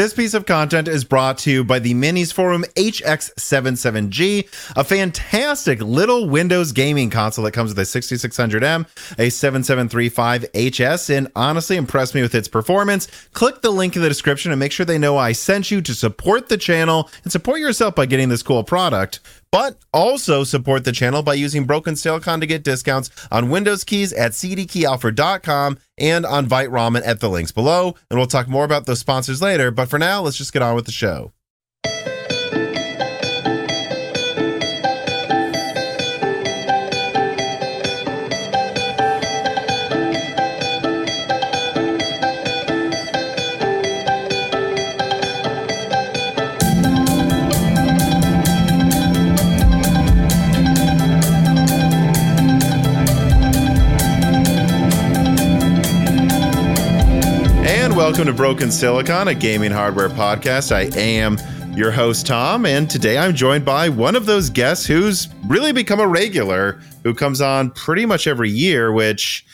This piece of content is brought to you by the MinisForum HX77G, a fantastic little Windows gaming console that comes with a 6600M, a 7735HS, and honestly impressed me with its performance. Click the link in the description and make sure they know I sent you to support the channel and support yourself by getting this cool product but also support the channel by using Broken Silicon to get discounts on Windows keys at cdkeyoffer.com and on Vite Ramen at the links below. And we'll talk more about those sponsors later. But for now, let's just get on with the show. Welcome to Broken Silicon, a gaming hardware podcast. I am your host, Tom, and today I'm joined by one of those guests who's really become a regular, who comes on pretty much every year, which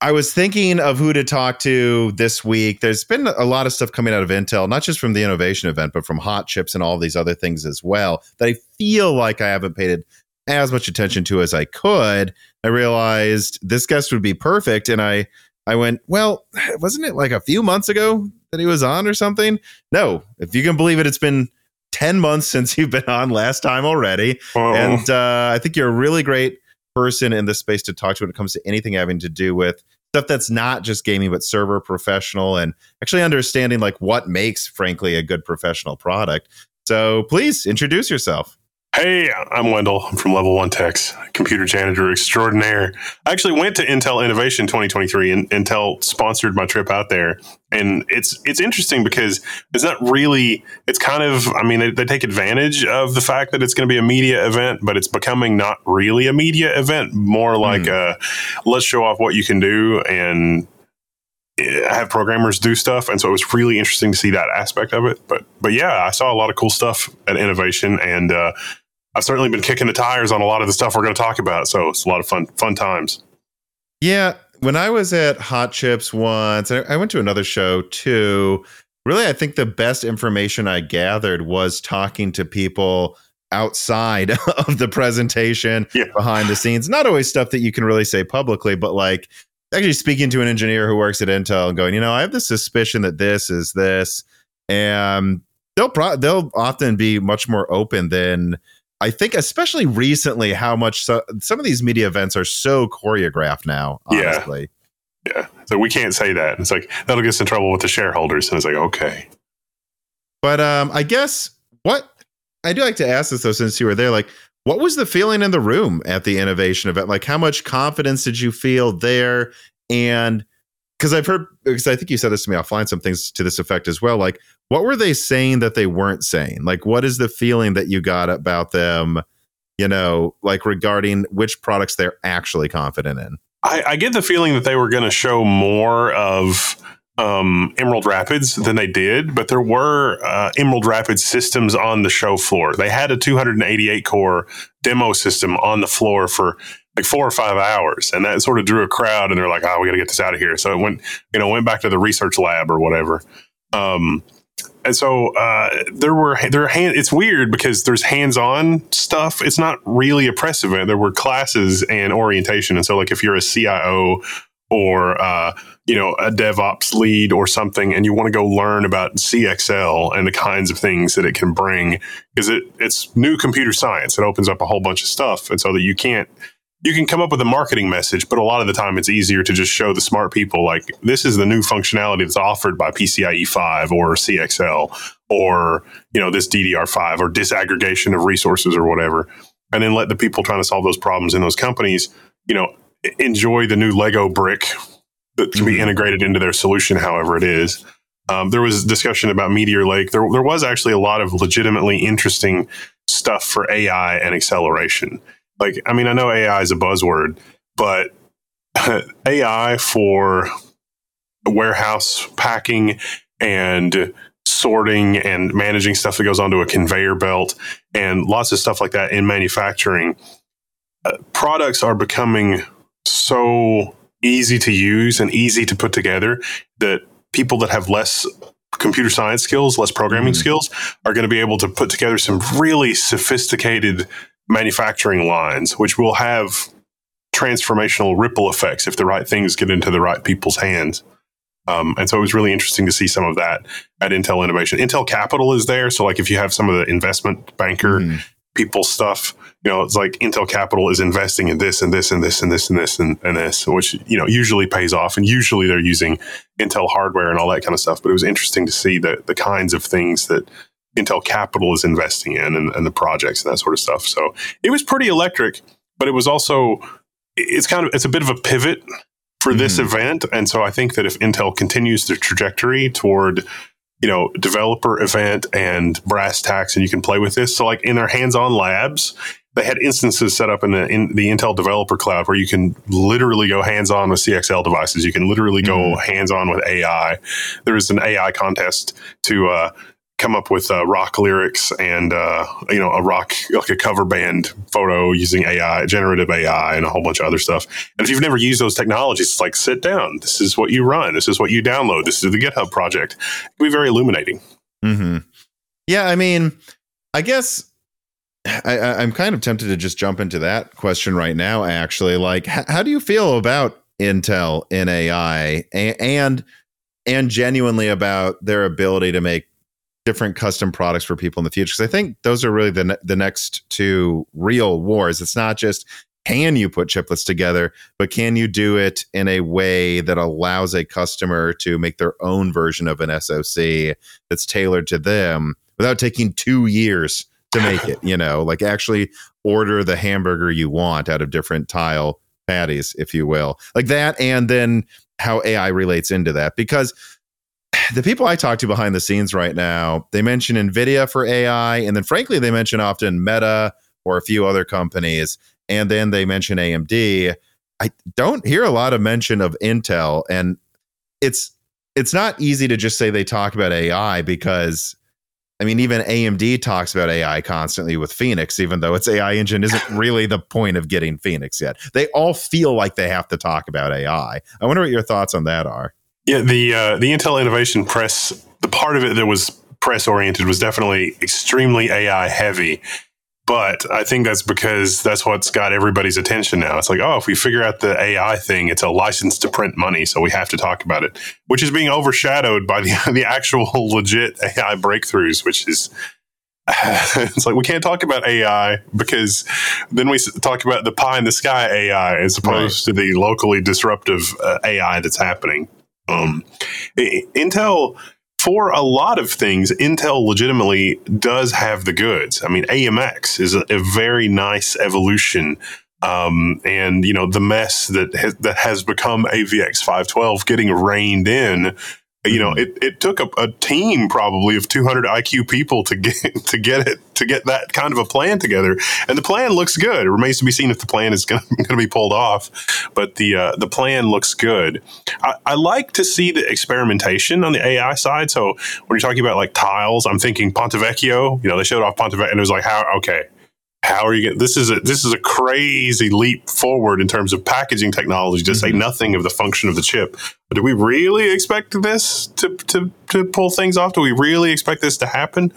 I was thinking of who to talk to this week. There's been a lot of stuff coming out of Intel, not just from the innovation event, but from hot chips and all these other things as well, that I feel like I haven't paid as much attention to as I could. I realized this guest would be perfect, and I I went, well, wasn't it like a few months ago that he was on or something? No, if you can believe it, it's been 10 months since you've been on last time already. Oh. And uh, I think you're a really great person in this space to talk to when it comes to anything having to do with stuff that's not just gaming, but server professional and actually understanding like what makes, frankly, a good professional product. So please introduce yourself. Hey, I'm Wendell. I'm from Level One Techs, computer janitor extraordinaire. I actually went to Intel Innovation 2023, and Intel sponsored my trip out there. And it's it's interesting because it's not really. It's kind of. I mean, they, they take advantage of the fact that it's going to be a media event, but it's becoming not really a media event. More like mm. a let's show off what you can do and eh, have programmers do stuff and so it was really interesting to see that aspect of it but but yeah i saw a lot of cool stuff at innovation and uh, I've certainly been kicking the tires on a lot of the stuff we're going to talk about. So it's a lot of fun, fun times. Yeah. When I was at Hot Chips once, I went to another show too. Really, I think the best information I gathered was talking to people outside of the presentation, yeah. behind the scenes. Not always stuff that you can really say publicly, but like actually speaking to an engineer who works at Intel and going, you know, I have the suspicion that this is this, and they'll pro- they'll often be much more open than I think, especially recently, how much so, some of these media events are so choreographed now. Honestly, yeah, yeah. So we can't say that. It's like that'll get us in trouble with the shareholders, and it's like okay. But um, I guess what I do like to ask this though, since you were there, like, what was the feeling in the room at the innovation event? Like, how much confidence did you feel there? And because I've heard, because I think you said this to me offline, some things to this effect as well. Like, what were they saying that they weren't saying? Like, what is the feeling that you got about them, you know, like regarding which products they're actually confident in? I, I get the feeling that they were going to show more of um, Emerald Rapids than they did, but there were uh, Emerald Rapids systems on the show floor. They had a 288 core demo system on the floor for like four or five hours, and that sort of drew a crowd. And they're like, "Oh, we got to get this out of here." So it went, you know, went back to the research lab or whatever. Um, and so uh, there were there hand, it's weird because there's hands-on stuff it's not really a press event there were classes and orientation and so like if you're a cio or uh, you know a devops lead or something and you want to go learn about cxl and the kinds of things that it can bring because it, it's new computer science it opens up a whole bunch of stuff and so that you can't you can come up with a marketing message, but a lot of the time it's easier to just show the smart people like this is the new functionality that's offered by PCIe 5 or CXL or you know this DDR5 or disaggregation of resources or whatever, and then let the people trying to solve those problems in those companies, you know, enjoy the new Lego brick that can be mm-hmm. integrated into their solution, however it is. Um, there was discussion about Meteor Lake. There, there was actually a lot of legitimately interesting stuff for AI and acceleration like I mean I know AI is a buzzword, but AI for warehouse packing and sorting and managing stuff that goes onto a conveyor belt and lots of stuff like that in manufacturing. Uh, products are becoming so easy to use and easy to put together that people that have less computer science skills, less programming mm-hmm. skills, are going to be able to put together some really sophisticated manufacturing lines, which will have transformational ripple effects if the right things get into the right people's hands. Um, and so it was really interesting to see some of that at Intel Innovation. Intel Capital is there. So, like, if you have some of the investment banker mm. people stuff, you know, it's like Intel Capital is investing in this and this and this and this and this and, and this, which, you know, usually pays off. And usually they're using Intel hardware and all that kind of stuff. But it was interesting to see the, the kinds of things that Intel Capital is investing in and, and the projects and that sort of stuff. So it was pretty electric, but it was also, it's kind of, it's a bit of a pivot for mm-hmm. this event. And so I think that if Intel continues their trajectory toward, you know, developer event and brass tacks, and you can play with this. So, like in their hands-on labs, they had instances set up in the in the Intel Developer Cloud where you can literally go hands-on with CXL devices. You can literally go mm-hmm. hands-on with AI. There is an AI contest to uh, come up with uh, rock lyrics and uh, you know a rock like a cover band photo using AI, generative AI, and a whole bunch of other stuff. And if you've never used those technologies, it's like sit down. This is what you run. This is what you download. This is the GitHub project. It can be very illuminating. Mm-hmm. Yeah, I mean, I guess I, am kind of tempted to just jump into that question right now. Actually, like, h- how do you feel about Intel in AI and and genuinely about their ability to make different custom products for people in the future. Because I think those are really the ne- the next two real wars. It's not just can you put chiplets together, but can you do it in a way that allows a customer to make their own version of an SoC that's tailored to them without taking two years to make it? You know, like actually order the hamburger you want out of different tile patties, if you will, like that, and then how AI relates into that because the people I talk to behind the scenes right now, they mention Nvidia for AI, and then frankly, they mention often Meta or a few other companies, and then they mention AMD. I don't hear a lot of mention of Intel, and it's it's not easy to just say they talk about AI because I mean, even AMD talks about AI constantly with Phoenix, even though its AI engine isn't really the point of getting Phoenix yet. They all feel like they have to talk about AI. I wonder what your thoughts on that are. Yeah, the uh, the Intel Innovation Press, the part of it that was press oriented was definitely extremely AI heavy. But I think that's because that's what's got everybody's attention now. It's like, oh, if we figure out the AI thing, it's a license to print money, so we have to talk about it, which is being overshadowed by the the actual legit AI breakthroughs, which is it's like we can't talk about AI because then we talk about the pie in the sky AI as opposed right. to the locally disruptive uh, AI that's happening. Um, Intel, for a lot of things, Intel legitimately does have the goods. I mean, AMX is a, a very nice evolution. Um, and you know the mess that has, that has become AVX 512 getting reined in you know, it, it took a, a, team probably of 200 IQ people to get to get it to get that kind of a plan together, and the plan looks good. It remains to be seen if the plan is going to be pulled off, but the uh, the plan looks good. I, I, like to see the experimentation on the AI side. So when you're talking about like tiles, I'm thinking Ponte Vecchio. You know, they showed off Ponte Vecchio, and it was like, how okay, how are you getting this is a this is a crazy leap forward in terms of packaging technology to mm-hmm. say nothing of the function of the chip but do we really expect this to, to to pull things off do we really expect this to happen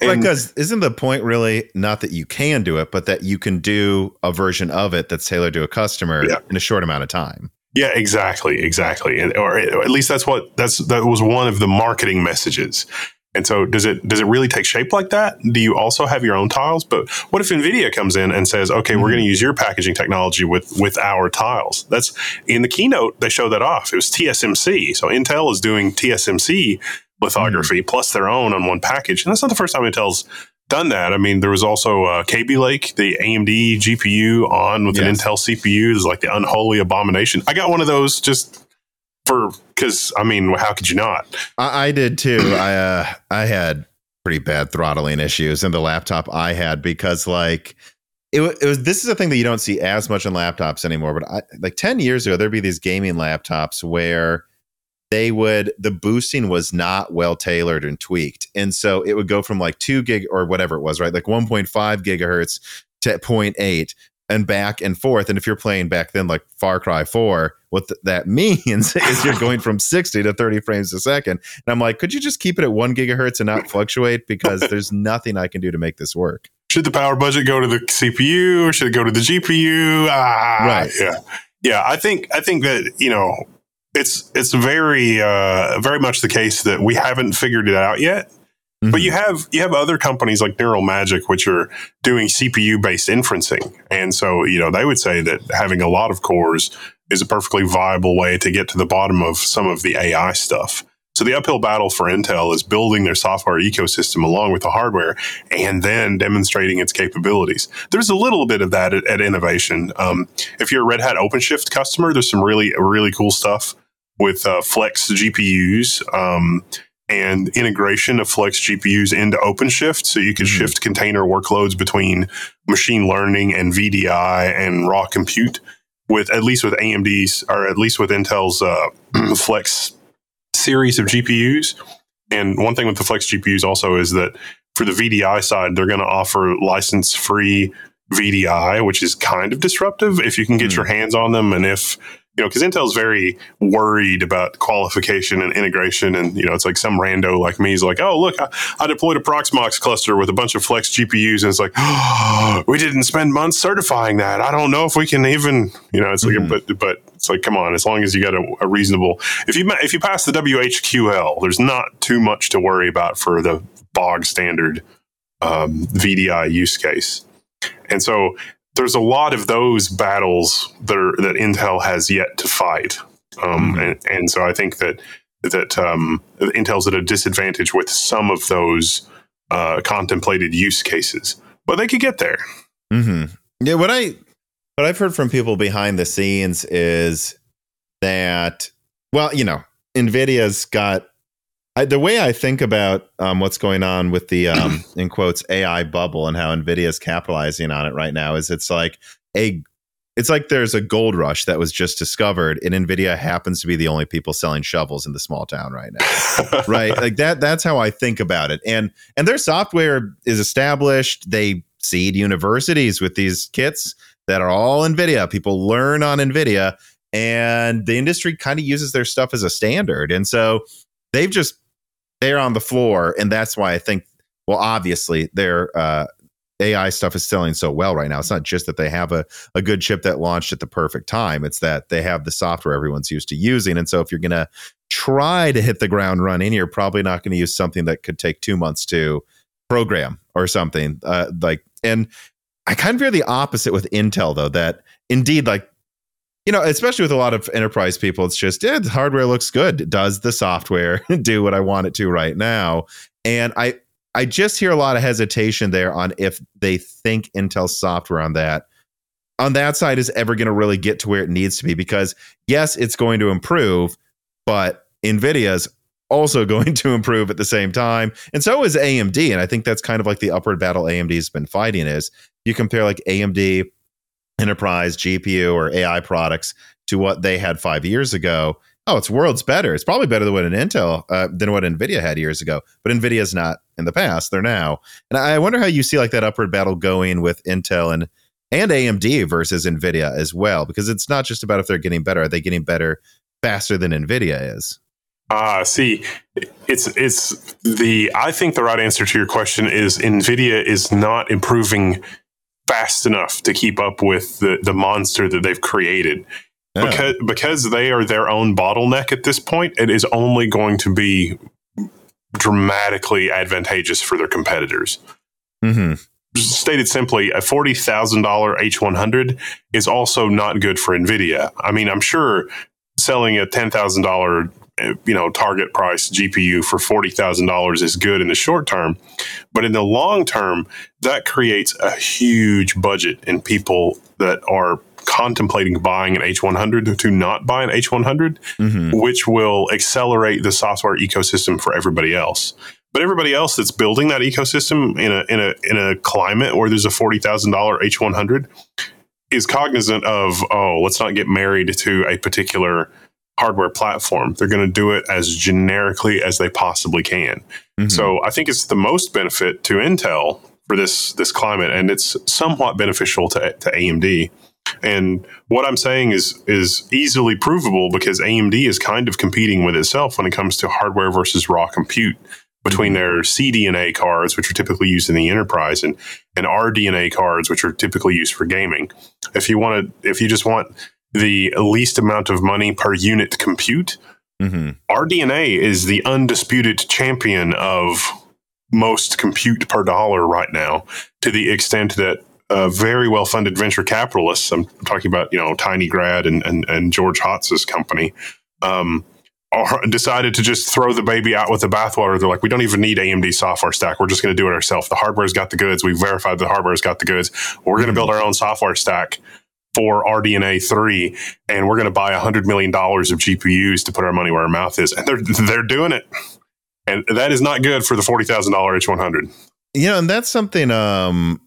and, because isn't the point really not that you can do it but that you can do a version of it that's tailored to a customer yeah. in a short amount of time yeah, exactly, exactly, and, or at least that's what that's that was one of the marketing messages. And so does it does it really take shape like that? Do you also have your own tiles? But what if Nvidia comes in and says, "Okay, mm-hmm. we're going to use your packaging technology with with our tiles." That's in the keynote they showed that off. It was TSMC. So Intel is doing TSMC lithography mm-hmm. plus their own on one package. And that's not the first time Intel's done that. I mean, there was also uh, Kaby Lake, the AMD GPU on with yes. an Intel CPU. Is like the unholy abomination. I got one of those just for because I mean, how could you not? I, I did too. I uh, I had pretty bad throttling issues in the laptop I had because like it, it was this is a thing that you don't see as much in laptops anymore. But I, like ten years ago, there'd be these gaming laptops where they would the boosting was not well tailored and tweaked, and so it would go from like two gig or whatever it was, right, like one point five gigahertz to 0.8 and back and forth. And if you're playing back then like Far Cry 4, what th- that means is you're going from 60 to 30 frames a second. And I'm like, could you just keep it at one gigahertz and not fluctuate? Because there's nothing I can do to make this work. Should the power budget go to the CPU or should it go to the GPU? Ah, Right. Yeah. Yeah. I think, I think that, you know, it's, it's very, uh, very much the case that we haven't figured it out yet. But you have you have other companies like Neural Magic, which are doing CPU based inferencing, and so you know they would say that having a lot of cores is a perfectly viable way to get to the bottom of some of the AI stuff. So the uphill battle for Intel is building their software ecosystem along with the hardware, and then demonstrating its capabilities. There's a little bit of that at, at Innovation. Um, if you're a Red Hat OpenShift customer, there's some really really cool stuff with uh, Flex GPUs. Um, and integration of Flex GPUs into OpenShift. So you can Mhm. shift container workloads between machine learning and VDI and raw compute with at least with AMD's or at least with Intel's uh, Flex series of GPUs. And one thing with the Flex GPUs also is that for the VDI side, they're going to offer license free VDI, which is kind of disruptive if you can get Hmm. your hands on them and if you know, because Intel's very worried about qualification and integration. And, you know, it's like some rando like me is like, oh, look, I, I deployed a Proxmox cluster with a bunch of Flex GPUs. And it's like, oh, we didn't spend months certifying that. I don't know if we can even, you know, it's like, Mhm. but, but it's like, come on, as long as you got a, a reasonable, if you, if you pass the WHQL, there's not too much to worry about for the bog standard um, VDI use case. And so there's a lot of those battles that are, that Intel has yet to fight, um, Mhm. and, and so I think that that um, Intel's at a disadvantage with some of those uh, contemplated use cases, but they could get there. hmm Yeah, what I what I've heard from people behind the scenes is that well, you know, Nvidia's got I, the way I think about um, what's going on with the um, in quotes AI bubble and how Nvidia is capitalizing on it right now is it's like a it's like there's a gold rush that was just discovered and Nvidia happens to be the only people selling shovels in the small town right now. Right? Like that that's how i think about it. And and their software is established. They seed universities with these kits that are all nvidia. People learn on nvidia and the industry kind of uses their stuff as a standard. And so they've just they're on the floor and that's why i think well obviously their uh AI stuff is selling so well right now. It's not just that they have a, a good chip that launched at the perfect time. It's that they have the software everyone's used to using. And so if you're going to try to hit the ground running, you're probably not going to use something that could take two months to program or something uh, like. And I kind of hear the opposite with Intel, though. That indeed, like you know, especially with a lot of enterprise people, it's just yeah, the hardware looks good. Does the software do what I want it to right now? And I I just hear a lot of hesitation there on if they think Intel software on that on that side is ever going to really get to where it needs to be because yes, it's going to improve, but Nvidia's also going to improve at the same time. And so is AMD. And I think that's kind of like the upward battle AMD's been fighting is you compare like AMD enterprise GPU or AI products to what they had five years ago. Oh, it's worlds better. It's probably better than what an Intel uh, than what Nvidia had years ago. But Nvidia's not in the past; they're now. And I wonder how you see like that upward battle going with Intel and and AMD versus Nvidia as well, because it's not just about if they're getting better. Are they getting better faster than Nvidia is? Ah, see, it's it's the. I think the right answer to your question is Nvidia is not improving fast enough to keep up with the the monster that they've created Yeah. because because they are their own bottleneck at this point. It is only going to be dramatically advantageous for their competitors. Mhm. Stated simply, a forty thousand dollar H one hundred is also not good for Nvidia. I mean, I'm sure selling a ten thousand dollar you know target price GPU for forty thousand dollars is good in the short term, but in the long term, that creates a huge budget in people that are contemplating buying an H100 to not buy an H100 Mhm. which will accelerate the software ecosystem for everybody else. But everybody else that's building that ecosystem in a in a in a climate where there's a forty thousand dollar H one hundred is cognizant of oh let's not get married to a particular hardware platform. They're going to do it as generically as they possibly can. Mhm. So I think it's the most benefit to Intel for this this climate, and it's somewhat beneficial to, to AMD. And what I'm saying is is easily provable because AMD is kind of competing with itself when it comes to hardware versus raw compute between their CDNA cards, which are typically used in the enterprise, and and RDNA cards, which are typically used for gaming. If you want to, if you just want the least amount of money per unit compute, mm-hmm. RDNA is the undisputed champion of most compute per dollar right now. To the extent that uh, very well funded venture capitalists, I'm talking about you know tinygrad and and, and George Hotz's company. Um, decided to just throw the baby out with the bathwater. They're like, we don't even need AMD software stack. We're just going to do it ourselves. The hardware's got the goods. We've verified the hardware's got the goods. We're going to build our own software stack for RDNA three, and we're going to buy a hundred million dollars of GPUs to put our money where our mouth is. And they're they're doing it, and that is not good for the forty thousand dollar H one hundred. You know, and that's something. Um,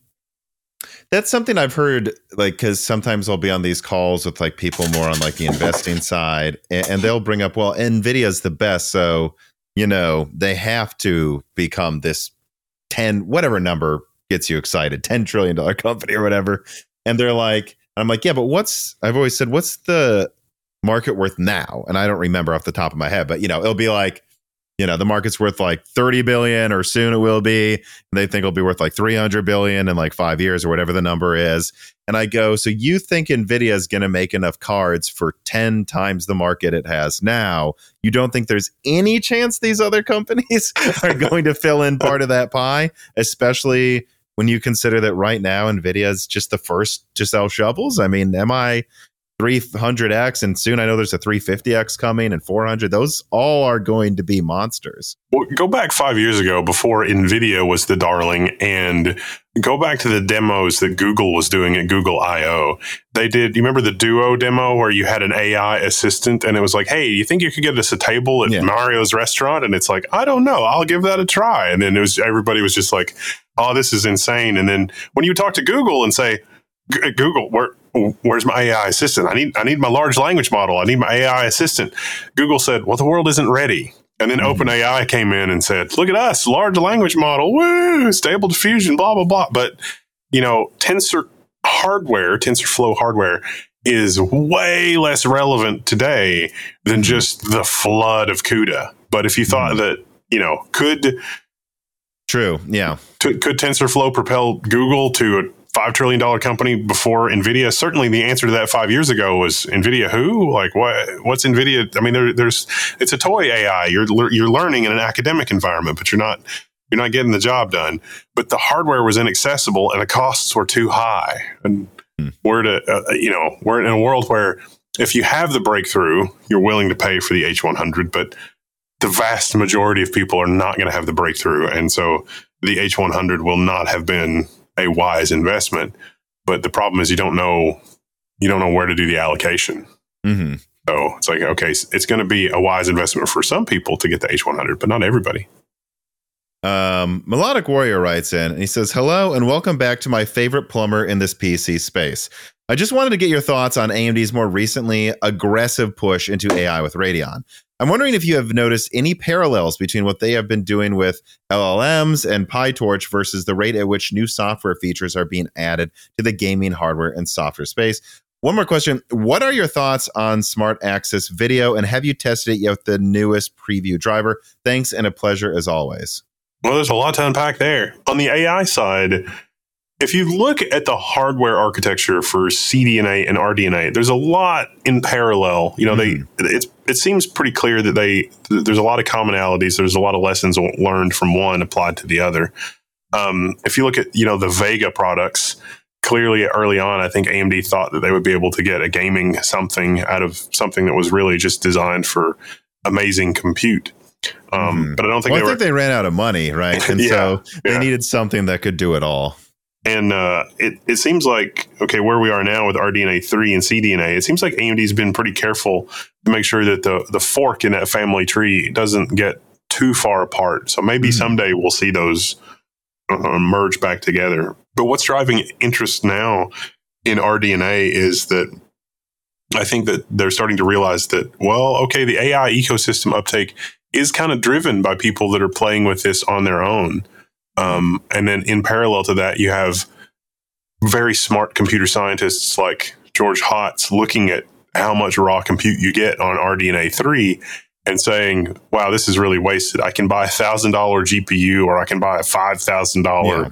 that's something I've heard, like, because sometimes I'll be on these calls with like people more on like the investing side, and, and they'll bring up, well, Nvidia's the best, so you know they have to become this ten whatever number gets you excited, ten trillion dollar company or whatever, and they're like, I'm like, yeah, but what's I've always said, what's the market worth now? And I don't remember off the top of my head, but you know, it'll be like you know the market's worth like 30 billion or soon it will be. And they think it'll be worth like 300 billion in like five years or whatever the number is. And i go so you think nvidia is going to make enough cards for 10 times the market it has now? You don't think there's any chance these other companies are going to fill in part of that pie especially when you consider that right now nvidia is just the first to sell shovels? I mean am i 300x and soon i know there's a 350x coming and 400 those all are going to be monsters. Well, go back five years ago before nvidia was the darling and go back to the demos that google was doing at google io they did you remember the duo demo where you had an ai assistant and it was like hey you think you could get us a table at yeah. mario's restaurant? And it's like i don't know. I'll give that a try. And then it was everybody was just like oh this is insane and then when you talk to google and say Google, where where's my AI assistant? I need I need my large language model. I need my AI assistant. Google said, well, the world isn't ready. And then mm-hmm. OpenAI came in and said, look at us, large language model, woo, stable diffusion, blah, blah, blah. But, you know, Tensor hardware, TensorFlow hardware is way less relevant today than mm-hmm. just the flood of CUDA. But if you thought mm-hmm. that, you know, could True. Yeah. could TensorFlow propel Google to a five trillion dollar company before Nvidia. Certainly, the answer to that five years ago was Nvidia. Who? Like what? What's Nvidia? I mean, there, there's it's a toy AI. You're you're learning in an academic environment, but you're not you're not getting the job done. But the hardware was inaccessible and the costs were too high. And hmm. we're to uh, you know we're in a world where if you have the breakthrough, you're willing to pay for the H100, but the vast majority of people are not going to have the breakthrough, and so the H100 will not have been a wise investment. But the problem is you don't know you don't know where to do the allocation. Mm-hmm. So it's like okay, it's going to be a wise investment for some people to get the H100, but not everybody. Um, Melodic Warrior writes in and he says, Hello and welcome back to my favorite plumber in this PC space. I just wanted to get your thoughts on AMD's more recently aggressive push into AI with Radeon. I'm wondering if you have noticed any parallels between what they have been doing with LLMs and PyTorch versus the rate at which new software features are being added to the gaming hardware and software space. One more question. What are your thoughts on Smart Access Video and have you tested it yet with the newest preview driver? Thanks and a pleasure as always. Well, there's a lot to unpack there. On the AI side, if you look at the hardware architecture for CDNA and RDNA, there's a lot in parallel. You know, mm-hmm. they it's it seems pretty clear that they there's a lot of commonalities. There's a lot of lessons learned from one applied to the other. Um, if you look at you know the Vega products, clearly early on, I think AMD thought that they would be able to get a gaming something out of something that was really just designed for amazing compute. Um, mm-hmm. But I don't think well, they I think were, they ran out of money, right? And yeah, so they yeah. needed something that could do it all. And uh, it, it seems like, okay, where we are now with RDNA 3 and CDNA, it seems like AMD's been pretty careful to make sure that the, the fork in that family tree doesn't get too far apart. So maybe mm-hmm. someday we'll see those uh, merge back together. But what's driving interest now in RDNA is that I think that they're starting to realize that, well, okay, the AI ecosystem uptake is kind of driven by people that are playing with this on their own. Um, and then in parallel to that, you have very smart computer scientists like George Hotz looking at how much raw compute you get on RDNA 3 and saying, wow, this is really wasted. I can buy a $1,000 GPU or I can buy a $5,000 yeah.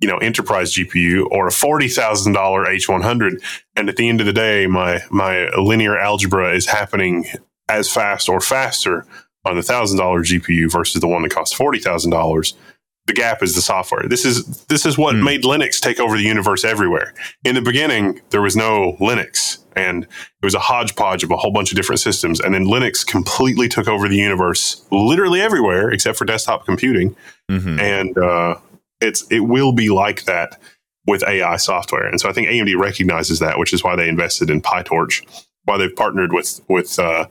you know enterprise GPU or a $40,000 H100 and at the end of the day my my linear algebra is happening as fast or faster on the $1,000 GPU versus the one that costs $40,000 the gap is the software. This is this is what mm. made Linux take over the universe everywhere. In the beginning, there was no Linux, and it was a hodgepodge of a whole bunch of different systems. And then Linux completely took over the universe, literally everywhere except for desktop computing. Mm-hmm. And uh, it's it will be like that with AI software. And so I think AMD recognizes that, which is why they invested in PyTorch, why they've partnered with with uh,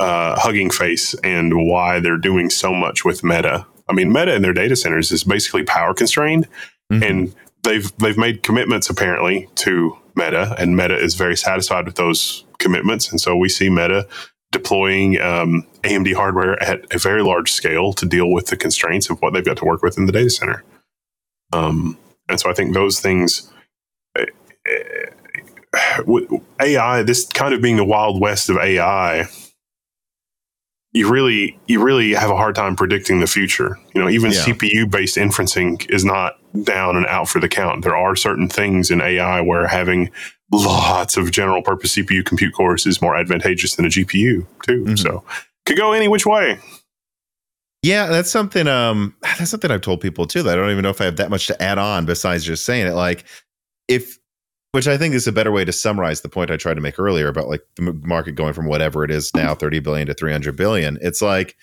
uh, Hugging Face, and why they're doing so much with Meta I mean, Meta in their data centers is basically power constrained, mm-hmm. and they've they've made commitments apparently to Meta, and Meta is very satisfied with those commitments, and so we see Meta deploying um, AMD hardware at a very large scale to deal with the constraints of what they've got to work with in the data center. Um, and so I think those things. Uh, uh, AI, this kind of being the wild west of AI, you really you really have a hard time predicting the future. You know, even yeah. CPU based inferencing is not down and out for the count. There are certain things in AI where having lots of general purpose CPU compute cores is more advantageous than a GPU too. Mm-hmm. So could go any which way. Yeah, that's something um that's something I've told people too that I don't even know if I have that much to add on besides just saying it like if which I think is a better way to summarize the point I tried to make earlier about like the market going from whatever it is now, 30 billion to 300 billion. It's like,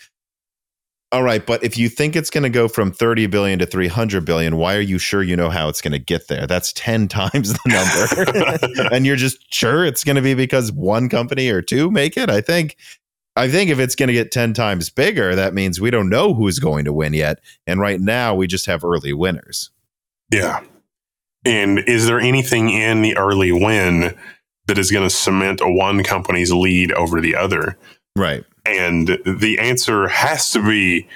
all right, but if you think it's going to go from 30 billion to 300 billion, why are you sure you know how it's going to get there? That's 10 times the number. and you're just sure it's going to be because one company or two make it? I think I think if it's going to get 10 times bigger, that means we don't know who's going to win yet. And right now we just have early winners. Yeah. And is there anything in the early win that is going to cement a one company's lead over the other? Right. And the answer has to be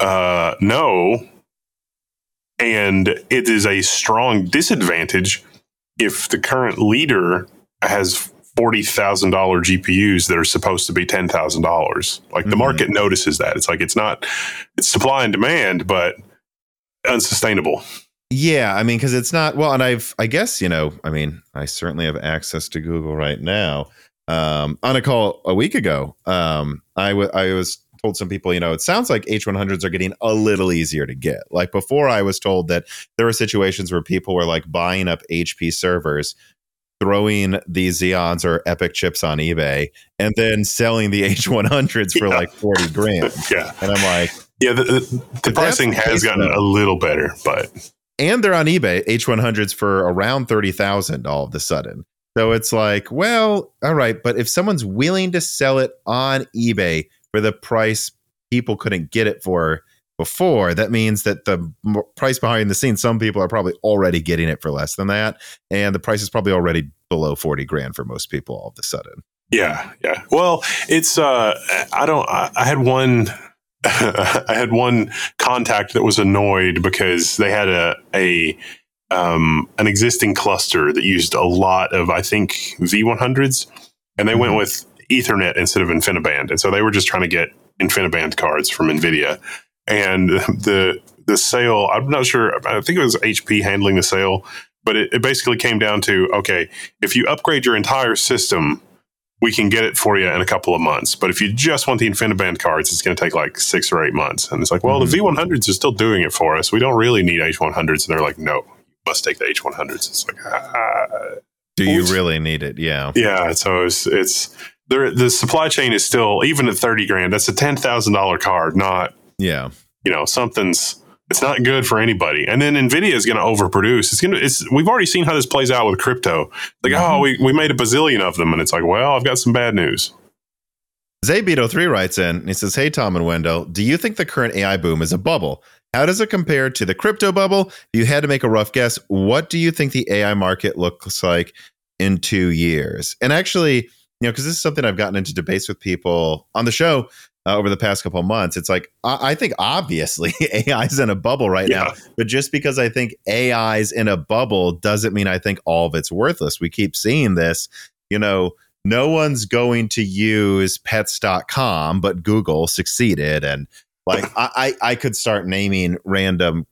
uh, no. And it is a strong disadvantage if the current leader has forty thousand dollar GPUs that are supposed to be ten thousand dollars. Like the mm-hmm. market notices that. It's like it's not it's supply and demand, but unsustainable. Yeah, I mean, because it's not well, and I've, I guess, you know, I mean, I certainly have access to Google right now. Um, on a call a week ago, um, I, w- I was told some people, you know, it sounds like H100s are getting a little easier to get. Like before, I was told that there were situations where people were like buying up HP servers, throwing these Xeons or Epyc chips on eBay, and then selling the H100s for yeah. like 40 grand. yeah. And I'm like, yeah, the, the, the pricing has gotten though. a little better, but and they're on eBay H100s for around 30,000 all of a sudden. So it's like, well, all right, but if someone's willing to sell it on eBay for the price people couldn't get it for before, that means that the price behind the scenes, some people are probably already getting it for less than that, and the price is probably already below 40 grand for most people all of a sudden. Yeah, yeah. Well, it's uh I don't I, I had one I had one contact that was annoyed because they had a a um, an existing cluster that used a lot of I think V100s, and they mm-hmm. went with Ethernet instead of InfiniBand, and so they were just trying to get InfiniBand cards from Nvidia, and the the sale I'm not sure I think it was HP handling the sale, but it, it basically came down to okay if you upgrade your entire system we can get it for you in a couple of months. But if you just want the InfiniBand cards, it's going to take like six or eight months. And it's like, well, mm-hmm. the V100s are still doing it for us. We don't really need H100s. And they're like, no, you must take the H100s. It's like, ah. do you really need it? Yeah. Yeah. So it's, it's there, the supply chain is still, even at 30 grand, that's a $10,000 card, not, yeah, you know, something's, it's not good for anybody. And then Nvidia is going to overproduce. It's going to. It's we've already seen how this plays out with crypto. Like, mm-hmm. oh, we we made a bazillion of them, and it's like, well, I've got some bad news. Zabeto3 writes in, and he says, Hey, Tom and Wendell, do you think the current AI boom is a bubble? How does it compare to the crypto bubble? If you had to make a rough guess, what do you think the AI market looks like in two years? And actually, you know, because this is something I've gotten into debates with people on the show uh, over the past couple months. It's like I, I think obviously AI's in a bubble right yeah. now, but just because I think AI's in a bubble doesn't mean I think all of it's worthless. We keep seeing this, you know. No one's going to use pets.com, but Google succeeded. And like I, I could start naming random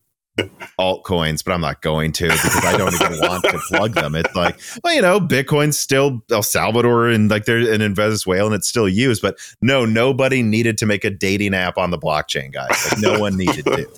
altcoins, but I'm not going to because I don't even want to plug them. It's like, well, you know, Bitcoin's still El Salvador and like they're in Venezuela and it's still used, but no, nobody needed to make a dating app on the blockchain, guys. Like, no one needed to.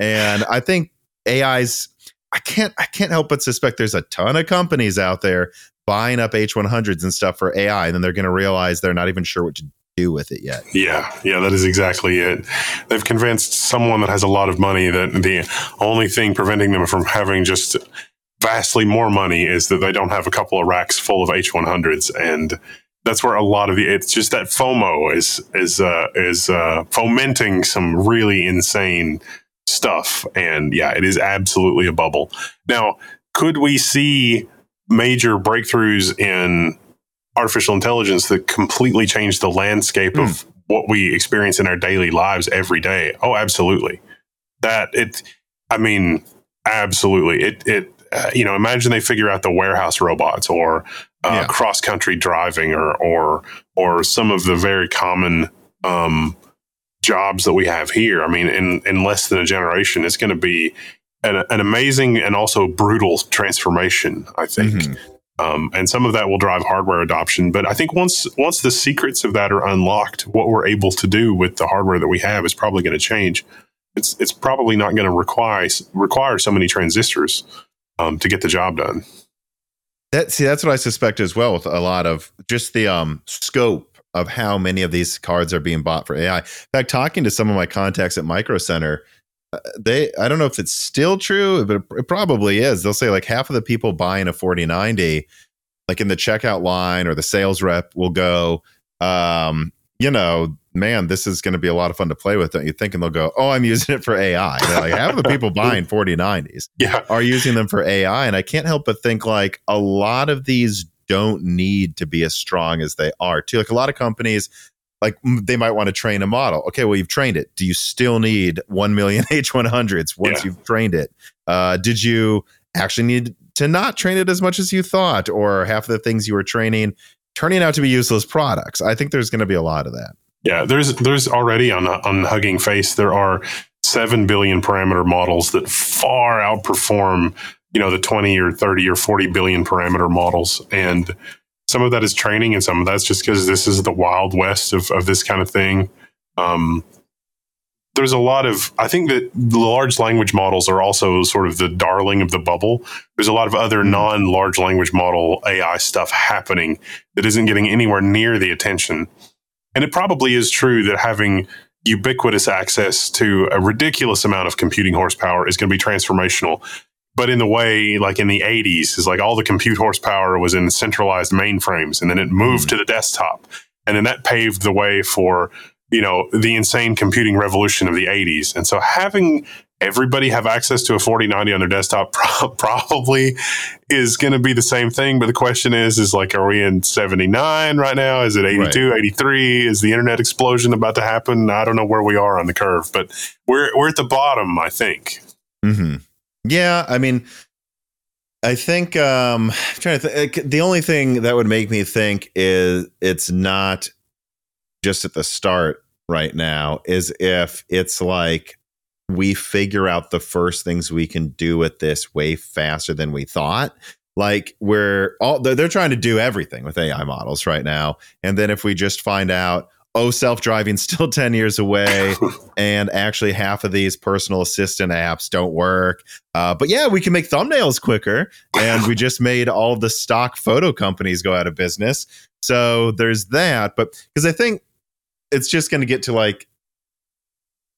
And I think AI's I can't I can't help but suspect there's a ton of companies out there buying up H100s and stuff for AI, and then they're going to realize they're not even sure what to do with it yet. Yeah, yeah, that is exactly it. They've convinced someone that has a lot of money that the only thing preventing them from having just vastly more money is that they don't have a couple of racks full of H100s and that's where a lot of the it's just that FOMO is is uh, is uh, fomenting some really insane stuff and yeah it is absolutely a bubble now could we see major breakthroughs in artificial intelligence that completely changed the landscape mm. of what we experience in our daily lives every day. Oh, absolutely. That it, I mean, absolutely. It, it, uh, you know, imagine they figure out the warehouse robots or uh, yeah. cross country driving or, or, or some of the very common, um, jobs that we have here. I mean, in, in less than a generation, it's going to be an, an, amazing and also brutal transformation, I think. Mm-hmm. Um, and some of that will drive hardware adoption. But I think once once the secrets of that are unlocked, what we're able to do with the hardware that we have is probably going to change. It's it's probably not going to require require so many transistors um, to get the job done. That see, that's what I suspect as well with a lot of just the um, scope of how many of these cards are being bought for AI. In fact, talking to some of my contacts at Micro Center, they I don't know if it's still true, but it probably is. They'll say like half of the people buying a 4090, like in the checkout line or the sales rep will go, um, you know, man, this is going to be a lot of fun to play with, don't you think? And they'll go, oh, I'm using it for AI. They're like half of the people buying 4090s yeah. are using them for AI. And I can't help but think like a lot of these don't need to be as strong as they are too. Like a lot of companies like they might want to train a model. Okay, well you've trained it. Do you still need one million H100s once yeah. you've trained it? Uh, did you actually need to not train it as much as you thought, or half of the things you were training turning out to be useless products? I think there's going to be a lot of that. Yeah, there's there's already on on Hugging Face there are seven billion parameter models that far outperform you know the 20 or 30 or 40 billion parameter models and some of that is training and some of that's just because this is the wild west of, of this kind of thing. Um, there's a lot of i think that the large language models are also sort of the darling of the bubble. There's a lot of other mm-hmm. non-large language model ai stuff happening that isn't getting anywhere near the attention. And it probably is true that having ubiquitous access to a ridiculous amount of computing horsepower is going to be transformational but in the way like in the 80s is like all the compute horsepower was in centralized mainframes and then it moved mm to the desktop. And then that paved the way for you know the insane computing revolution of the 80s and so having everybody have access to a 4090 on their desktop pro- probably is going to be the same thing. But the question is is like are we in 79 right now? Is it 82 right. 83 is the internet explosion about to happen? I don't know where we are on the curve but we're we're at the bottom i think. Mm-hmm. Yeah, I mean, I think um, I'm trying to think. The only thing that would make me think is it's not just at the start right now. Is if it's like we figure out the first things we can do with this way faster than we thought. Like we're all they're trying to do everything with AI models right now, and then if we just find out oh, self driving still 10 years away. and actually, half of these personal assistant apps don't work. Uh, but yeah, we can make thumbnails quicker. And we just made all the stock photo companies go out of business. So there's that. But because I think it's just going to get to like,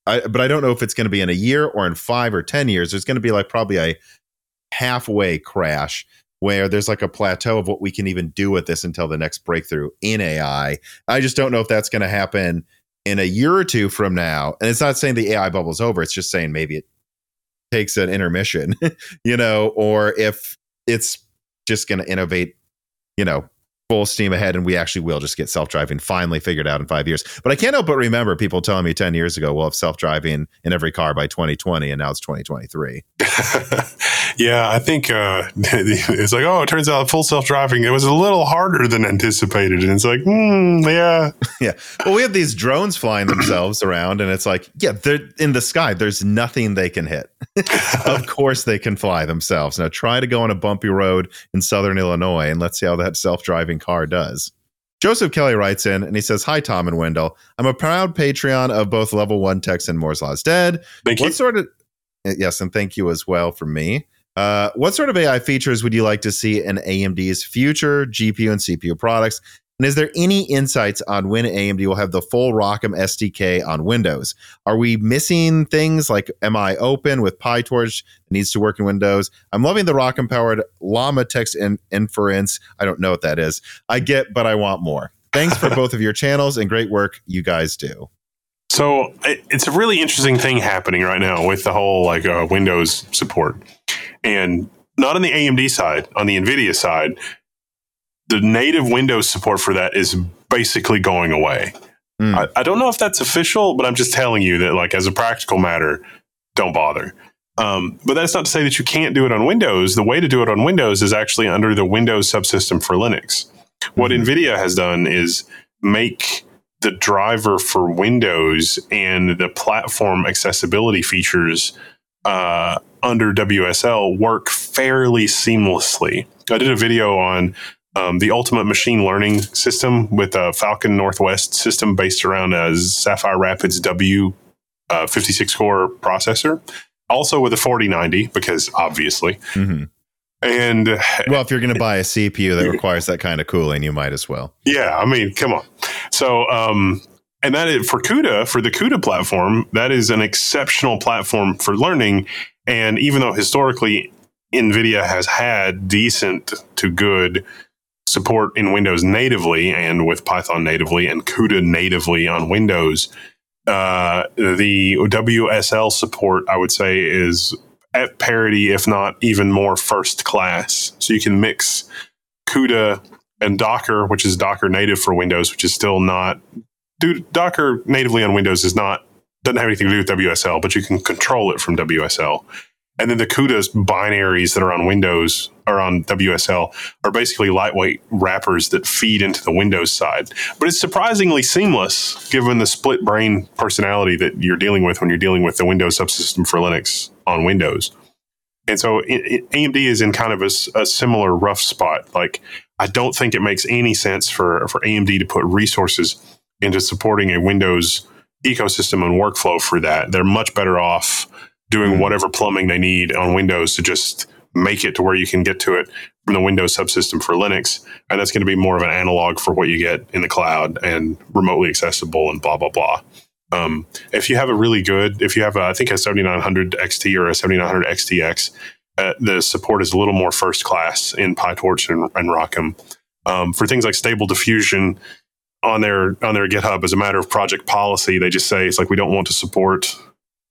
I, but I don't know if it's going to be in a year or in five or 10 years. There's going to be like probably a halfway crash where there's like a plateau of what we can even do with this until the next breakthrough in AI. I just don't know if that's going to happen in a year or two from now. And it's not saying the AI bubble's over, it's just saying maybe it takes an intermission, you know, or if it's just going to innovate, you know, full steam ahead and we actually will just get self-driving finally figured out in five years. But i can't help but remember people telling me 10 years ago we'll have self-driving in every car by 2020 and now it's 2023 yeah i think uh, it's like oh it turns out full self-driving it was a little harder than anticipated and it's like hmm, yeah. Yeah. Well we have these drones flying themselves around and it's like yeah they're in the sky there's nothing they can hit. Of course they can fly themselves. Now try to go on a bumpy road in southern illinois and let's see how that self-driving car does. Joseph Kelly writes in and he says, Hi, Tom and Wendell. I'm a proud Patreon of both Level 1 Techs and Moore's Law's Dead. Thank what you. sort of, yes, and thank you as well for me. Uh, what sort of AI features would you like to see in AMD's future GPU and CPU products? And is there any insights on when AMD will have the full ROCm SDK on Windows? Are we missing things like MIOpen with PyTorch that needs to work in Windows? I'm loving the ROCm powered Llama text in- inference. I don't know what that is. I get, but I want more. Thanks for both of your channels and great work you guys do. So it's a really interesting thing happening right now with the whole like uh, Windows support, and not on the AMD side, on the NVIDIA side, the native Windows support for that is basically going away. Mm. I, I, don't know if that's official, but I'm just telling you that, like, as a practical matter, don't bother. Um, but that's not to say that you can't do it on Windows. The way to do it on Windows is actually under the Windows subsystem for Linux. What mm-hmm. NVIDIA has done is make the driver for Windows and the platform accessibility features uh, under WSL work fairly seamlessly. I did a video on um, the ultimate machine learning system with a Falcon Northwest system based around a Sapphire Rapids W uh, 56 core processor, also with a 4090, because obviously. Mm-hmm. And well, if you're going to buy a CPU that requires that kind of cooling, you might as well. Yeah, I mean, come on. So, um, and that is for CUDA, for the CUDA platform, that is an exceptional platform for learning. And even though historically NVIDIA has had decent to good support in Windows natively and with Python natively and CUDA natively on Windows. Uh, the WSL support, I would say, is at parity, if not even more first class. So you can mix CUDA and Docker, which is Docker native for Windows, which is still not. Dude, Docker natively on Windows is not doesn't have anything to do with WSL, but you can control it from WSL. And then the CUDA binaries that are on Windows or on WSL are basically lightweight wrappers that feed into the Windows side. But it's surprisingly seamless given the split brain personality that you're dealing with when you're dealing with the Windows subsystem for Linux on Windows. And so it, it, AMD is in kind of a, a similar rough spot. Like, I don't think it makes any sense for, for AMD to put resources into supporting a Windows ecosystem and workflow for that. They're much better off doing mm-hmm. whatever plumbing they need on Windows to just make it to where you can get to it from the Windows subsystem for Linux. And that's going to be more of an analog for what you get in the cloud and remotely accessible and blah, blah, blah. Um, if you have a really good, if you have, a, I think a 7900 XT or a 7900 XTX, uh, the support is a little more first class in PyTorch and, and ROCm. Um, for things like stable diffusion on their on their GitHub, as a matter of project policy, they just say it's like we don't want to support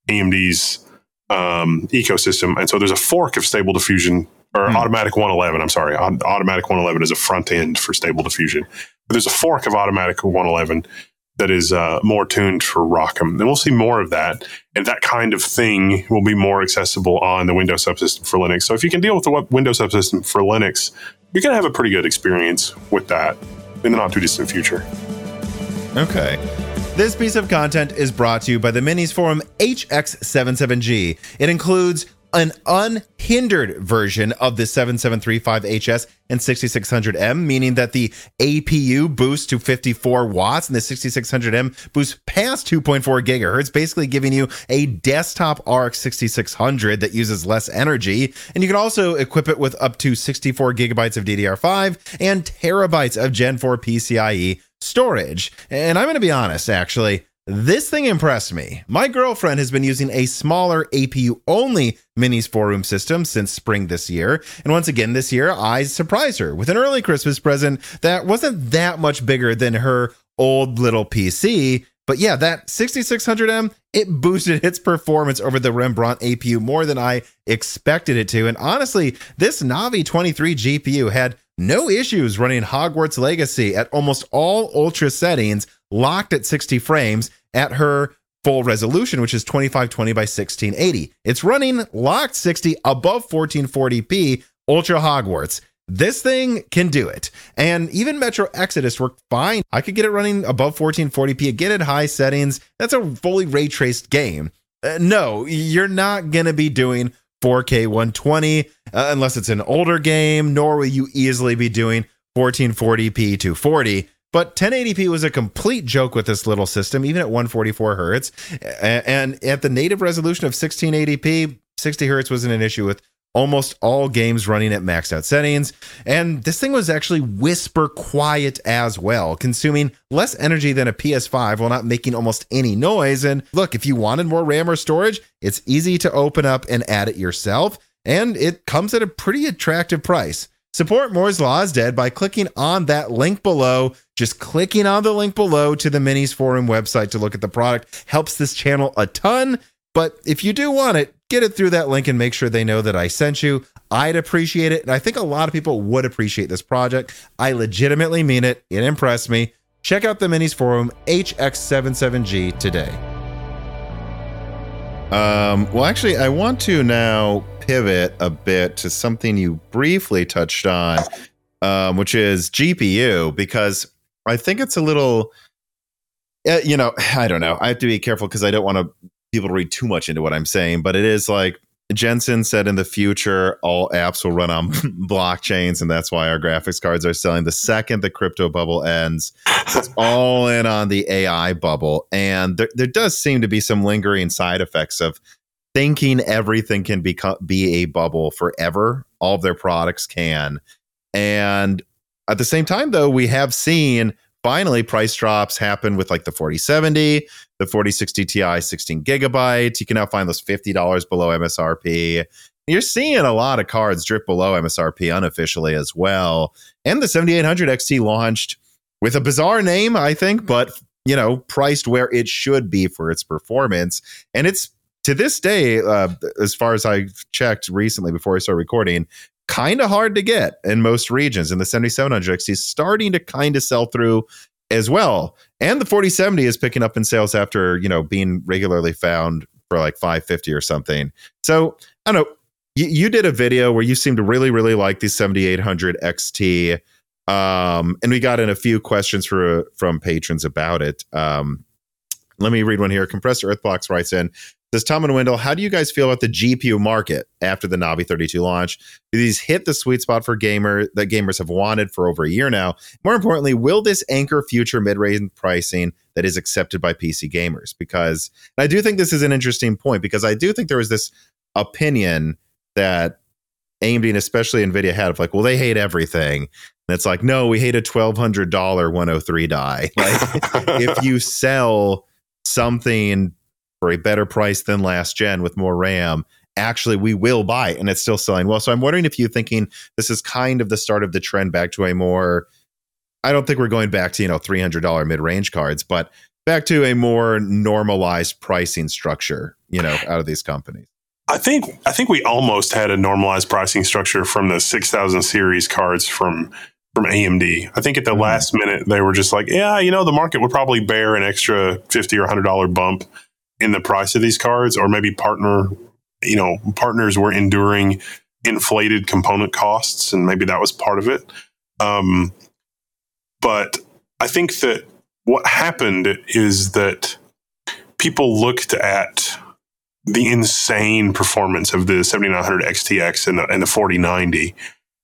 AMD's um, ecosystem. And so there's a fork of Stable Diffusion or hmm. Automatic 111. I'm sorry, Automatic 111 is a front end for Stable Diffusion. But there's a fork of Automatic 111 that is uh, more tuned for ROCm. And we'll see more of that. And that kind of thing will be more accessible on the Windows subsystem for Linux. So if you can deal with the Windows subsystem for Linux, you're going to have a pretty good experience with that in the not too distant future. Okay. This piece of content is brought to you by the MinisForum HX77G. It includes an unhindered version of the 7735HS and 6600M, meaning that the APU boosts to 54 watts and the 6600M boosts past 2.4 gigahertz, basically giving you a desktop RX 6600 that uses less energy. And you can also equip it with up to 64 gigabytes of DDR5 and terabytes of Gen 4 PCIe storage. And I'm going to be honest, actually, this thing impressed me. My girlfriend has been using a smaller APU only MinisForum system since spring this year. And once again, this year, I surprised her with an early Christmas present that wasn't that much bigger than her old little PC. But yeah, that 6600M, it boosted its performance over the Rembrandt APU more than I expected it to. And honestly, this Navi 23 GPU had no issues running Hogwarts Legacy at almost all ultra settings, locked at 60 frames at her full resolution, which is 2520 by 1680. It's running locked 60 above 1440p Ultra Hogwarts. This thing can do it. And even Metro Exodus worked fine. I could get it running above 1440p, again at high settings. That's a fully ray traced game. Uh, no, you're not going to be doing 4K 120 uh, unless it's an older game, nor will you easily be doing 1440p 240. But 1080p was a complete joke with this little system, even at 144 hertz. And at the native resolution of 1680p, 60 hertz wasn't an issue with almost all games running at maxed out settings. And this thing was actually whisper quiet as well, consuming less energy than a PS5 while not making almost any noise. And look, if you wanted more RAM or storage, it's easy to open up and add it yourself. And it comes at a pretty attractive price. Support Moore's Law is Dead by clicking on that link below. Just clicking on the link below to the MinisForum website to look at the product helps this channel a ton. But if you do want it, get it through that link and make sure they know that I sent you. I'd appreciate it. And I think a lot of people would appreciate this project. I legitimately mean it. It impressed me. Check out the MinisForum HX77G today. Um, well, actually, I want to now pivot a bit to something you briefly touched on, um, which is GPU, because I think it's a little, uh, you know, I don't know. I have to be careful because I don't want to people read too much into what I'm saying, but it is like Jensen said in the future, all apps will run on blockchains, and that's why our graphics cards are selling. The second the crypto bubble ends, it's all in on the AI bubble. And there, there does seem to be some lingering side effects of thinking everything can become be a bubble forever. All of their products can. And at the same time, though, we have seen finally price drops happen with like the 4070, the 4060 Ti 16 gigabytes. You can now find those $50 below MSRP. You're seeing a lot of cards drip below MSRP unofficially as well. And the 7800 XT launched with a bizarre name, I think, but you know, priced where it should be for its performance. And it's to this day, uh, as far as I checked recently before I started recording, kind of hard to get in most regions. And the 7700 XT is starting to kind of sell through as well. And the 4070 is picking up in sales after, you know, being regularly found for like 550 or something. So I don't know. You, you did a video where you seemed to really, really like the 7800 XT. Um, and we got in a few questions for, from patrons about it. Um, let me read one here. Compressed Earthbox writes in Says Tom and Wendell, how do you guys feel about the GPU market after the Navi 32 launch? Do these hit the sweet spot for gamer that gamers have wanted for over a year now? More importantly, will this anchor future mid-range pricing that is accepted by PC gamers? Because I do think this is an interesting point because I do think there was this opinion that AMD and especially Nvidia had of like, well, they hate everything. And it's like, no, we hate a twelve hundred dollar 103 die. Like if you sell something for a better price than last gen with more RAM, actually we will buy it and it's still selling well. So I'm wondering if you're thinking this is kind of the start of the trend back to a more I don't think we're going back to, you know, $300 mid-range cards, but back to a more normalized pricing structure, you know, out of these companies. I think I think we almost had a normalized pricing structure from the 6000 series cards from from AMD. I think at the mm-hmm. last minute they were just like, yeah, you know, the market would probably bear an extra 50 or 100 dollar bump in the price of these cards, or maybe partner, you know, partners were enduring inflated component costs, and maybe that was part of it. Um, but I think that what happened is that people looked at the insane performance of the 7900 XTX and the, and the 4090.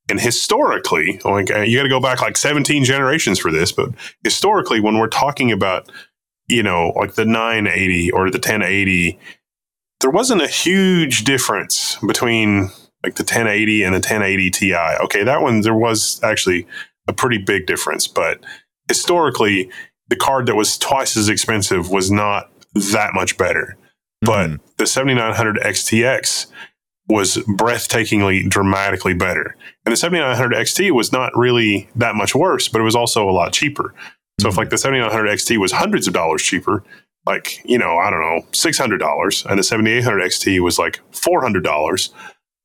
And historically, like you got to go back like 17 generations for this, but historically, when we're talking about you know, like the 980 or the 1080, there wasn't a huge difference between like the 1080 and the 1080 Ti. Okay, that one there was actually a pretty big difference, but historically, the card that was twice as expensive was not that much better. Mm-hmm. But the 7900 XTX was breathtakingly dramatically better. And the 7900 XT was not really that much worse, but it was also a lot cheaper. So if like the 7900 XT was hundreds of dollars cheaper, like, you know, I don't know, $600 and the 7800 XT was like $400,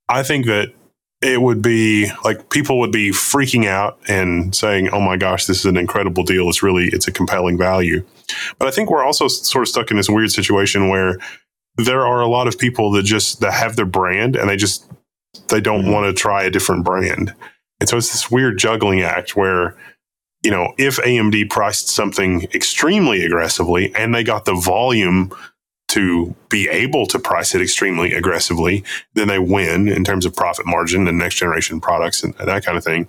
I think that it would be like people would be freaking out and saying, "Oh my gosh, this is an incredible deal. It's really it's a compelling value." But I think we're also sort of stuck in this weird situation where there are a lot of people that just that have their brand and they just they don't mm-hmm. want to try a different brand. And so it's this weird juggling act where you know, if AMD priced something extremely aggressively and they got the volume to be able to price it extremely aggressively, then they win in terms of profit margin and next generation products and, that kind of thing.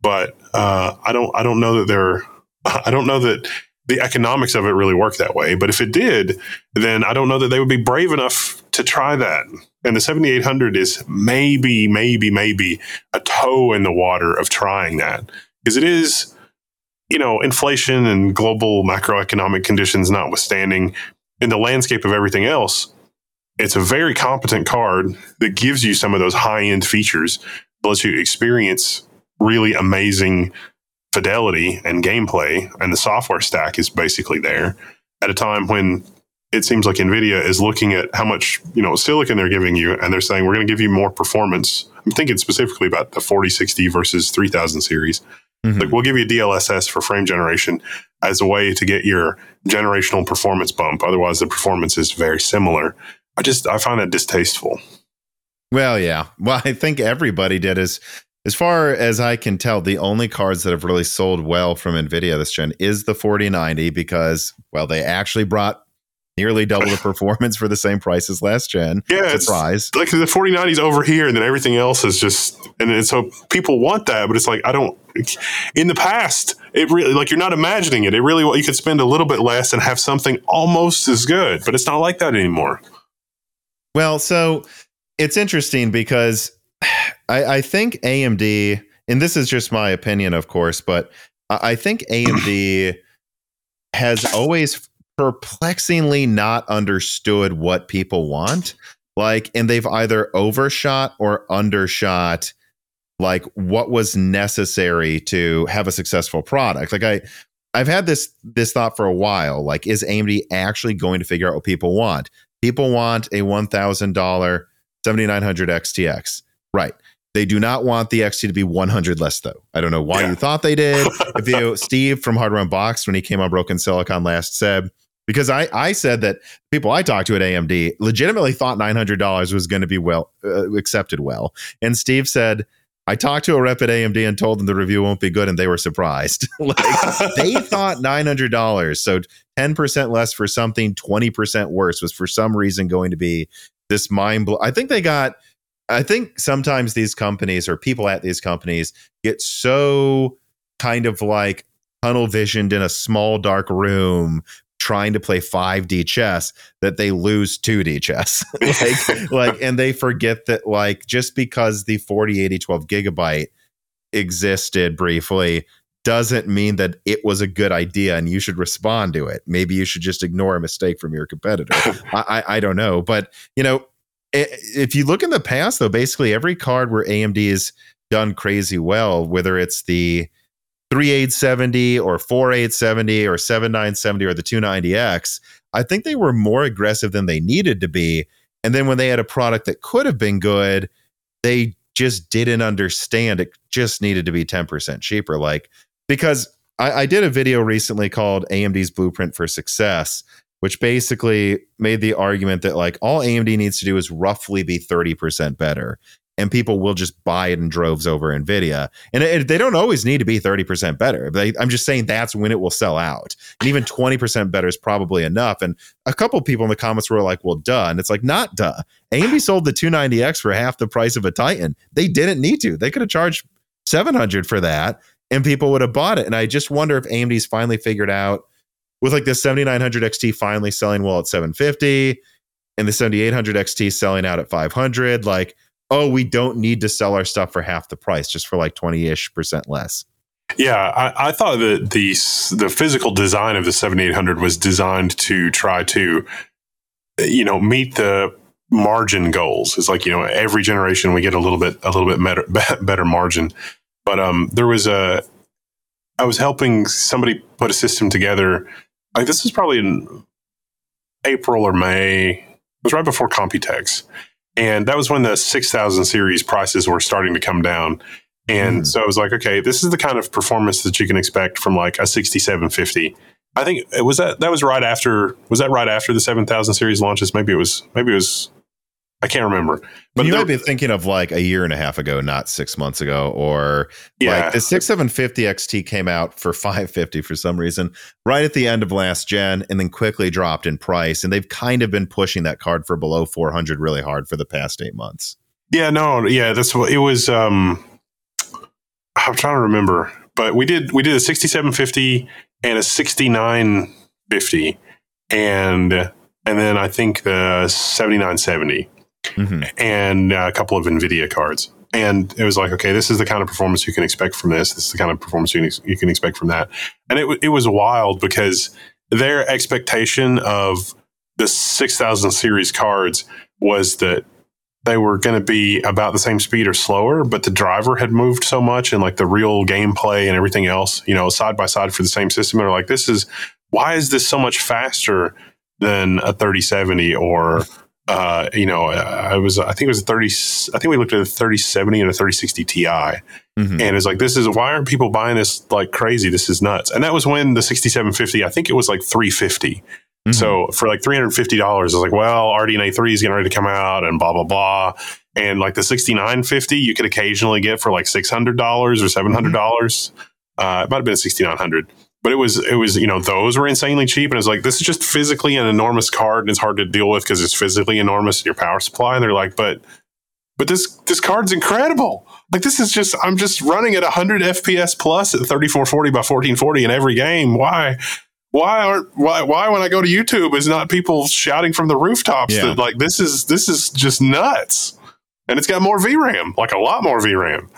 But uh, I don't, I don't know that they're, I don't know that the economics of it really work that way. But if it did, then I don't know that they would be brave enough to try that. And the 7800 is maybe, maybe, maybe a toe in the water of trying that because it is, you know, inflation and global macroeconomic conditions notwithstanding, in the landscape of everything else, it's a very competent card that gives you some of those high end features, lets you experience really amazing fidelity and gameplay, and the software stack is basically there at a time when it seems like Nvidia is looking at how much you know silicon they're giving you, and they're saying we're going to give you more performance. I'm thinking specifically about the 4060 versus 3000 series. Mm-hmm. Like we'll give you DLSS for frame generation as a way to get your generational performance bump. Otherwise, the performance is very similar. I just I find that distasteful. Well, yeah. Well, I think everybody did. As as far as I can tell, the only cards that have really sold well from Nvidia this gen is the 4090 because well, they actually brought nearly double the performance for the same price as last gen. Yeah, surprise. like the 4090 is over here, and then everything else is just, and so people want that, but it's like I don't. In the past, it really like you're not imagining it. It really you could spend a little bit less and have something almost as good, but it's not like that anymore. Well, so it's interesting because I, I think AMD, and this is just my opinion, of course, but I think AMD has always perplexingly not understood what people want. Like, and they've either overshot or undershot like what was necessary to have a successful product. Like I I've had this this thought for a while. Like, is AMD actually going to figure out what people want? People want a one thousand dollar seventy nine hundred XTX, right? They do not want the XT to be 100 less though. I don't know why yeah. you thought they did. if you Steve from Hardware Unboxed when he came on Broken Silicon last said because I, I said that people I talked to at AMD legitimately thought $900 was going to be well uh, accepted well. And Steve said, I talked to a rep at AMD and told them the review won't be good, and they were surprised. like they thought nine hundred dollars, so ten percent less for something, twenty percent worse was for some reason going to be this mind blow. I think they got. I think sometimes these companies or people at these companies get so kind of like tunnel visioned in a small dark room trying to play 5D chess that they lose 2D chess. like like and they forget that like just because the 4080 12 gigabyte existed briefly doesn't mean that it was a good idea and you should respond to it. Maybe you should just ignore a mistake from your competitor. I, I, I don't know, but you know, if you look in the past though, basically every card where AMD has done crazy well, whether it's the 3870 or 4870 or 7970 or the 290X, I think they were more aggressive than they needed to be. And then when they had a product that could have been good, they just didn't understand it just needed to be 10% cheaper. Like, because I, I did a video recently called AMD's Blueprint for Success, which basically made the argument that like all AMD needs to do is roughly be 30% better and people will just buy it in droves over Nvidia. And it, they don't always need to be 30% better. They, I'm just saying that's when it will sell out. And even 20% better is probably enough. And a couple people in the comments were like, well, duh. And it's like, not duh. AMD sold the 290X for half the price of a Titan. They didn't need to. They could have charged 700 for that and people would have bought it. And I just wonder if AMD's finally figured out with like the 7900 XT finally selling well at 750 and the 7800 XT selling out at 500. Like, oh, we don't need to sell our stuff for half the price, just for like 20 ish percent less. Yeah, I, I, thought that the the physical design of the 7800 was designed to try to, you know, meet the margin goals. It's like you know, every generation we get a little bit a little bit better, better margin. But um, there was a, I was helping somebody put a system together. Like this was probably in April or May. It was right before Computex, and that was when the 6000 series prices were starting to come down. And mm. so I was like, okay, this is the kind of performance that you can expect from like a 6750. I think it was that that was right after was that right after the 7000 series launches? Maybe it was maybe it was I can't remember. But you might be thinking of like a year and a half ago, not six months ago, or yeah. like the six seven fifty XT came out for five fifty for some reason right at the end of last gen, and then quickly dropped in price. And they've kind of been pushing that card for below four hundred really hard for the past eight months. Yeah, no, yeah, that's what it was. Um, I'm trying to remember, but we did we did a sixty seven fifty and a sixty nine fifty, and and then I think the seventy nine seventy mm-hmm. and a couple of NVIDIA cards. And it was like, okay, this is the kind of performance you can expect from this. This is the kind of performance you can, you can expect from that. And it, it was wild because their expectation of the 6000 series cards was that they were going to be about the same speed or slower, but the driver had moved so much and like the real gameplay and everything else, you know, side by side for the same system. And they're like, this is why is this so much faster than a 3070 or uh, you know, I was, I think it was a 30, I think we looked at a 3070 and a 3060 Ti. Mm-hmm. And it's like, this is, why aren't people buying this like crazy? This is nuts. And that was when the 6750, I think it was like 350. Mm-hmm. So for like $350, I was like, well, RDNA 3 is getting ready to come out and blah, blah, blah. And like the 6950, you could occasionally get for like $600 or $700. mm hmm uh, it might have been a 6900 but it was it was you know those were insanely cheap. And it's like this is just physically an enormous card and it's hard to deal with because it's physically enormous in your power supply. And they're like but but this this card's incredible. Like this is just i'm just running at 100 fps plus at 3440 by 1440 in every game. Why why aren't why why when i go to youtube is not people shouting from the rooftops yeah. that like this is this is just nuts. And it's got more vram like a lot more vram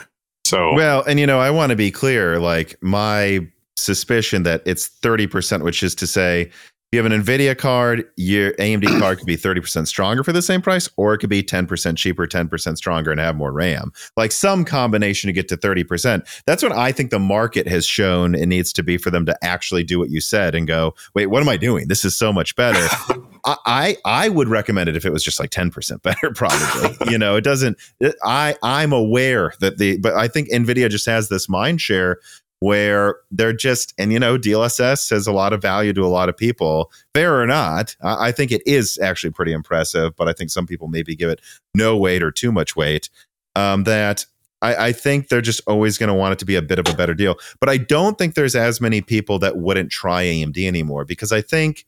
so well and you know i want to be clear like my suspicion that it's 30%, which is to say, if you have an NVIDIA card, your AMD card could be 30% stronger for the same price, or it could be 10% cheaper, 10% stronger, and have more RAM. Like some combination to get to 30%. That's what I think the market has shown it needs to be for them to actually do what you said and go, wait, what am I doing? This is so much better. I, I, I would recommend it if it was just like 10% better, probably. you know, it doesn't I I'm aware that the but I think NVIDIA just has this mind share where they're just and you know DLSS has a lot of value to a lot of people. Fair or not I, I, think it is actually pretty impressive but I think some people maybe give it no weight or too much weight. Um, that I, I think they're just always going to want it to be a bit of a better deal. But I don't think there's as many people that wouldn't try AMD anymore because I think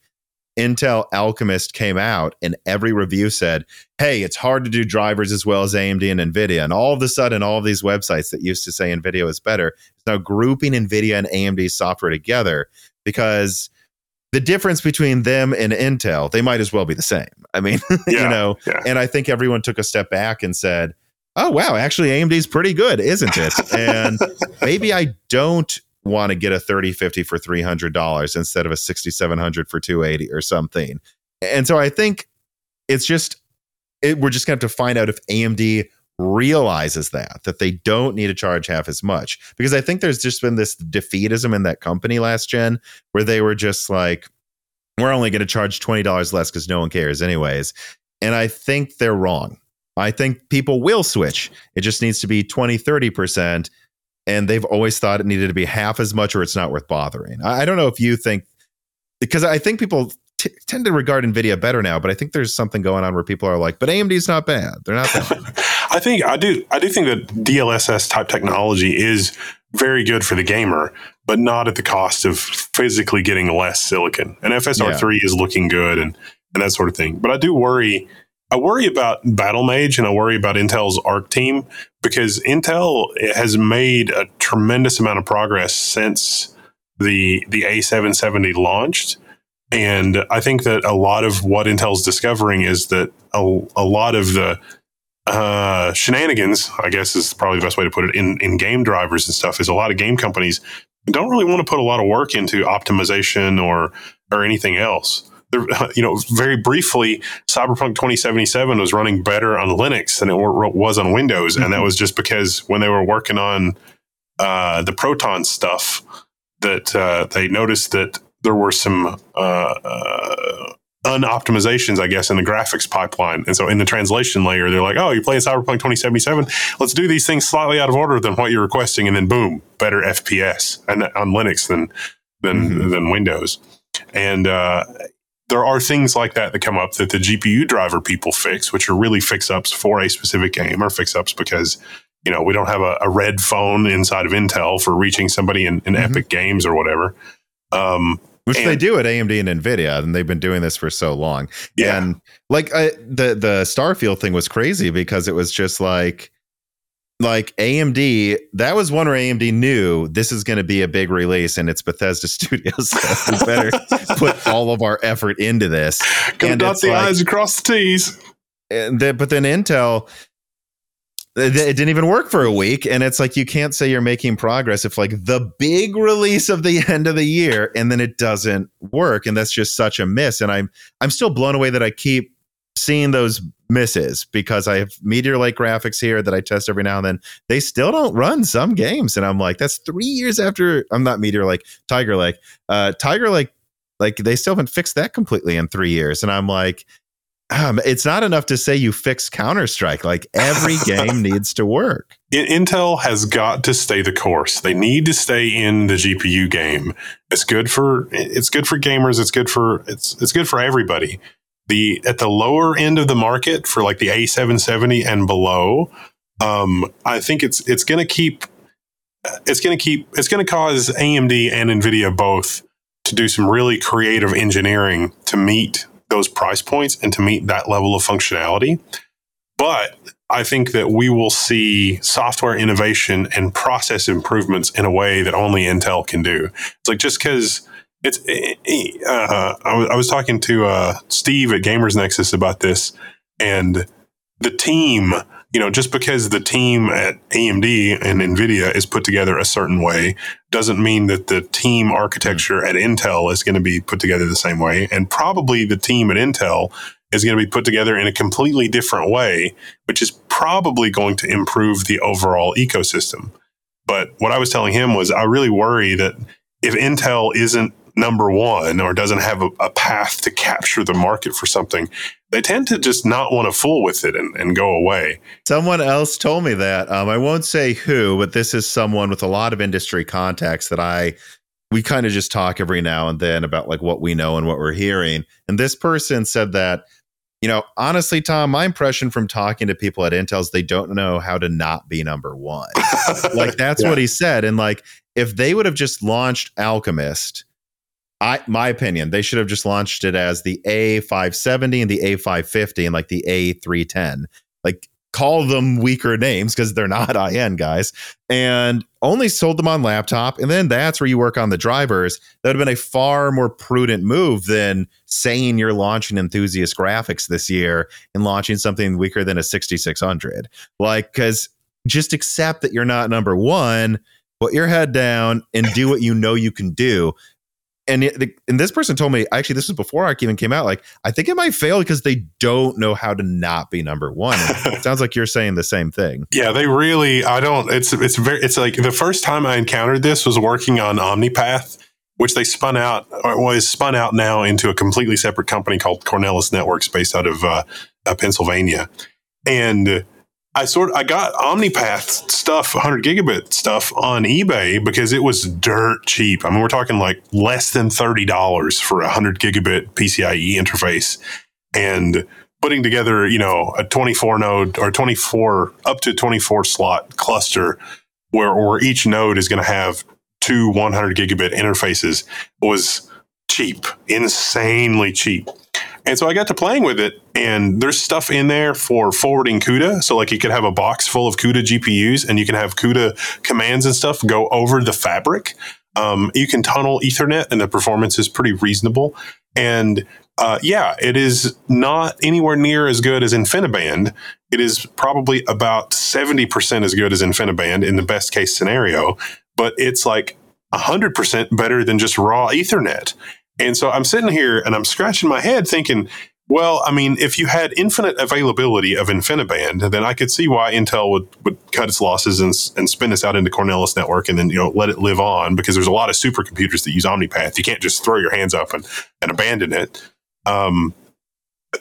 Intel Alchemist came out and every review said, hey, it's hard to do drivers as well as AMD and NVIDIA. And all of a sudden, all of these websites that used to say NVIDIA is better is now grouping NVIDIA and AMD software together because the difference between them and Intel, they might as well be the same. I mean, yeah, you know, yeah. and I think everyone took a step back and said, oh, wow, actually, AMD is pretty good, isn't it? and maybe I don't want to get a 3050 for $300 instead of a 6700 for 280 or something. And so I think it's just it, we're just going to have to find out if AMD realizes that that they don't need to charge half as much because I think there's just been this defeatism in that company last gen where they were just like we're only going to charge $20 less cuz no one cares anyways. And I think they're wrong. I think people will switch. It just needs to be 20 30% and they've always thought it needed to be half as much or it's not worth bothering. I, I don't know if you think because I think people t- tend to regard Nvidia better now, but I think there's something going on where people are like, but AMD's not bad. They're not bad. I think I do I do think that DLSS type technology is very good for the gamer, but not at the cost of physically getting less silicon. And FSR3 yeah. is looking good and and that sort of thing. But I do worry I worry about Battlemage and I worry about Intel's ARC team because Intel has made a tremendous amount of progress since the the A770 launched. And I think that a lot of what Intel's discovering is that a, a lot of the uh, shenanigans, I guess is probably the best way to put it, in, in game drivers and stuff, is a lot of game companies don't really want to put a lot of work into optimization or or anything else you know, very briefly, Cyberpunk 2077 was running better on Linux than it was on Windows, mm-hmm. and that mm-hmm. was just because when they were working on uh, the Proton stuff, that uh, they noticed that there were some uh, uh unoptimizations, I guess, in the graphics pipeline. And so in the translation layer, they're like, oh, you're playing Cyberpunk 2077. Let's do these things slightly out of order than what you're requesting. And then boom, better FPS and on Linux than, than, mm-hmm. than Windows. And, uh, there are things like that that come up that the GPU driver people fix, which are really fix ups for a specific game or fix ups because, you know, we don't have a, a, red phone inside of Intel for reaching somebody in, in mm-hmm. Epic Games or whatever. Um, which and, they do at AMD and Nvidia, and they've been doing this for so long. Yeah. And like I, the the Starfield thing was crazy because it was just like like AMD, that was one where AMD knew this is going to be a big release and it's Bethesda Studios. So we better put all of our effort into this. Gonna dot the like, I's across the T's. And then, but then Intel, it didn't even work for a week and it's like you can't say you're making progress if like the big release of the end of the year and then it doesn't work and that's just such a miss and i'm i'm still blown away that i keep seeing those misses because i have meteor lake graphics here that i test every now and then they still don't run some games and i'm like that's three years after i'm not meteor lake tiger lake uh tiger lake like they still haven't fixed that completely in three years and i'm like um, it's not enough to say you fix Counter Strike. Like every game needs to work. Intel has got to stay the course. They need to stay in the GPU game. It's good for it's good for gamers. It's good for it's it's good for everybody. The at the lower end of the market for like the A770 and below, um, I think it's it's going to keep it's going to keep it's going to cause AMD and Nvidia both to do some really creative engineering to meet those price points and to meet that level of functionality. But I think that we will see software innovation and process improvements in a way that only Intel can do. It's like just because it's, uh, I, was, I was talking to uh, Steve at Gamers Nexus about this, and the team you know, just because the team at AMD and NVIDIA is put together a certain way doesn't mean that the team architecture at Intel is going to be put together the same way. And probably the team at Intel is going to be put together in a completely different way, which is probably going to improve the overall ecosystem. But what I was telling him was I really worry that if Intel isn't number one or doesn't have a, a, path to capture the market for something, they tend to just not want to fool with it and, and go away. Someone else told me that. Um, I won't say who, but this is someone with a lot of industry contacts that I we kind of just talk every now and then about like what we know and what we're hearing. And this person said that, you know, honestly, Tom, my impression from talking to people at Intel is they don't know how to not be number one. like that's yeah. what he said. And like if they would have just launched Alchemist I my opinion, they should have just launched it as the A570 and the A550 and like the A310. Like call them weaker names because they're not IN guys, and only sold them on laptop. And then that's where you work on the drivers. That would have been a far more prudent move than saying you're launching enthusiast graphics this year and launching something weaker than a 6600. Like, because just accept that you're not number one, put your head down and do what you know you can do and it, and this person told me actually this was before ARC even came out. Like I think it might fail because they don't know how to not be number one. it sounds like you're saying the same thing. Yeah, they really. I don't. It's it's very. It's like the first time I encountered this was working on OmniPath, which they spun out or was spun out now into a completely separate company called Cornelis Networks, based out of uh, uh, Pennsylvania, and I sort I got OmniPath stuff, 100 gigabit stuff on eBay because it was dirt cheap. I mean, we're talking like less than $30 for a 100 gigabit PCIe interface. And putting together, you know, a 24 node or 24 up to 24 slot cluster where, where each node is going to have two 100 gigabit interfaces was cheap, insanely cheap. And so I got to playing with it, and there's stuff in there for forwarding CUDA. So, like, you could have a box full of CUDA GPUs, and you can have CUDA commands and stuff go over the fabric. Um, you can tunnel Ethernet, and the performance is pretty reasonable. And uh, yeah, it is not anywhere near as good as InfiniBand. It is probably about 70% as good as InfiniBand in the best case scenario, but it's like 100% better than just raw Ethernet. And so I'm sitting here and I'm scratching my head thinking, well, I mean, if you had infinite availability of InfiniBand, then I could see why Intel would, would cut its losses and, and spin this out into Cornelis network and then, you know, let it live on because there's a lot of supercomputers that use OmniPath. You can't just throw your hands up and, and abandon it. Um,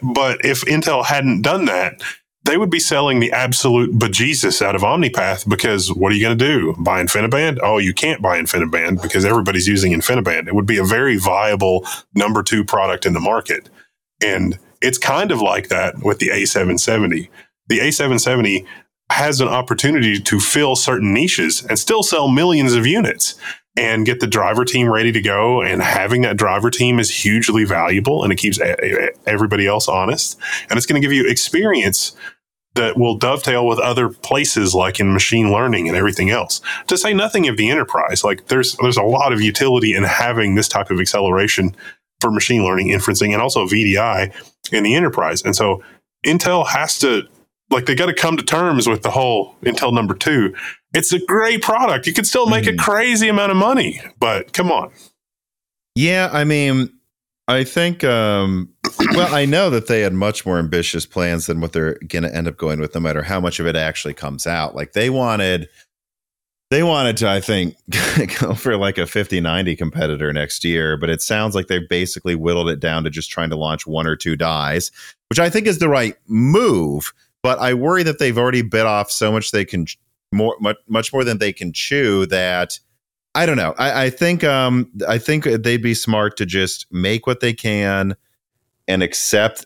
but if Intel hadn't done that, they would be selling the absolute bejesus out of OmniPath because what are you going to do? Buy InfiniBand? Oh, you can't buy InfiniBand because everybody's using InfiniBand. It would be a very viable number two product in the market. And it's kind of like that with the A770. The A770 has an opportunity to fill certain niches and still sell millions of units and get the driver team ready to go. And having that driver team is hugely valuable and it keeps everybody else honest. And it's going to give you experience that will dovetail with other places like in machine learning and everything else. To say nothing of the enterprise, like there's there's a lot of utility in having this type of acceleration for machine learning inferencing and also VDI in the enterprise. And so Intel has to like they got to come to terms with the whole Intel number 2. It's a great product. You can still make mm. a mm-hmm. crazy amount of money, but come on. Yeah, I mean, I think, um, well, I know that they had much more ambitious plans than what they're going to end up going with, no matter how much of it actually comes out. Like they wanted, they wanted to, I think, go for like a 5090 competitor next year, but it sounds like they've basically whittled it down to just trying to launch one or two dies, which I think is the right move. But I worry that they've already bit off so much they can more, much, much more than they can chew that I don't know. I, I think um, I think they'd be smart to just make what they can and accept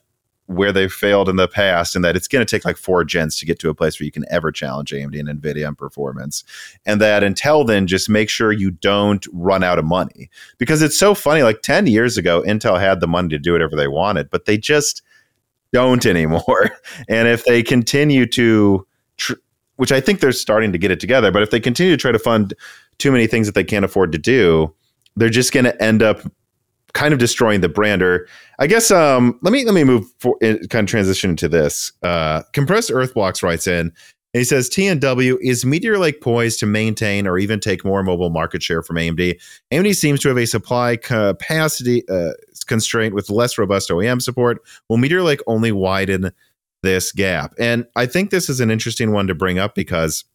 where they failed in the past, and that it's going to take like four gens to get to a place where you can ever challenge AMD and Nvidia on performance, and that until then, just make sure you don't run out of money because it's so funny. Like ten years ago, Intel had the money to do whatever they wanted, but they just don't anymore. And if they continue to tr- which I think they're starting to get it together. But if they continue to try to fund too many things that they can't afford to do, they're just going to end up kind of destroying the brand. Or I guess um, let me let me move for, kind of transition into this. Uh, Compressed Earth Blocks writes in. he says TNW is Meteor Lake poised to maintain or even take more mobile market share from AMD. AMD seems to have a supply capacity uh, constraint with less robust OEM support. Will Meteor Lake only widen this gap. And I think this is an interesting one to bring up because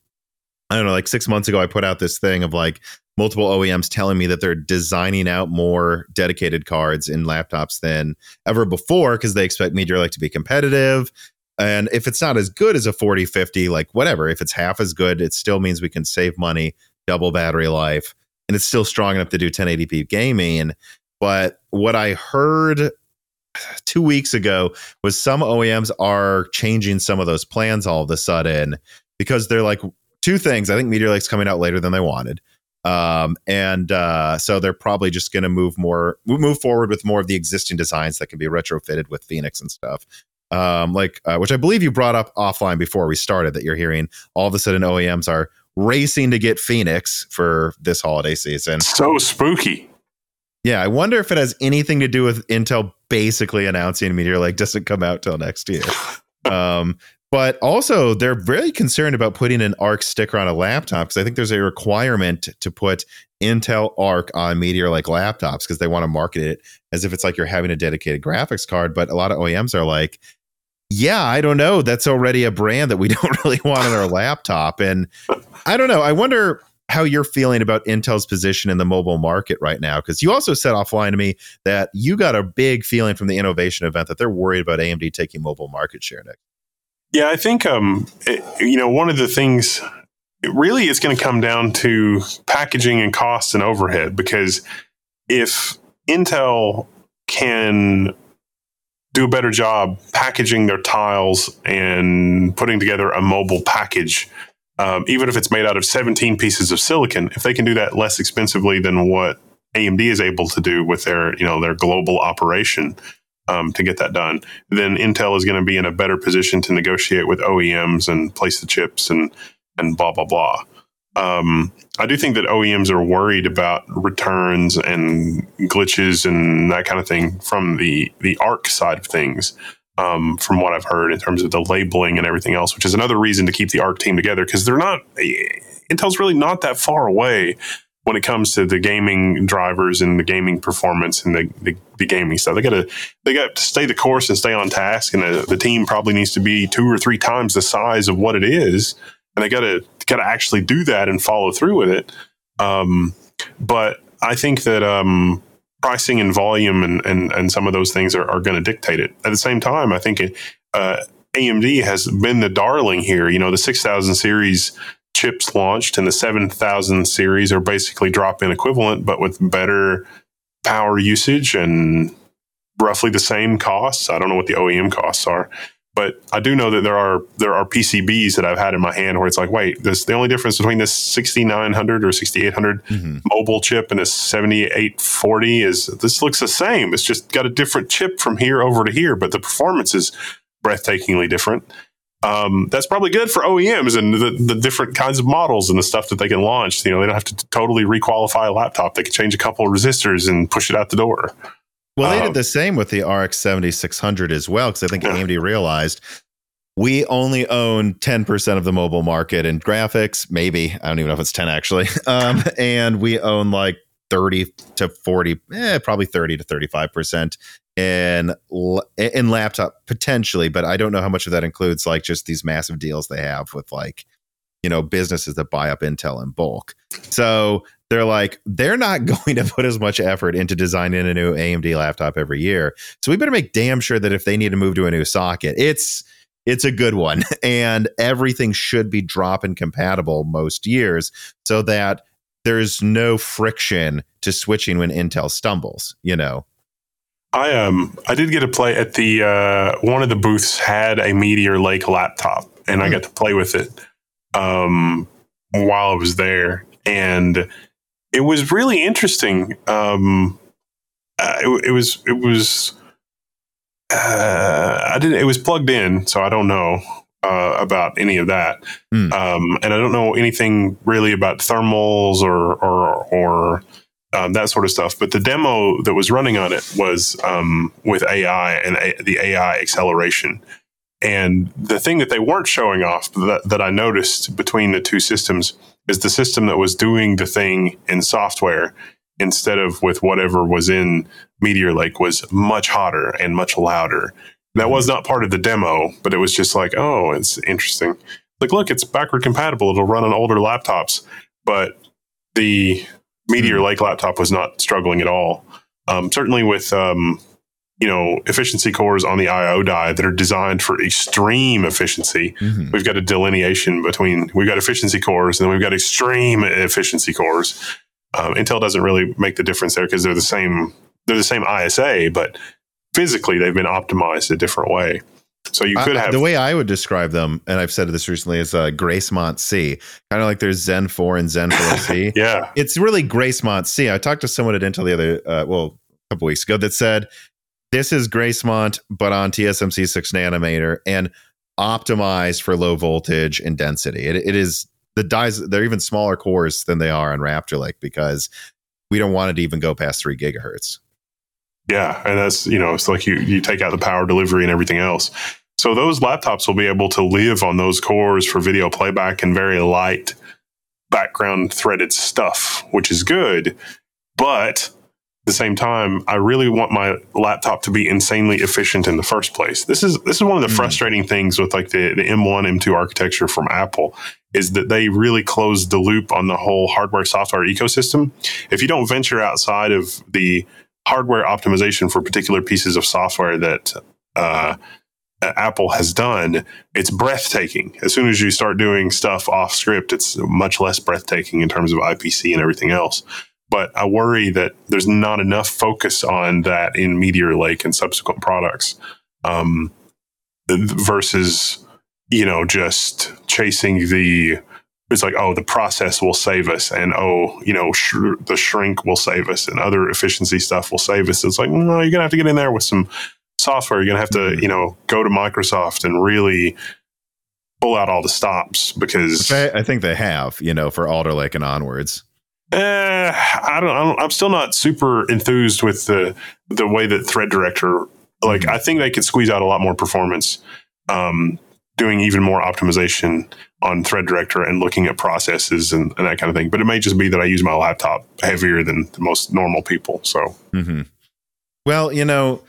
I don't know, like six months ago, I put out this thing of like multiple OEMs telling me that they're designing out more dedicated cards in laptops than ever before because they expect Meteor Lake to be competitive. And if it's not as good as a 4050, like whatever, if it's half as good, it still means we can save money, double battery life, and it's still strong enough to do 1080p gaming. But what I heard two weeks ago was some OEMs are changing some of those plans all of a sudden because they're like two things. I think Meteor Lake's coming out later than they wanted. Um, and uh, so they're probably just going to move more, move forward with more of the existing designs that can be retrofitted with Phoenix and stuff. Um, like, uh, which I believe you brought up offline before we started that you're hearing all of a sudden OEMs are racing to get Phoenix for this holiday season. So spooky. Yeah, I wonder if it has anything to do with Intel basically announcing Meteor Lake doesn't come out till next year. um, but also, they're very concerned about putting an ARC sticker on a laptop because I think there's a requirement to put Intel ARC on Meteor Lake laptops because they want to market it as if it's like you're having a dedicated graphics card. But a lot of OEMs are like, yeah, I don't know. That's already a brand that we don't really want on our laptop. And I don't know. I wonder how you're feeling about Intel's position in the mobile market right now. Because you also said offline to me that you got a big feeling from the innovation event that they're worried about AMD taking mobile market share next. Yeah, I think um, it, you know one of the things really is going to come down to packaging and cost and overhead because if Intel can do a better job packaging their tiles and putting together a mobile package um, even if it's made out of 17 pieces of silicon, if they can do that less expensively than what AMD is able to do with their, you know, their global operation um, to get that done, then Intel is going to be in a better position to negotiate with OEMs and place the chips and and blah blah blah. Um, I do think that OEMs are worried about returns and glitches and that kind of thing from the the ARC side of things um, from what I've heard in terms of the labeling and everything else, which is another reason to keep the ARC team together because they're not, Intel's really not that far away when it comes to the gaming drivers and the gaming performance and the, the, the gaming stuff. They got to they got to stay the course and stay on task, and the, the team probably needs to be two or three times the size of what it is, and they got to got to actually do that and follow through with it. Um, but I think that um, pricing and volume and and, and some of those things are, are going to dictate it. At the same time, I think it, uh, AMD has been the darling here. You know, the 6000 series chips launched and the 7000 series are basically drop in equivalent, but with better power usage and roughly the same costs. I don't know what the OEM costs are, but I do know that there are there are PCBs that I've had in my hand where it's like, wait, this the only difference between this 6900 or 6800 mm-hmm. mobile chip and a 7840 is this looks the same. It's just got a different chip from here over to here, but the performance is breathtakingly different. Um, that's probably good for OEMs and the, the, different kinds of models and the stuff that they can launch. You know, they don't have to totally requalify a laptop. They can change a couple of resistors and push it out the door. Well, they um, did the same with the RX 7600 as well, because I think yeah. AMD realized we only own 10% of the mobile market in graphics, maybe. I don't even know if it's 10 actually. Um, and we own like 30 to 40, eh, probably 30 to 35% in in laptop potentially, but I don't know how much of that includes like just these massive deals they have with like you know businesses that buy up Intel in bulk. So they're like they're not going to put as much effort into designing a new AMD laptop every year. So we better make damn sure that if they need to move to a new socket, it's it's a good one and everything should be drop in compatible most years so that there's no friction to switching when Intel stumbles, you know. I um I did get to play at the uh, one of the booths had a Meteor Lake laptop, and mm. I hmm. got to play with it um, while I was there, and it was really interesting. Um, uh, it, it, was it was uh, I didn't it was plugged in, so I don't know uh, about any of that, mm. um, and I don't know anything really about thermals or or or um, that sort of stuff. But the demo that was running on it was um, with AI and A- the AI acceleration. And the thing that they weren't showing off that, that I noticed between the two systems is the system that was doing the thing in software instead of with whatever was in Meteor Lake was much hotter and much louder. That was not part of the demo, but it was just like, oh, it's interesting. Like, look, it's backward compatible. It'll run on older laptops, but the Meteor hmm. Lake laptop was not struggling at all. Um, certainly with um, you know efficiency cores on the I/O die that are designed for extreme efficiency. Mm-hmm. We've got a delineation between we've got efficiency cores and then we've got extreme efficiency cores. Um, Intel doesn't really make the difference there because they're the same. They're the same ISA, but physically they've been optimized a different way. So you could have the way I would describe them, and I've said this recently, is uh, Gracemont C. Kind of like there's Zen 4 and Zen 4C. yeah. It's really Gracemont C. I talked to someone at Intel the other, uh, well, a couple weeks ago that said this is Gracemont, but on TSMC 6 nanometer and optimized for low voltage and density. it, it is the dies, they're even smaller cores than they are on Raptor Lake because we don't want it to even go past three gigahertz. Yeah, and that's you know it's like you you take out the power delivery and everything else. So those laptops will be able to live on those cores for video playback and very light background threaded stuff, which is good. But at the same time, I really want my laptop to be insanely efficient in the first place. This is this is one of the mm. frustrating things with like the, the M1, M2 architecture from Apple is that they really closed the loop on the whole hardware software ecosystem. If you don't venture outside of the hardware optimization for particular pieces of software that uh, Apple has done, it's breathtaking. As soon as you start doing stuff off script, it's much less breathtaking in terms of IPC and everything else. But I worry that there's not enough focus on that in Meteor Lake and subsequent products um, versus, you know, just chasing the it's like, oh, the process will save us, and oh, you know, sh- the shrink will save us, and other efficiency stuff will save us. It's like, no, you're gonna have to get in there with some software. You're gonna have to, mm-hmm. you know, go to Microsoft and really pull out all the stops because I, I, think they have, you know, for Alder Lake and onwards. Uh, I don't, I don't. I'm still not super enthused with the the way that Thread Director. Like, mm-hmm. I think they could squeeze out a lot more performance. Um, doing even more optimization on Thread Director and looking at processes and, and, that kind of thing. But it may just be that I use my laptop heavier than most normal people. So, mm-hmm. well, you know,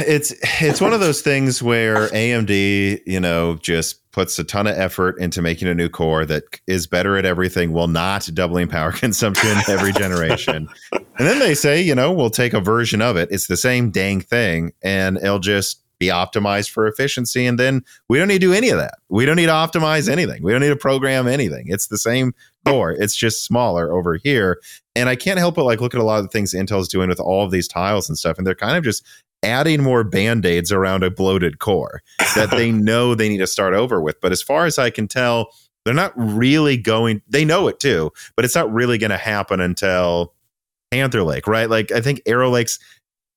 it's it's one of those things where AMD, you know, just puts a ton of effort into making a new core that is better at everything while not doubling power consumption every generation. and then they say, you know, we'll take a version of it. It's the same dang thing and it'll just be optimized for efficiency. And then we don't need to do any of that. We don't need to optimize anything. We don't need to program anything. It's the same core. It's just smaller over here. And I can't help but like look at a lot of the things Intel's doing with all of these tiles and stuff. And they're kind of just adding more band-aids around a bloated core that they know they need to start over with. But as far as I can tell, they're not really going they know it too, but it's not really going to happen until Panther Lake, right? Like I think Arrow Lake's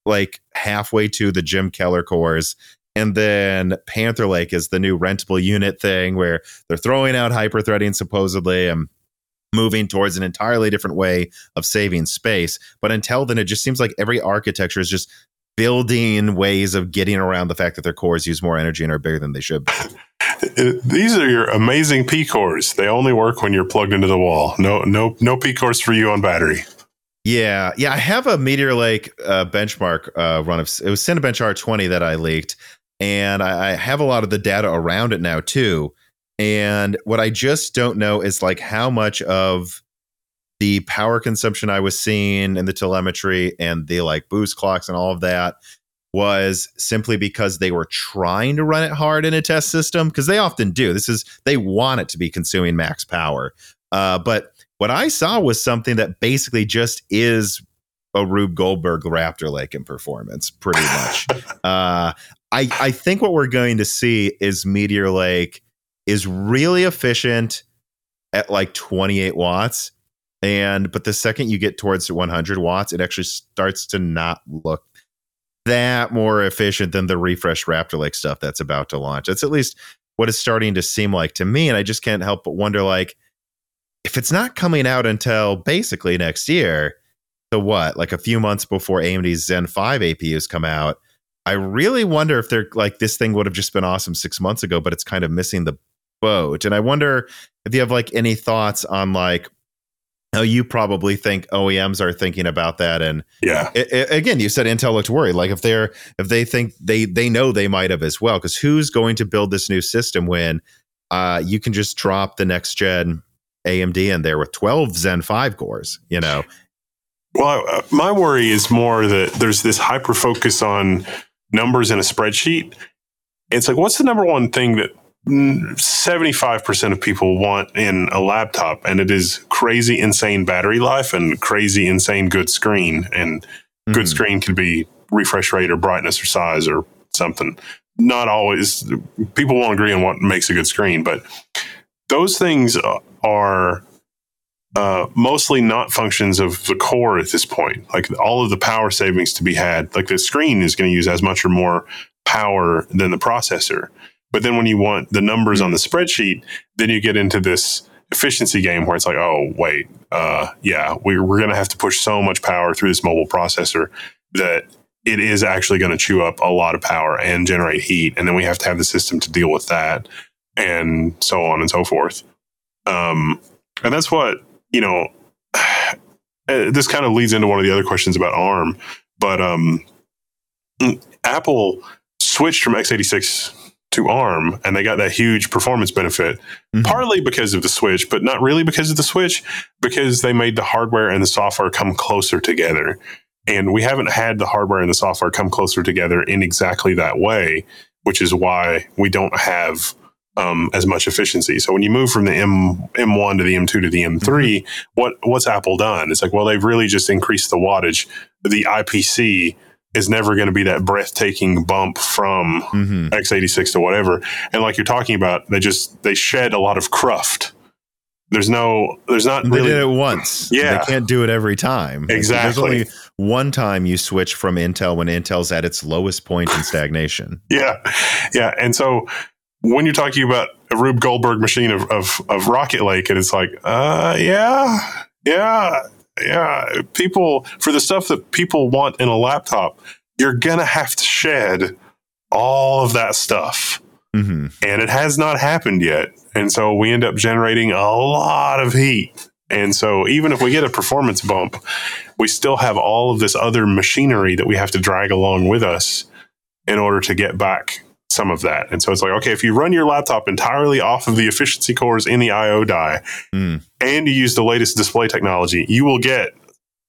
like halfway to the Jim Keller cores. And then Panther Lake is the new rentable unit thing where they're throwing out hyperthreading supposedly and moving towards an entirely different way of saving space. But until then, it just seems like every architecture is just building ways of getting around the fact that their cores use more energy and are bigger than they should. These are your amazing P cores. They only work when you're plugged into the wall. No, no, no P cores for you on battery. Yeah, yeah. I have a Meteor Lake uh, benchmark uh, run of it was Cinebench R20 that I leaked, and I, I have a lot of the data around it now too. And what I just don't know is like how much of the power consumption I was seeing in the telemetry and the like boost clocks and all of that was simply because they were trying to run it hard in a test system because they often do. This is they want it to be consuming max power. Uh, but what I saw was something that basically just is a Rube Goldberg Raptor Lake in performance, pretty much. uh, I I think what we're going to see is Meteor Lake is really efficient at like 28 watts, and but the second you get towards 100 watts, it actually starts to not look that more efficient than the refresh Raptor Lake stuff that's about to launch. That's at least what it's starting to seem like to me, and I just can't help but wonder like if it's not coming out until basically next year, so what? Like a few months before AMD's Zen 5 APUs come out, I really wonder if they're like this thing would have just been awesome six months ago, but it's kind of missing the boat. And I wonder if you have like any thoughts on like how you probably think OEMs are thinking about that. And yeah, it, it, again, you said Intel looked worried. Like if they're if they think they they know they might have as well, because who's going to build this new system when uh, you can just drop the next gen AMD in there with 12 Zen 5 cores, you know. Well, uh, my worry is more that there's this hyper focus on numbers in a spreadsheet. It's like, what's the number one thing that 75% of people want in a laptop? And it is crazy, insane battery life and crazy, insane good screen. And mm-hmm. good screen could be refresh rate or brightness or size or something. Not always, people won't agree on what makes a good screen, but those things are uh, mostly not functions of the core at this point. Like all of the power savings to be had, like the screen is going to use as much or more power than the processor. But then when you want the numbers on the spreadsheet, then you get into this efficiency game where it's like, oh, wait, uh, yeah, we're, we're going to have to push so much power through this mobile processor that it is actually going to chew up a lot of power and generate heat. And then we have to have the system to deal with that and so on and so forth. Um, and that's what, you know, this kind of leads into one of the other questions about ARM, but um, Apple switched from x86 to ARM and they got that huge performance benefit, mm-hmm. partly because of the switch, but not really because of the switch, because they made the hardware and the software come closer together. And we haven't had the hardware and the software come closer together in exactly that way, which is why we don't have um, as much efficiency. So when you move from the M M1 to the M2 to the M3, mm-hmm. what what's Apple done? It's like, well, they've really just increased the wattage. The IPC is never going to be that breathtaking bump from mm-hmm. x86 to whatever. And like you're talking about, they just they shed a lot of cruft. There's no, there's not. They really, did it once. Yeah, they can't do it every time. Exactly. There's only one time you switch from Intel when Intel's at its lowest point in stagnation. yeah, yeah, and so when you're talking about a Rube Goldberg machine of, of, of Rocket Lake, and it's like, uh, yeah, yeah, yeah. People, for the stuff that people want in a laptop, you're going to have to shed all of that stuff. Mm-hmm. And it has not happened yet. And so we end up generating a lot of heat. And so even if we get a performance bump, we still have all of this other machinery that we have to drag along with us in order to get back some of that. And so it's like, okay, if you run your laptop entirely off of the efficiency cores in the IO die Mm. and you use the latest display technology, you will get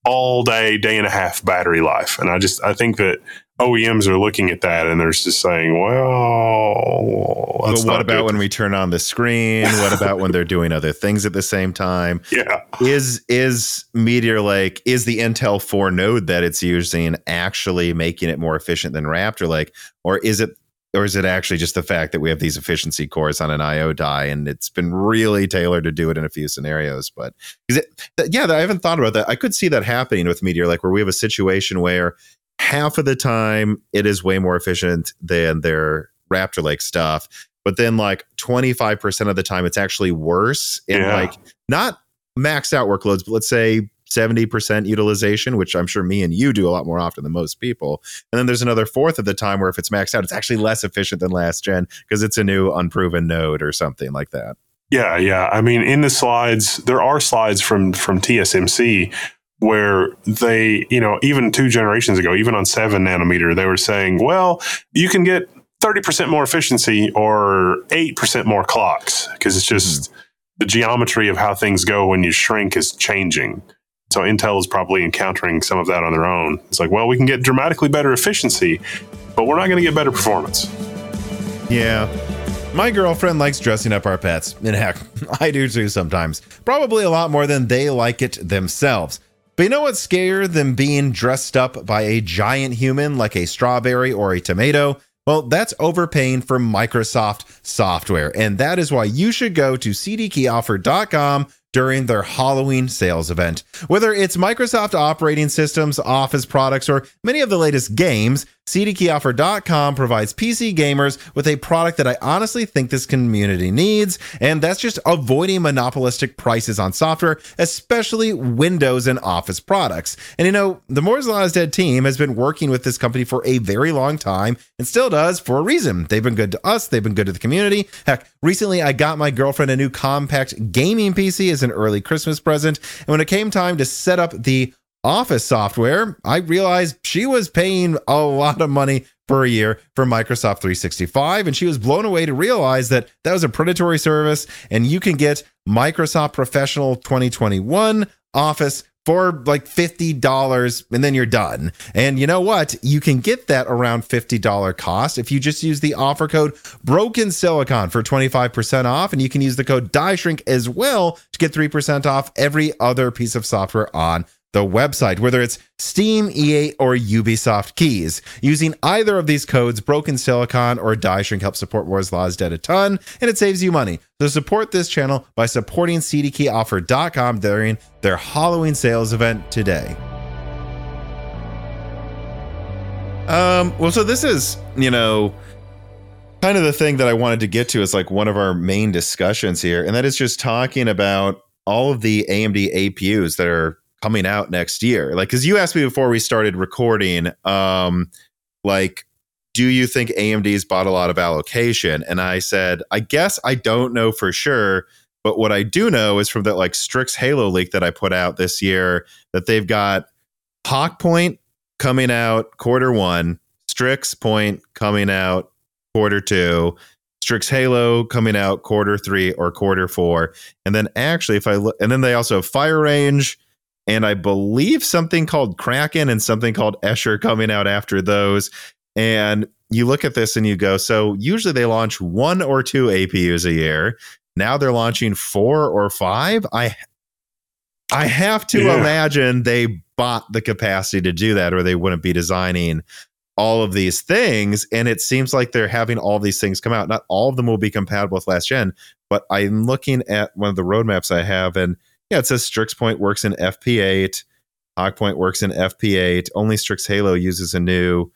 all day, day and a half battery life. And I just, I think that OEMs are looking at that and they're just saying, well, But what about when we turn on the screen? What about when they're doing other things at the same time? yeah. Is is Meteor Lake is the Intel 4 node that it's using actually making it more efficient than Raptor Lake, or is it or is it actually just the fact that we have these efficiency cores on an IO die and it's been really tailored to do it in a few scenarios? But is it yeah, I haven't thought about that. I could see that happening with Meteor like where we have a situation where half of the time it is way more efficient than their Raptor Lake stuff. But then like 25% of the time it's actually worse in Yeah. like not maxed out workloads, but let's say 70% utilization, which I'm sure me and you do a lot more often than most people. And then there's another fourth of the time where if it's maxed out, it's actually less efficient than last gen because it's a new unproven node or something like that. Yeah, yeah. I mean, in the slides, there are slides from from TSMC where they, you know, even two generations ago, even on seven nanometer, they were saying, well, you can get thirty percent more efficiency or eight percent more clocks because it's just hmm. the geometry of how things go when you shrink is changing. So Intel is probably encountering some of that on their own. It's like, well, we can get dramatically better efficiency, but we're not going to get better performance. Yeah. My girlfriend likes dressing up our pets. And heck, I do too sometimes. Probably a lot more than they like it themselves. But you know what's scarier than being dressed up by a giant human like a strawberry or a tomato? Well, that's overpaying for Microsoft software. And that is why you should go to cdkeyoffer.com during their Halloween sales event. Whether it's Microsoft operating systems, Office products, or many of the latest games, CDKeyoffer.com provides PC gamers with a product that I honestly think this community needs, and that's just avoiding monopolistic prices on software, especially Windows and Office products. And you know, the Moore's Law is Dead team has been working with this company for a very long time and still does for a reason. They've been good to us, they've been good to the community. Heck, recently I got my girlfriend a new compact gaming PC as an early Christmas present, and when it came time to set up the Office software, I realized she was paying a lot of money per year for Microsoft 365. And she was blown away to realize that that was a predatory service. And you can get Microsoft Professional 2021 Office for like $50 and then you're done. And you know what? You can get that around $50 cost if you just use the offer code Broken Silicon for 25% off. And you can use the code Die Shrink as well to get 3% off every other piece of software on the website, whether it's Steam, EA, or Ubisoft keys. Using either of these codes, Broken Silicon or Die Shrink help support Moore's Law is Dead a ton, and it saves you money. So support this channel by supporting CDKeyoffer.com during their Halloween sales event today. Um, well, so this is, you know, kind of the thing that I wanted to get to is like one of our main discussions here, and that is just talking about all of the AMD APUs that are coming out next year. Like, because you asked me before we started recording, um, like, do you think AMD's bought a lot of allocation? And I said, I guess I don't know for sure. But what I do know is from that like Strix Halo leak that I put out this year that they've got Hawk Point coming out quarter one, Strix Point coming out quarter two, Strix Halo coming out quarter three or quarter four. And then actually, if I look, and then they also have Fire Range and I believe something called Kraken and something called Escher coming out after those. And you look at this and you go, so usually they launch one or two APUs a year. Now they're launching four or five. I I have to Yeah. imagine they bought the capacity to do that, or they wouldn't be designing all of these things. And it seems like they're having all these things come out. Not all of them will be compatible with last gen, but I'm looking at one of the roadmaps I have, and yeah, it says Strix Point works in FP8, Hawk Point works in FP8. Only Strix Halo uses a new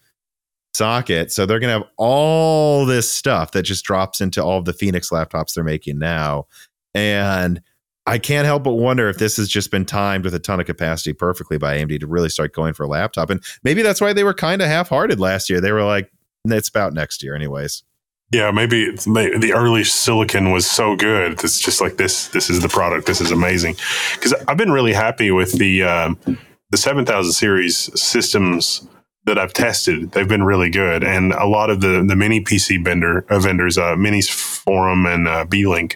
socket. So they're going to have all this stuff that just drops into all of the Phoenix laptops they're making now. And I can't help but wonder if this has just been timed with a ton of capacity perfectly by AMD to really start going for a laptop. And maybe that's why they were kind of half hearted last year. They were like, it's about next year, anyways. Yeah, maybe, the early silicon was so good. It's just like this. This is the product. This is amazing. Because I've been really happy with the um, the seven thousand series systems that I've tested, they've been really good. And a lot of the the mini PC vendor uh, vendors, uh, MinisForum and uh, Beelink,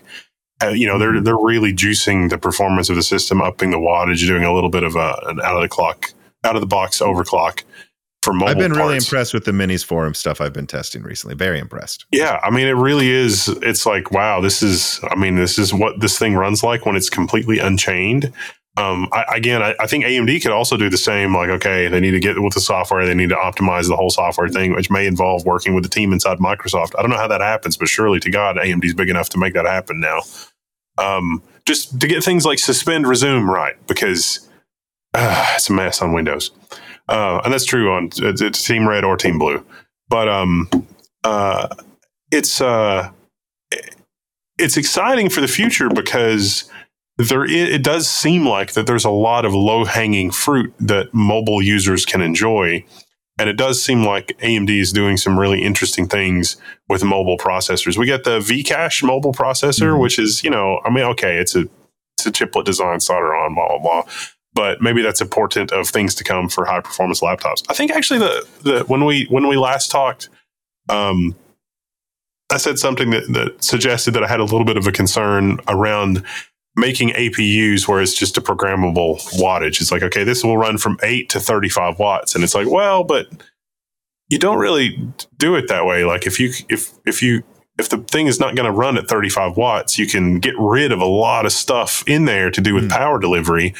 uh, you know, they're they're really juicing the performance of the system, upping the wattage, doing a little bit of a, an out of the clock, out of the box overclock for mobile. I've been parts. really impressed with the MinisForum stuff I've been testing recently. Very impressed. Yeah, I mean, it really is. It's like, wow, this is. I mean, this is what this thing runs like when it's completely unchained. Um, I, again, I, I, think AMD could also do the same. Like, okay, they need to get with the software, they need to optimize the whole software thing, which may involve working with the team inside Microsoft. I don't know how that happens, but surely to God, AMD's big enough to make that happen now. Um, just to get things like suspend, resume right, because uh, it's a mess on Windows, uh, and that's true on it's, it's Team Red or Team Blue. But um, uh, it's uh, it's exciting for the future because there it does seem like that there's a lot of low hanging fruit that mobile users can enjoy. And it does seem like AMD is doing some really interesting things with mobile processors. We got the V-Cache mobile processor, mm-hmm. which is, you know, I mean, okay, it's a it's a chiplet design, solder on, blah blah blah. But maybe that's a portent of things to come for high performance laptops. I think actually the the when we when we last talked, um, I said something that, that suggested that I had a little bit of a concern around making APUs where it's just a programmable wattage. It's like, okay, this will run from 8 to 35 watts. And it's like, well, but you don't really do it that way. Like if you if if you if the thing is not going to run at 35 watts, you can get rid of a lot of stuff in there to do with mm. power delivery.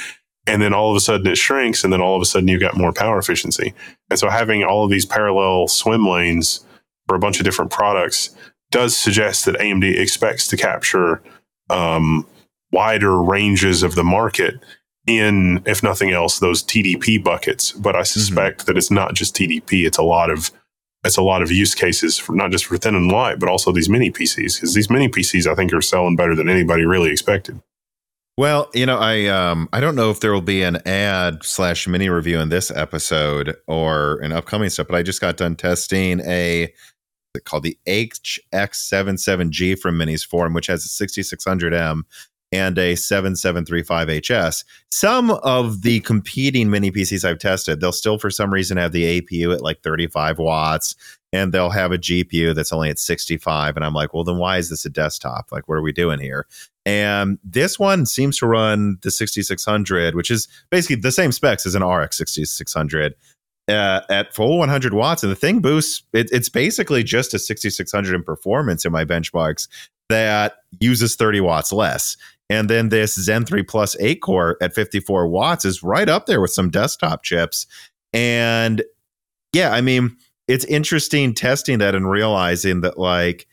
And then all of a sudden it shrinks, and then all of a sudden you've got more power efficiency. And so having all of these parallel swim lanes for a bunch of different products does suggest that AMD expects to capture um, wider ranges of the market in, if nothing else, those TDP buckets. But I mm-hmm. suspect mm-hmm. that it's not just TDP; it's a lot of it's a lot of use cases for not just for thin and light, but also these mini PCs. Because these mini PCs, I think, are selling better than anybody really expected. Well, you know, I um I don't know if there will be an ad slash mini review in this episode or an upcoming stuff, but I just got done testing a called the HX77G from MinisForum, which has a 6600M and a 7735HS. Some of the competing mini PCs I've tested, they'll still for some reason have the APU at like 35 watts and they'll have a GPU that's only at 65 and I'm like, "Well, then why is this a desktop? Like what are we doing here?" And this one seems to run the 6600, which is basically the same specs as an RX 6600. Uh, at full 100 watts, and the thing boosts. It, it's basically just a 6600 in performance in my benchmarks that uses 30 watts less. And then this Zen 3 Plus 8 core at 54 watts is right up there with some desktop chips. And yeah, I mean, it's interesting testing that and realizing that, like,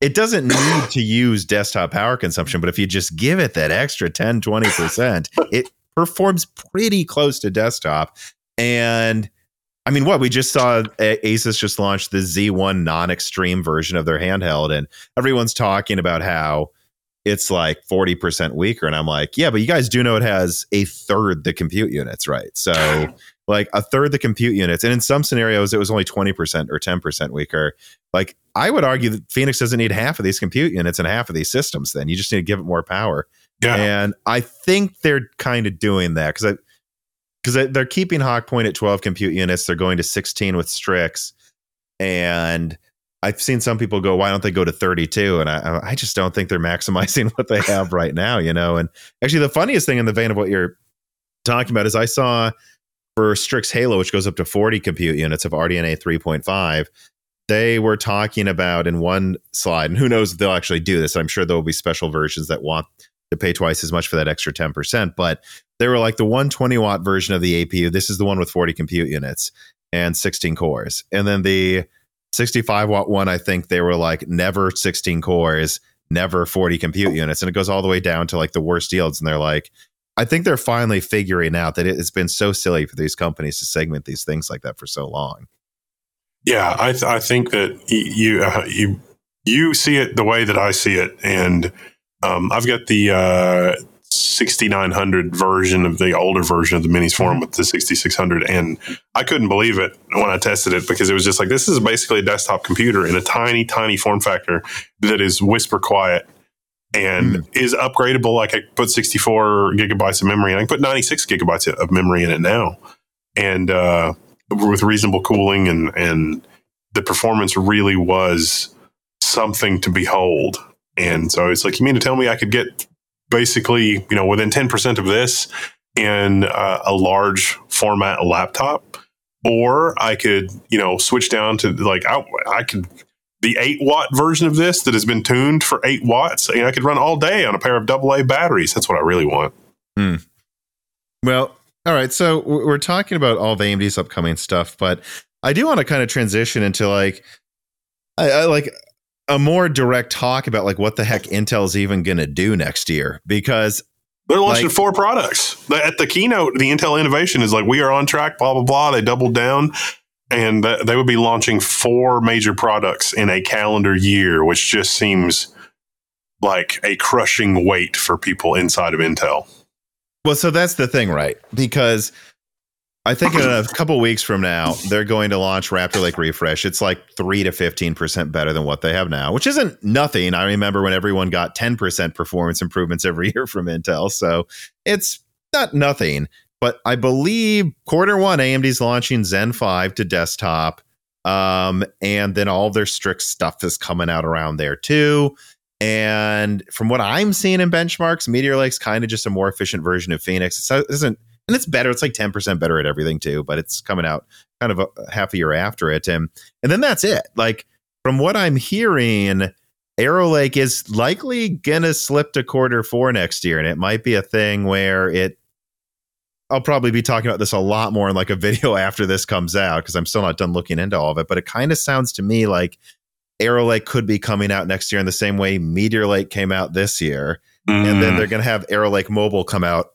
it doesn't need to use desktop power consumption, but if you just give it that extra 10, 20%, it performs pretty close to desktop. And I mean, what we just saw Asus just launched the Z1 non extreme version of their handheld, and everyone's talking about how it's like 40% weaker. And I'm like, yeah, but you guys do know it has a third the compute units, right? So, like a third the compute units. And in some scenarios, it was only 20% or 10% weaker. Like, I would argue that Phoenix doesn't need half of these compute units and half of these systems, then. You just need to give it more power. Yeah. And I think they're kind of doing that because I, because they're keeping Hawk Point at 12 compute units. They're going to 16 with Strix. And I've seen some people go, why don't they go to 32? And I, I just don't think they're maximizing what they have right now, you know? And actually, the funniest thing in the vein of what you're talking about is I saw for Strix Halo, which goes up to 40 compute units of RDNA 3.5, they were talking about in one slide, and who knows if they'll actually do this. I'm sure there will be special versions that want to pay twice as much for that extra 10%. But they were like the 120 watt version of the APU. This is the one with 40 compute units and 16 cores. And then the 65 watt one, I think they were like never 16 cores, never 40 compute units. And it goes all the way down to like the worst yields. And they're like, I think they're finally figuring out that it's been so silly for these companies to segment these things like that for so long. Yeah, I, th- I think that you uh, you you see it the way that I see it, and um, I've got the uh, 6900 version of the older version of the MinisForum mm-hmm. with the 6600 and i couldn't believe it when i tested it because it was just like this is basically a desktop computer in a tiny tiny form factor that is whisper quiet and mm. is upgradable like i put 64 gigabytes of memory and i can put 96 gigabytes of memory in it now and uh, with reasonable cooling and and the performance really was something to behold. And so it's like you mean to tell me I could get basically you know within ten percent of this in uh, a large format laptop, or I could you know switch down to like I, I could the eight watt version of this that has been tuned for eight watts. You know, I could run all day on a pair of double A batteries. That's what I really want. Hmm. Well, all right. So we're talking about all of AMD's upcoming stuff, but I do want to kind of transition into like, I, I like a more direct talk about like what the heck Intel's even going to do next year because they're launching like, four products. At the keynote, the Intel innovation is like, we are on track, blah, blah, blah. They doubled down and th- they would be launching four major products in a calendar year, which just seems like a crushing weight for people inside of Intel. Well, so that's the thing, right? Because I think in a couple weeks from now, they're going to launch Raptor Lake Refresh. It's like three to fifteen percent better than what they have now, which isn't nothing. I remember when everyone got ten percent performance improvements every year from Intel, so it's not nothing. But I believe quarter one, AMD's launching Zen 5 to desktop. Um, and then all their Strix stuff is coming out around there too. And from what I'm seeing in benchmarks, Meteor Lake's kind of just a more efficient version of Phoenix. It isn't, and it's better. It's like 10% better at everything too, but it's coming out kind of a, half a year after it. And, and then that's it. Like from what I'm hearing, Arrow Lake is likely gonna slip to quarter four next year. And it might be a thing where it I'll probably be talking about this a lot more in like a video after this comes out because I'm still not done looking into all of it. But it kind of sounds to me like Arrow Lake could be coming out next year in the same way Meteor Lake came out this year. Mm. And then mm. they're going to have Arrow Lake Mobile come out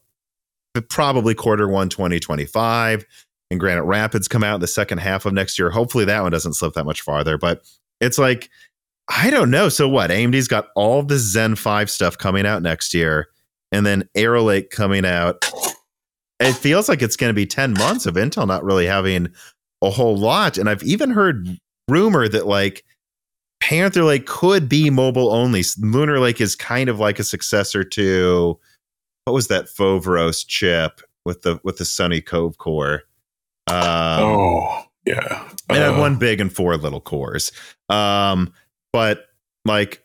probably quarter one 2025 and Granite Rapids come out in the second half of next year. Hopefully that one doesn't slip that much farther. But it's like, I don't know. So what? AMD's got all the Zen 5 stuff coming out next year and then Arrow Lake coming out it feels like it's going to be 10 months of Intel not really having a whole lot. And I've even heard rumor that like Panther Lake could be mobile only. Lunar Lake is kind of like a successor to what was that Foveros chip with the with the Sunny Cove core. Um, oh yeah, uh, and had one big and four little cores. Um, but like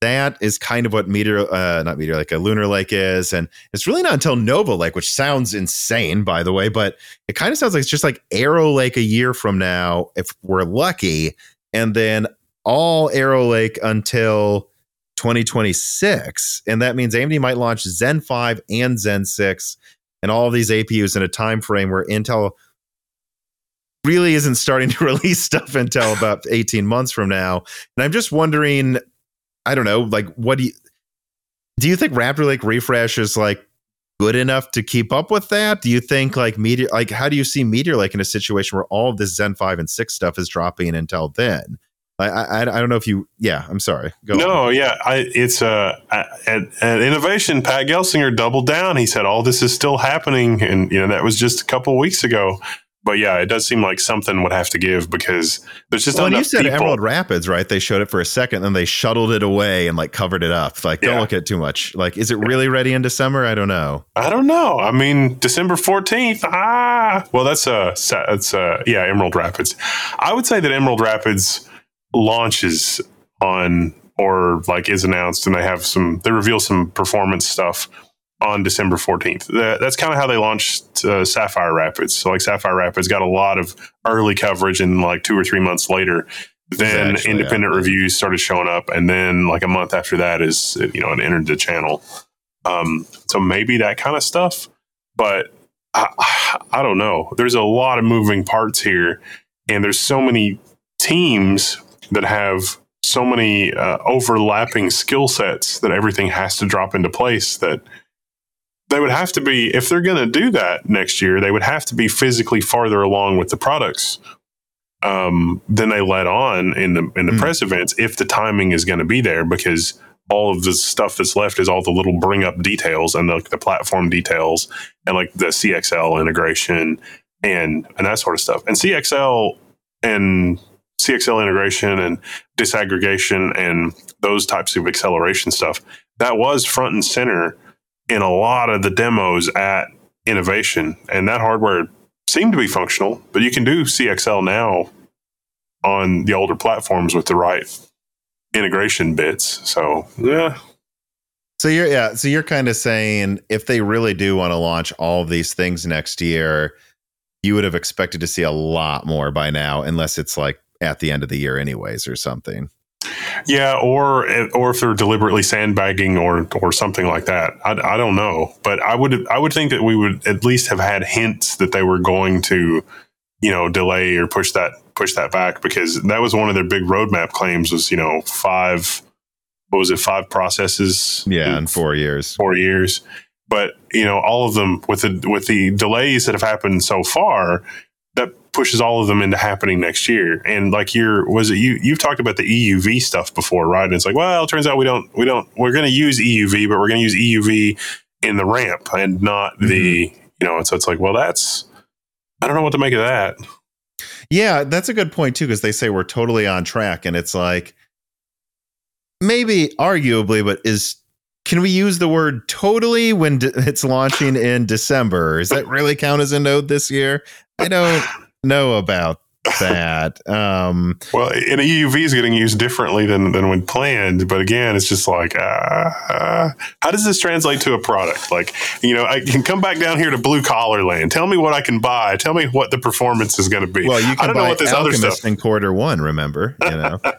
that is kind of what meteor uh not meteor like a lunar lake is. And it's really not until nova lake which sounds insane by the way but it kind of sounds like it's just like arrow lake a year from now if we're lucky and then all arrow lake until 2026 and that means amd might launch zen 5 and zen 6 and all of these apus in a time frame where intel really isn't starting to release stuff until about 18 months from now. And i'm just wondering I don't know, like what do you do you think Raptor Lake refresh is like good enough to keep up with that? Do you think like Meteor like how do you see Meteor Lake in a situation where all of this Zen 5 and 6 stuff is dropping until then? I, I, I don't know if you yeah I'm sorry Go no on. yeah I, it's uh at, at, innovation Pat Gelsinger doubled down he said all this is still happening and you know that was just a couple weeks ago but yeah, it does seem like something would have to give because there's just well, not. You said people. Emerald Rapids, right? They showed it for a second, then they shuttled it away and like covered it up. Like, don't look at too much. Like, is it really ready in December? I don't know. I don't know. I mean, December fourteenth. Ah, well, that's uh, that's uh, yeah, Emerald Rapids. I would say that Emerald Rapids launches on or like is announced, and they have some. They reveal some performance stuff on December 14th. That's kind of how they launched uh, Sapphire Rapids. So, like, Sapphire Rapids got a lot of early coverage, and like two or three months later, then Actually, independent yeah. reviews started showing up, and then like a month after that is you know it entered the channel. Um, so maybe that kind of stuff, but I, I don't know. There's a lot of moving parts here, and there's so many teams that have so many uh, overlapping skill sets that everything has to drop into place that they would have to be if they're going to do that next year they would have to be physically farther along with the products um, than they let on in the in the mm. press events if the timing is going to be there because all of the stuff that's left is all the little bring up details and the, the platform details and like the CXL integration and and that sort of stuff and CXL and CXL integration and disaggregation and those types of acceleration stuff that was front and center in a lot of the demos at innovation and that hardware seemed to be functional, but you can do CXL now on the older platforms with the right integration bits. So yeah. So you're yeah, so you're kind of saying if they really do want to launch all of these things next year, you would have expected to see a lot more by now, unless it's like at the end of the year, anyways, or something. Yeah, or or if they're deliberately sandbagging or or something like that. I, I don't know, but I would I would think that we would at least have had hints that they were going to, you know, delay or push that push that back because that was one of their big roadmap claims was you know five what was it five processes? Yeah in four years. Four years. But you know all of them with the with the delays that have happened so far pushes all of them into happening next year and like you're was it you you've talked about the euv stuff before right and it's like well it turns out we don't we don't we're going to use euv but we're going to use euv in the ramp and not mm-hmm. the you know and so it's like well that's i don't know what to make of that yeah, that's a good point too, because they say we're totally on track, and it's like maybe arguably, but is can we use the word totally when d- it's launching in December? Does that really count as a node this year? I don't know about that. Um, well, and EUV is getting used differently than than when planned. But again, it's just like, uh, uh, how does this translate to a product? Like, you know, I can come back down here to blue collar land. Tell me what I can buy. Tell me what the performance is going to be. Well, you can I don't buy know what this Alchemist other stuff in quarter one. Remember, you know.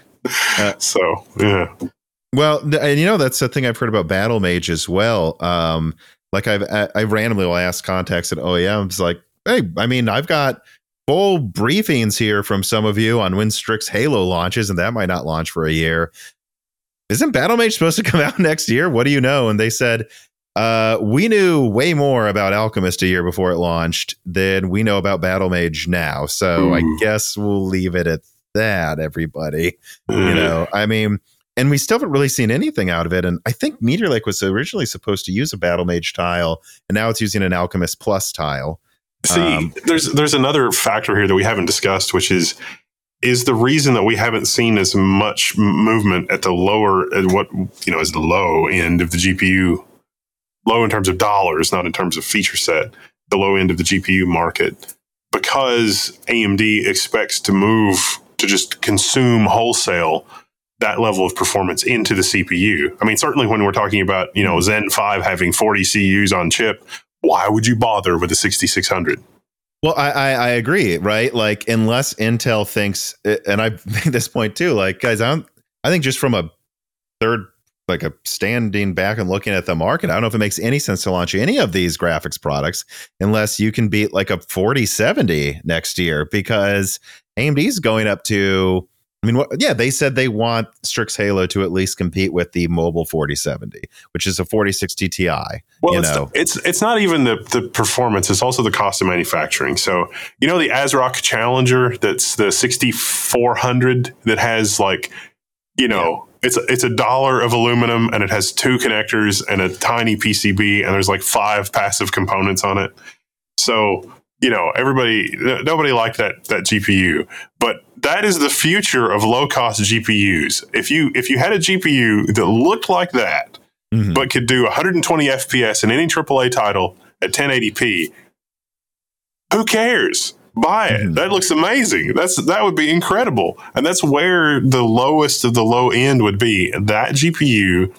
Uh, so yeah. Well, and you know that's the thing I've heard about Battlemage as well. Um, like I've I randomly will ask contacts at OEMs like, hey, I mean, I've got full briefings here from some of you on when Strix Halo launches, and that might not launch for a year. Isn't Battlemage supposed to come out next year? What do you know? And they said, uh, we knew way more about Alchemist a year before it launched than we know about Battlemage now. So I guess we'll leave it at that, everybody. You know, I mean, and we still haven't really seen anything out of it. And I think Meteor Lake was originally supposed to use a Battlemage tile, and now it's using an Alchemist Plus tile. See, um, there's there's another factor here that we haven't discussed, which is is the reason that we haven't seen as much movement at the lower at what you know is the low end of the GPU, low in terms of dollars, not in terms of feature set, the low end of the GPU market, because AMD expects to move to just consume wholesale that level of performance into the CPU. I mean, certainly when we're talking about, you know, Zen 5 having 40 CUs on chip why would you bother with a 6600? Well, I, I, I agree, right? Like, unless Intel thinks, eh, and I made this point too, like, guys, I don't, I think just from a third, like a standing back and looking at the market, I don't know if it makes any sense to launch any of these graphics products unless you can beat like a 4070 next year because AMD is going up to I mean, what, yeah, they said they want Strix Halo to at least compete with the mobile 4070, which is a 4060 Ti. Well, it's, the, it's it's not even the the performance; it's also the cost of manufacturing. So, you know, the ASRock Challenger, that's the 6400 that has like, you know, yeah. it's it's a dollar of aluminum and it has two connectors and a tiny PCB and there's like five passive components on it. So you know, everybody, nobody liked that that GPU, but that is the future of low cost GPUs. If you if you had a GPU that looked like that, mm-hmm. but could do 120 FPS in any AAA title at 1080p, who cares? Buy it. Mm-hmm. That looks amazing. That's that would be incredible, and that's where the lowest of the low end would be. That GPU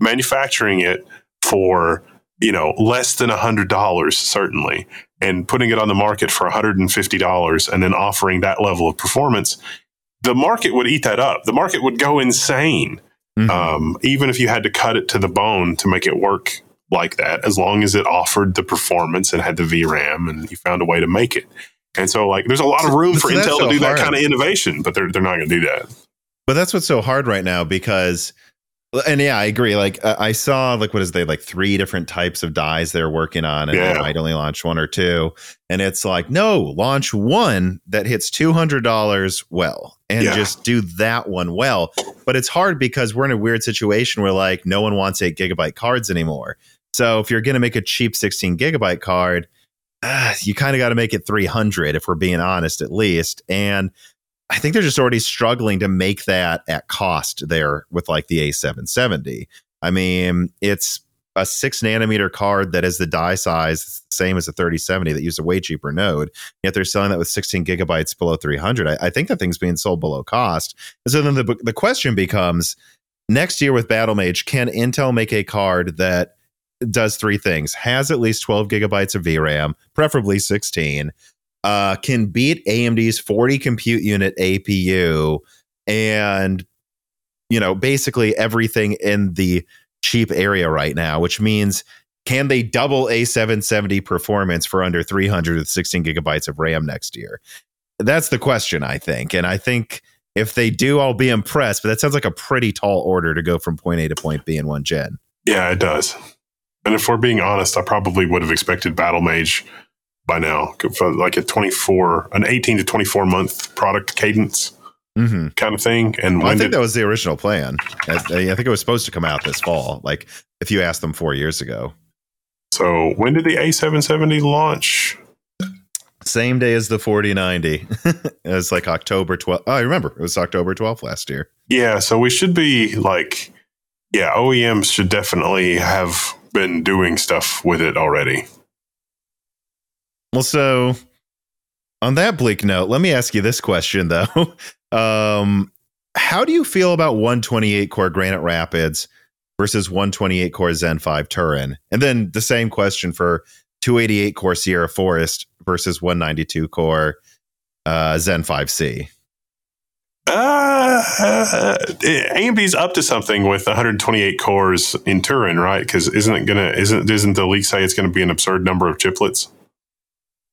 manufacturing it for you know less than a hundred dollars certainly and putting it on the market for $150 and then offering that level of performance, the market would eat that up. The market would go insane. Mm-hmm. Um, even if you had to cut it to the bone to make it work like that, as long as it offered the performance and had the VRAM and you found a way to make it. And so, like, there's a lot of room for Intel so to do hard. that kind of innovation, but they're, they're not going to do that. But that's what's so hard right now because and yeah, I agree. Like uh, I saw, like what is they like three different types of dies they're working on, and yeah. they might only launch one or two. And it's like, no, launch one that hits two hundred dollars well, and yeah. just do that one well. But it's hard because we're in a weird situation where like no one wants eight gigabyte cards anymore. So if you're going to make a cheap sixteen gigabyte card, uh, you kind of got to make it three hundred if we're being honest, at least. And I think they're just already struggling to make that at cost there with like the A770. I mean, it's a six nanometer card that is the die size same as a 3070 that used a way cheaper node. Yet they're selling that with 16 gigabytes below 300. I, I think that thing's being sold below cost. And so then the the question becomes next year with Battlemage, can Intel make a card that does three things: has at least 12 gigabytes of VRAM, preferably 16, uh, can beat AMD's 40 compute unit APU, and you know basically everything in the cheap area right now, which means can they double a 770 performance for under 300 with 16 gigabytes of RAM next year? That's the question, I think. And I think if they do, I'll be impressed. But that sounds like a pretty tall order to go from point A to point B in one gen. Yeah, it does. And if we're being honest, I probably would have expected Battlemage by now, like a 24, an 18 to 24 month product cadence mm-hmm. kind of thing. And well, I think did, that was the original plan. I, I, think it was supposed to come out this fall. Like if you asked them four years ago. So when did the A770 launch? Same day as the 4090. it was like October 12th. Oh, I remember. It was October 12th last year. Yeah. So we should be like, yeah, OEMs should definitely have been doing stuff with it already. Well, so on that bleak note, let me ask you this question though. Um, how do you feel about 128 core Granite Rapids versus 128 core Zen 5 Turin? And then the same question for 288 core Sierra Forest versus 192 core uh, Zen 5C. Uh, uh, AMD's up to something with 128 cores in Turin, right? Because isn't it gonna? Isn't doesn't the leak say it's going to be an absurd number of chiplets?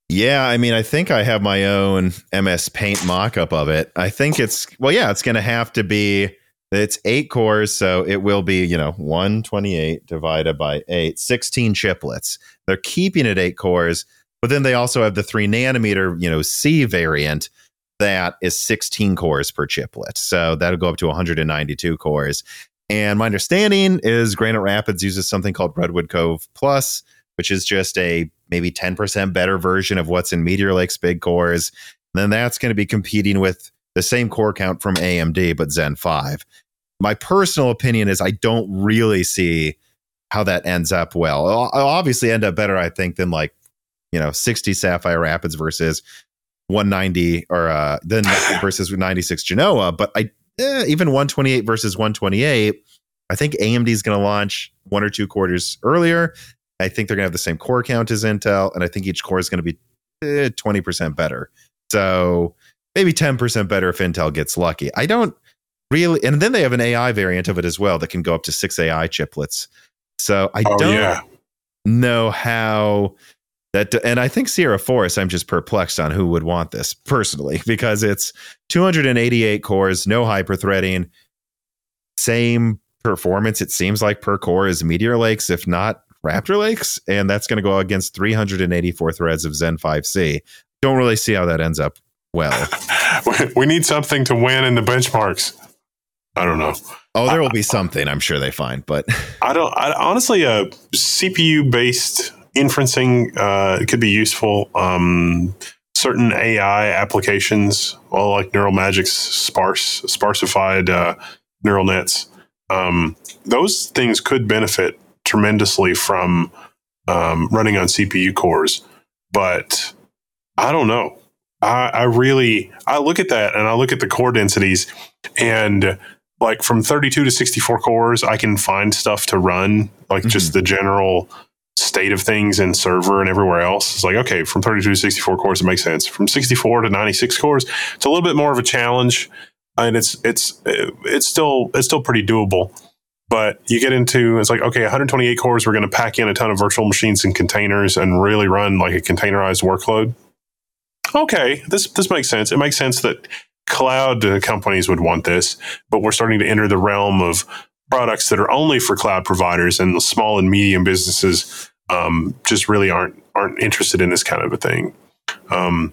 Yeah, I mean, I think I have my own MS Paint mockup of it. I think it's well, yeah, it's going to have to be it's eight cores, so it will be, you know, 128 divided by eight, 16 chiplets. They're keeping it eight cores, but then they also have the three nanometer, you know, C variant that is 16 cores per chiplet. So that'll go up to 192 cores. And my understanding is Granite Rapids uses something called Redwood Cove Plus, which is just a maybe 10% better version of what's in Meteor Lake's big cores. Then that's going to be competing with the same core count from AMD, but Zen 5. My personal opinion is I don't really see how that ends up well. It'll obviously end up better, I think, than like, you know, 60 Sapphire Rapids versus 190 or uh then versus 96 Genoa. But I eh, even 128 versus 128, I think AMD is going to launch one or two quarters earlier. I think they're going to have the same core count as Intel, and I think each core is going to be eh, 20% better. So maybe 10% better if Intel gets lucky. I don't really, and then they have an AI variant of it as well that can go up to six AI chiplets. So I oh, don't yeah. know how that, and I think Sierra Forest, I'm just perplexed on who would want this personally because it's 288 cores, no hyperthreading, same performance, it seems like per core as Meteor Lakes, if not Raptor Lakes, and that's going to go against 384 threads of Zen 5C. Don't really see how that ends up well. we need something to win in the benchmarks. I don't know. Oh, there will be something I'm sure they find, but I don't. I, honestly, a uh, CPU based inferencing uh, could be useful. Um, certain AI applications, well, like Neural Magic's sparse sparsified uh, neural nets, um, those things could benefit tremendously from um, running on CPU cores, but I don't know. I, I really I look at that and I look at the core densities and like from 32 to 64 cores, I can find stuff to run, like mm-hmm. just the general state of things in server and everywhere else. It's like, okay, from 32 to 64 cores, it makes sense. From 64 to 96 cores, it's a little bit more of a challenge. And it's it's it's still it's still pretty doable. But you get into it's like okay, 128 cores. We're going to pack in a ton of virtual machines and containers and really run like a containerized workload. Okay, this this makes sense. It makes sense that cloud companies would want this, but we're starting to enter the realm of products that are only for cloud providers and the small and medium businesses um, just really aren't aren't interested in this kind of a thing. Um,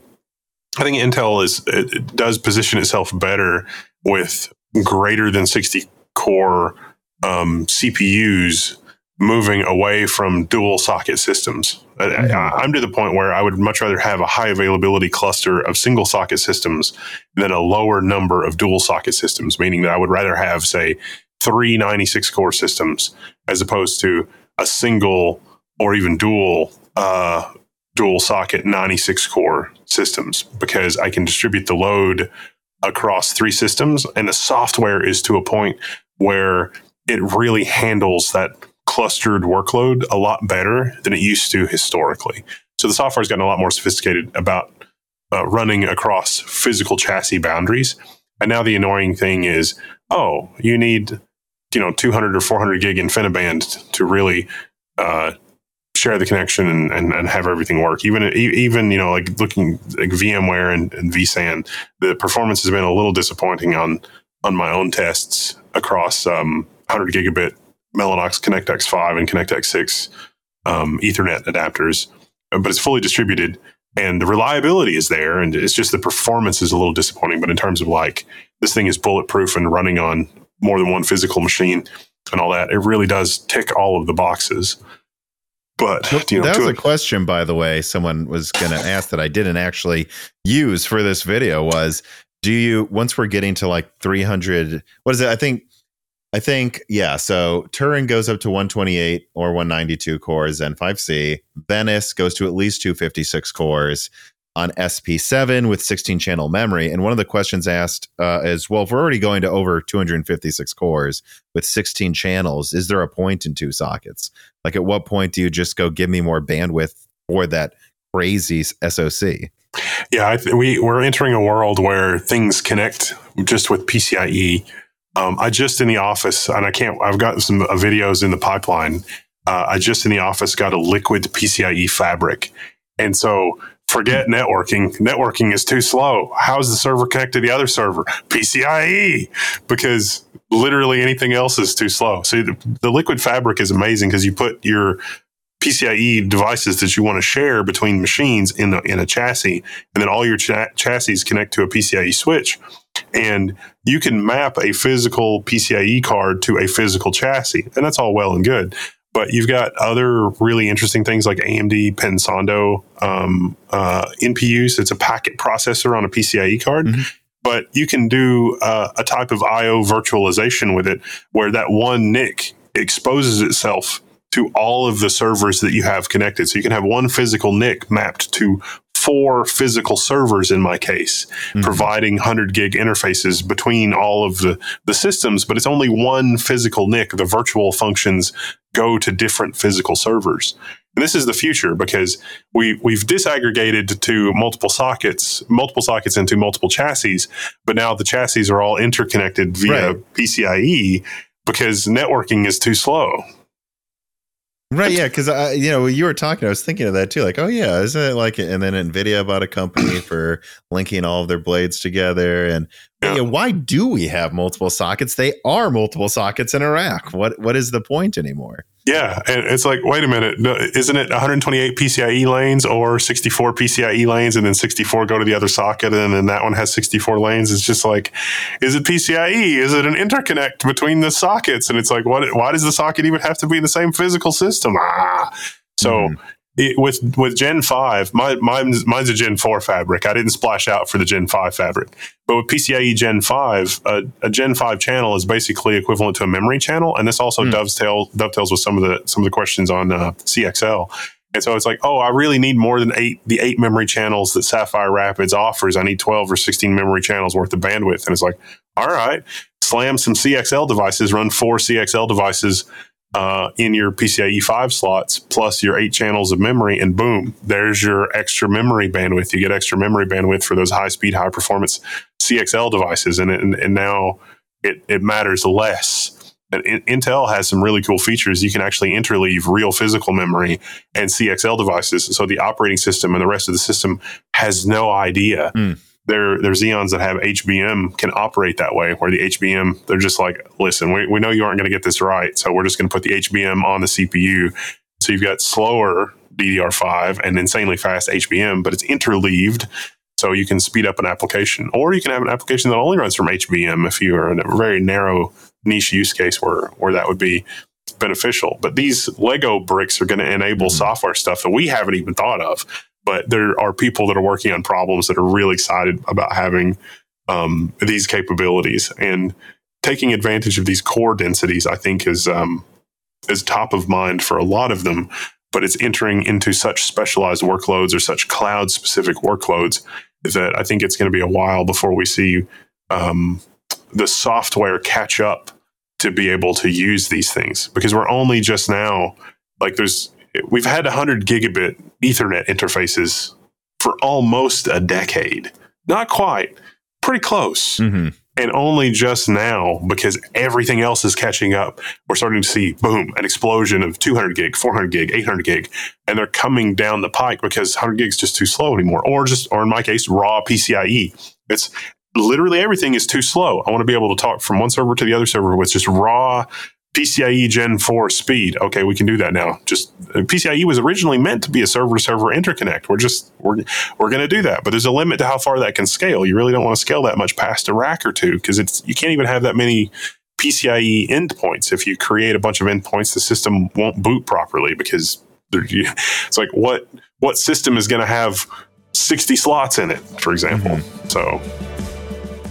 I think Intel is it does position itself better with greater than 60 core um, CPUs moving away from dual socket systems. Mm-hmm. I, am to the point where I would much rather have a high availability cluster of single socket systems than a lower number of dual socket systems, meaning that I would rather have, say, three 96 core systems as opposed to a single or even dual uh, dual socket 96 core systems because I can distribute the load across three systems, and the software is to a point where it really handles that clustered workload a lot better than it used to historically. So the software has gotten a lot more sophisticated about uh, running across physical chassis boundaries. And now the annoying thing is, oh, you need you know 200 or 400 gig InfiniBand to really uh, share the connection and, and, and, have everything work. Even even you know like looking like VMware and, and vSAN, the performance has been a little disappointing on on my own tests across um, 100 gigabit Mellanox ConnectX 5 and ConnectX 6 um, Ethernet adapters, but it's fully distributed and the reliability is there and it's just the performance is a little disappointing but in terms of like this thing is bulletproof and running on more than one physical machine and all that it really does tick all of the boxes. But you know, that was a, a question by the way someone was going to ask that i didn't actually use for this video was do you once we're getting to like 300 what is it? I think I think, yeah. So Turin goes up to 128 or 192 cores Zen 5C. Venice goes to at least 256 cores on SP7 with 16 channel memory. And one of the questions asked uh, is well, if we're already going to over 256 cores with 16 channels, is there a point in two sockets? Like, at what point do you just go give me more bandwidth for that crazy SOC? Yeah, th- we, we're entering a world where things connect just with PCIe um, I just in the office, and I can't. I've got some uh, videos in the pipeline. Uh, I just in the office got a Liqid PCIe fabric, and so forget networking. Networking is too slow. How's the server connect to the other server? PCIe, because literally anything else is too slow. So the, the Liqid fabric is amazing because you put your PCIe devices that you want to share between machines in a, in a chassis, and then all your chassis connect to a PCIe switch and you can map a physical PCIe card to a physical chassis, and that's all well and good. But you've got other really interesting things like AMD Pensando um, uh, NPUs. It's a packet processor on a PCIe card. Mm-hmm. But you can do uh, a type of I/O virtualization with it, where that one NIC exposes itself to all of the servers that you have connected. So you can have one physical NIC mapped to four physical servers in my case, mm-hmm. providing 100 gig interfaces between all of the, the systems, but it's only one physical NIC. The virtual functions go to different physical servers. And this is the future because we, we've disaggregated to multiple sockets, multiple sockets into multiple chassis, but now the chassis are all interconnected via right. PCIe because networking is too slow. Right, yeah, because I, you know, you were talking. I was thinking of that too. Like, oh yeah, isn't it like? And then Nvidia bought a company for linking all of their blades together. And yeah. Yeah, why do we have multiple sockets? They are multiple sockets in a rack. What what is the point anymore? Yeah, and it's like, wait a minute, no, isn't it 128 PCIe lanes or 64 PCIe lanes, and then 64 go to the other socket, and then that one has 64 lanes? It's just like, is it PCIe? Is it an interconnect between the sockets? And it's like, what? Why does the socket even have to be in the same physical system? Ah, so. Mm-hmm it, with with Gen five, my, mine's mine's a Gen four fabric. I didn't splash out for the Gen five fabric, but with PCIe Gen five, uh, a Gen five channel is basically equivalent to a memory channel, and this also mm. dovetails dovetails with some of the some of the questions on uh, CXL. And so it's like, oh, I really need more than eight the eight memory channels that Sapphire Rapids offers. I need twelve or sixteen memory channels worth of bandwidth, and it's like, all right, slam some CXL devices, run four CXL devices uh, in your PCIe 5 slots plus your eight channels of memory, and boom, there's your extra memory bandwidth. You get extra memory bandwidth for those high speed, high performance CXL devices, and, and, and now it, it matters less. Intel has some really cool features. You can actually interleave real physical memory and CXL devices. So the operating system and the rest of the system has no idea. Mm there there's Xeons that have HBM can operate that way, where the HBM they're just like, listen, we, we know you aren't going to get this right, so we're just going to put the HBM on the CPU. So you've got slower DDR5 and insanely fast HBM, but it's interleaved, so you can speed up an application, or you can have an application that only runs from HBM if you are in a very narrow niche use case where where that would be beneficial. But these Lego bricks are going to enable mm-hmm. software stuff that we haven't even thought of but there are people that are working on problems that are really excited about having um, these capabilities and taking advantage of these core densities. I think is um, is top of mind for a lot of them, but it's entering into such specialized workloads or such cloud specific workloads that I think it's going to be a while before we see um, the software catch up to be able to use these things because we're only just now like there's we've had 100 gigabit ethernet interfaces for almost a decade. Not quite. Pretty close. Mm-hmm. and only just now because everything else is catching up we're starting to see boom an explosion of 200 gig 400 gig 800 gig. And they're coming down the pike because 100 gig is just too slow anymore. Or just or in my case raw pcie it's literally everything is too slow. I want to be able to talk from one server to the other server with just raw PCIe Gen 4 speed. Okay, we can do that now. Just PCIe was originally meant to be a server to server interconnect. We're just we're we're going to do that, but there's a limit to how far that can scale. You really don't want to scale that much past a rack or two because it's you can't even have that many PCIe endpoints. If you create a bunch of endpoints, the system won't boot properly because it's like what what system is going to have 60 slots in it, for example. Mm-hmm. So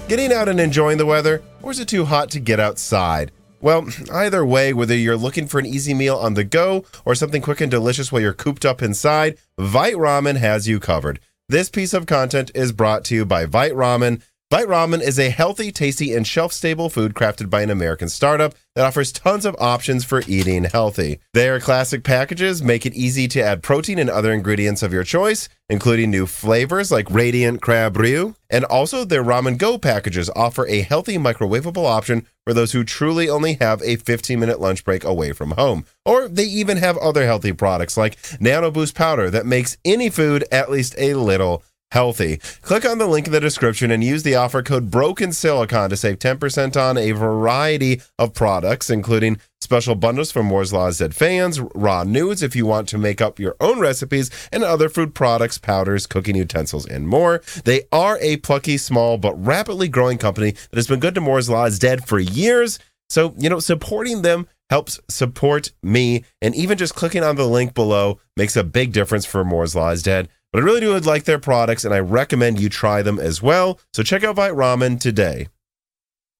Getting out and enjoying the weather, or is it too hot to get outside? Well, either way, whether you're looking for an easy meal on the go or something quick and delicious while you're cooped up inside, Vite Ramen has you covered. This piece of content is brought to you by Vite Ramen. Vite Ramen is a healthy, tasty, and shelf stable food crafted by an American startup that offers tons of options for eating healthy. Their classic packages make it easy to add protein and other ingredients of your choice, including new flavors like Radiant Crab Ryu. And also, their Ramen Go packages offer a healthy microwavable option for those who truly only have a 15 minute lunch break away from home. Or they even have other healthy products like Nano Boost Powder that makes any food at least a little healthy. Click on the link in the description and use the offer code Broken Silicon to save 10% on a variety of products, including special bundles for Moore's Law's Dead fans, raw nudes if you want to make up your own recipes, and other food products, powders, cooking utensils, and more. They are a plucky, small, but rapidly growing company that has been good to Moore's Law Dead for years. So, you know, supporting them helps support me, and even just clicking on the link below makes a big difference for Moore's Law Dead. But I really do like their products, and I recommend you try them as well. So check out Vite Ramen today.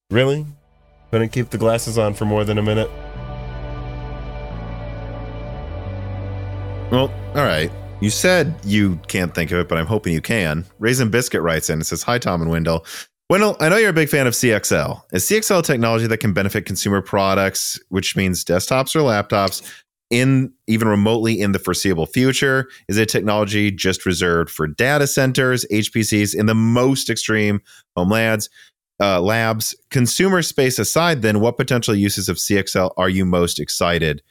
Really? Couldn't keep the glasses on for more than a minute? Well, all right. You said you can't think of it, but I'm hoping you can. Raisin Biscuit writes in and says, Hi, Tom and Wendell. Wendell, I know you're a big fan of CXL. Is CXL technology that can benefit consumer products, which means desktops or laptops, in even remotely in the foreseeable future? Is it technology just reserved for data centers, HPCs, in the most extreme home labs? Uh, labs, consumer space aside, then what potential uses of CXL are you most excited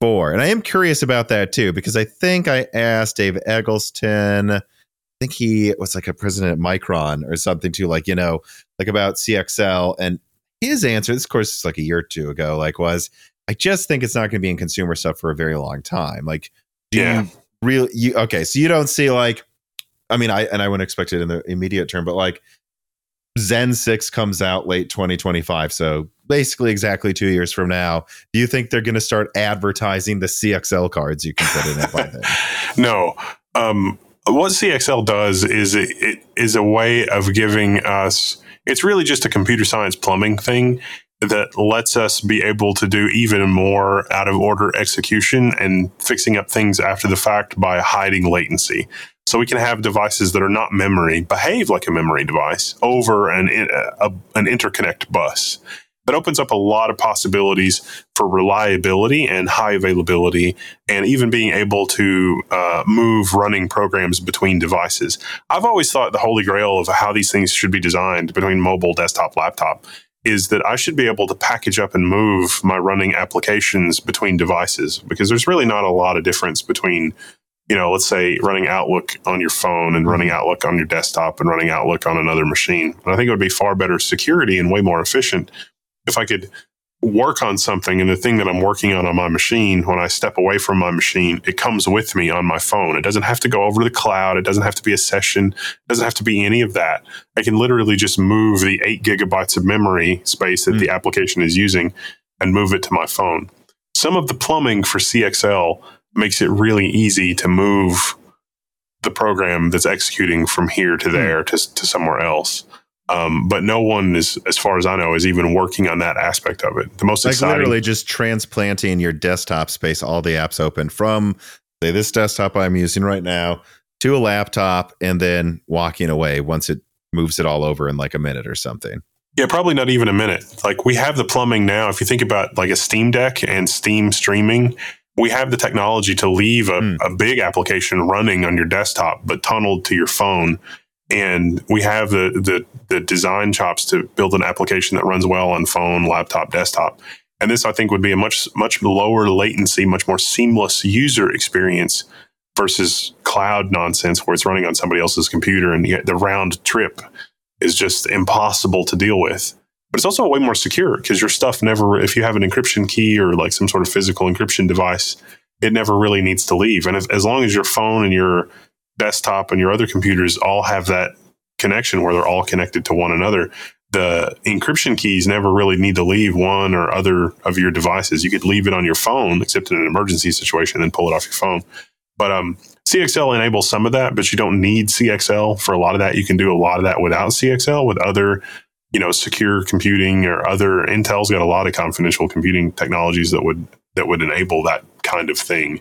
for? And I am curious about that too, because I think I asked Dave Eggleston, I think he was like a president at Micron or something too, like, you know, like about CXL. And his answer, this course is like a year or two ago, like was I just think it's not going to be in consumer stuff for a very long time. Like, yeah, really, you okay? So you don't see like, I mean, I and I wouldn't expect it in the immediate term, but like Zen six comes out late 2025, so basically exactly two years from now. Do you think they're going to start advertising the CXL cards you can put in it by then? no. Um, what CXL does is it, it is a way of giving us. It's really just a computer science plumbing thing that lets us be able to do even more out of order execution and fixing up things after the fact by hiding latency. So we can have devices that are not memory behave like a memory device over an, a, an interconnect bus. That opens up a lot of possibilities for reliability and high availability, and even being able to uh, move running programs between devices. I've always thought the holy grail of how these things should be designed between mobile, desktop, laptop is that I should be able to package up and move my running applications between devices because there's really not a lot of difference between, you know, let's say running Outlook on your phone and running mm-hmm. Outlook on your desktop and running Outlook on another machine. And I think it would be far better security and way more efficient if I could work on something and the thing that I'm working on on my machine, when I step away from my machine, it comes with me on my phone. It doesn't have to go over to the cloud. It doesn't have to be a session. It doesn't have to be any of that. I can literally just move the eight gigabytes of memory space that mm. the application is using and move it to my phone. Some of the plumbing for CXL makes it really easy to move the program that's executing from here to hmm. there mm. to, to somewhere else. Um, but no one is, as far as I know, is even working on that aspect of it. The most like exciting, literally just transplanting your desktop space, all the apps open from say this desktop I'm using right now to a laptop, and then walking away once it moves it all over in like a minute or something. Yeah, probably not even a minute. Like we have the plumbing now. If you think about like a Steam Deck and Steam streaming, we have the technology to leave a, mm. a big application running on your desktop, but tunneled to your phone. And we have the, the the design chops to build an application that runs well on phone, laptop, desktop. And this, I think, would be a much much lower latency, much more seamless user experience versus cloud nonsense where it's running on somebody else's computer and the round trip is just impossible to deal with. But it's also way more secure because your stuff never, if you have an encryption key or like some sort of physical encryption device, it never really needs to leave. And if, as long as your phone and your desktop and your other computers all have that connection where they're all connected to one another, the encryption keys never really need to leave one or other of your devices. You could leave it on your phone, except in an emergency situation, and pull it off your phone. But um, CXL enables some of that, but you don't need CXL for a lot of that. You can do a lot of that without CXL with other, you know, secure computing or other. Intel's got a lot of confidential computing technologies that would that would enable that kind of thing.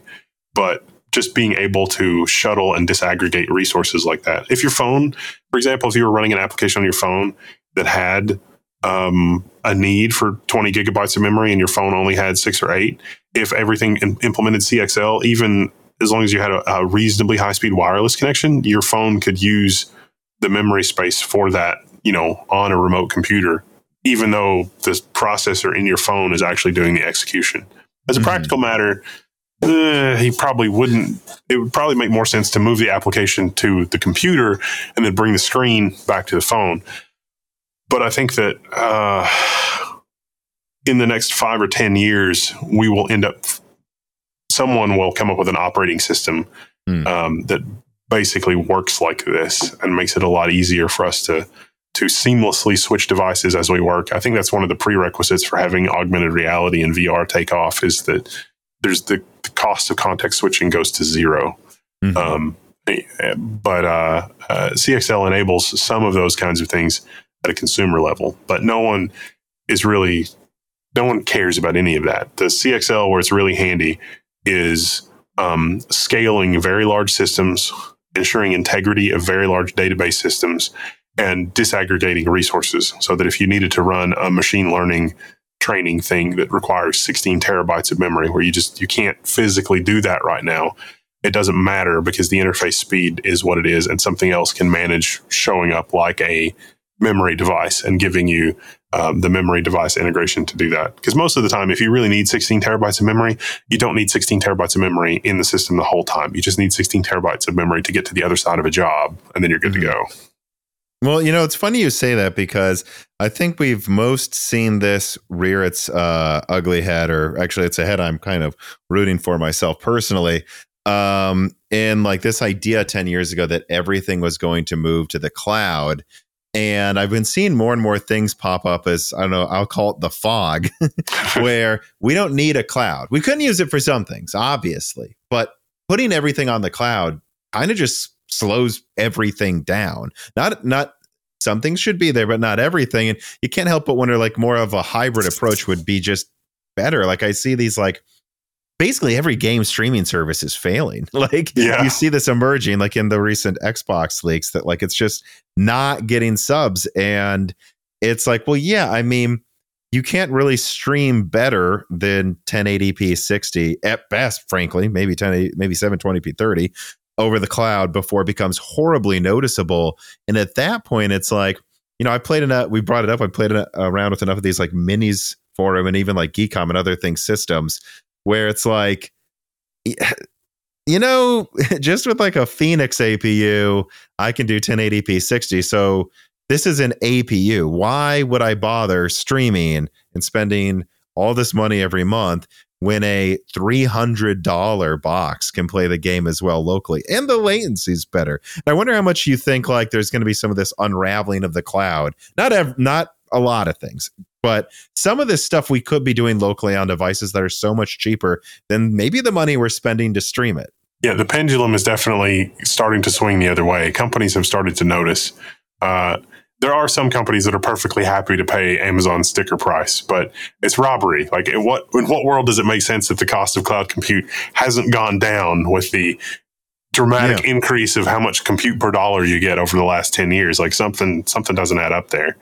But just being able to shuttle and disaggregate resources like that. If your phone, for example, if you were running an application on your phone that had um, a need for 20 gigabytes of memory and your phone only had six or eight, if everything in, implemented CXL, even as long as you had a, a reasonably high speed wireless connection, your phone could use the memory space for that, you know, on a remote computer, even though the processor in your phone is actually doing the execution. As a mm-hmm. practical matter, uh, he probably wouldn't. It would probably make more sense to move the application to the computer and then bring the screen back to the phone. But I think that uh, in the next five or 10 years, we will end up someone will come up with an operating system mm. um, that basically works like this and makes it a lot easier for us to to seamlessly switch devices as we work. I think that's one of the prerequisites for having augmented reality and VR take off is that there's the, the cost of context switching goes to 0 mm-hmm. um, but uh, uh, CXL enables some of those kinds of things at a consumer level, but no one is really no one cares about any of that. The CXL where it's really handy is um, scaling very large systems, ensuring integrity of very large database systems, and disaggregating resources so that if you needed to run a machine learning training thing that requires 16 terabytes of memory where you just you can't physically do that right now it doesn't matter because the interface speed is what it is and something else can manage showing up like a memory device and giving you um, the memory device integration to do that. Because most of the time, if you really need 16 terabytes of memory, you don't need 16 terabytes of memory in the system the whole time. You just need 16 terabytes of memory to get to the other side of a job, and then you're good mm-hmm. to go. Well, you know, it's funny you say that because I think we've most seen this rear its uh, ugly head, or actually, it's a head I'm kind of rooting for myself personally. Um, and like this idea 10 years ago that everything was going to move to the cloud and I've been seeing more and more things pop up as I don't know, I'll call it the fog, where we don't need a cloud. We couldn't use it for some things, obviously, but putting everything on the cloud kind of just slows everything down. Not not some things should be there, but not everything. And you can't help but wonder like more of a hybrid approach would be just better. Like I see these like basically every game streaming service is failing. Like yeah. you see this emerging, like in the recent Xbox leaks, that like it's just not getting subs, and it's like, well, yeah, I mean, you can't really stream better than 1080p 60 at best, frankly, maybe 10, maybe 720p 30 over the cloud before it becomes horribly noticeable. And at that point, it's like, you know, I played enough. We brought it up. I played around with enough of these like minis forum and even like Geekom and other things systems where it's like you know just with like a phoenix apu i can do 1080p 60 so this is an apu why would i bother streaming and spending all this money every month when a $300 box can play the game as well locally and the latency is better i wonder how much you think like there's going to be some of this unraveling of the cloud not ev- not a lot of things but some of this stuff we could be doing locally on devices that are so much cheaper than maybe the money we're spending to stream it. Yeah, the pendulum is definitely starting to swing the other way. Companies have started to notice. Uh, there are some companies that are perfectly happy to pay Amazon sticker price, but it's robbery. Like, in what in what world does it make sense that the cost of cloud compute hasn't gone down with the dramatic yeah. increase of how much compute per dollar you get over the last ten years? Like something something doesn't add up there.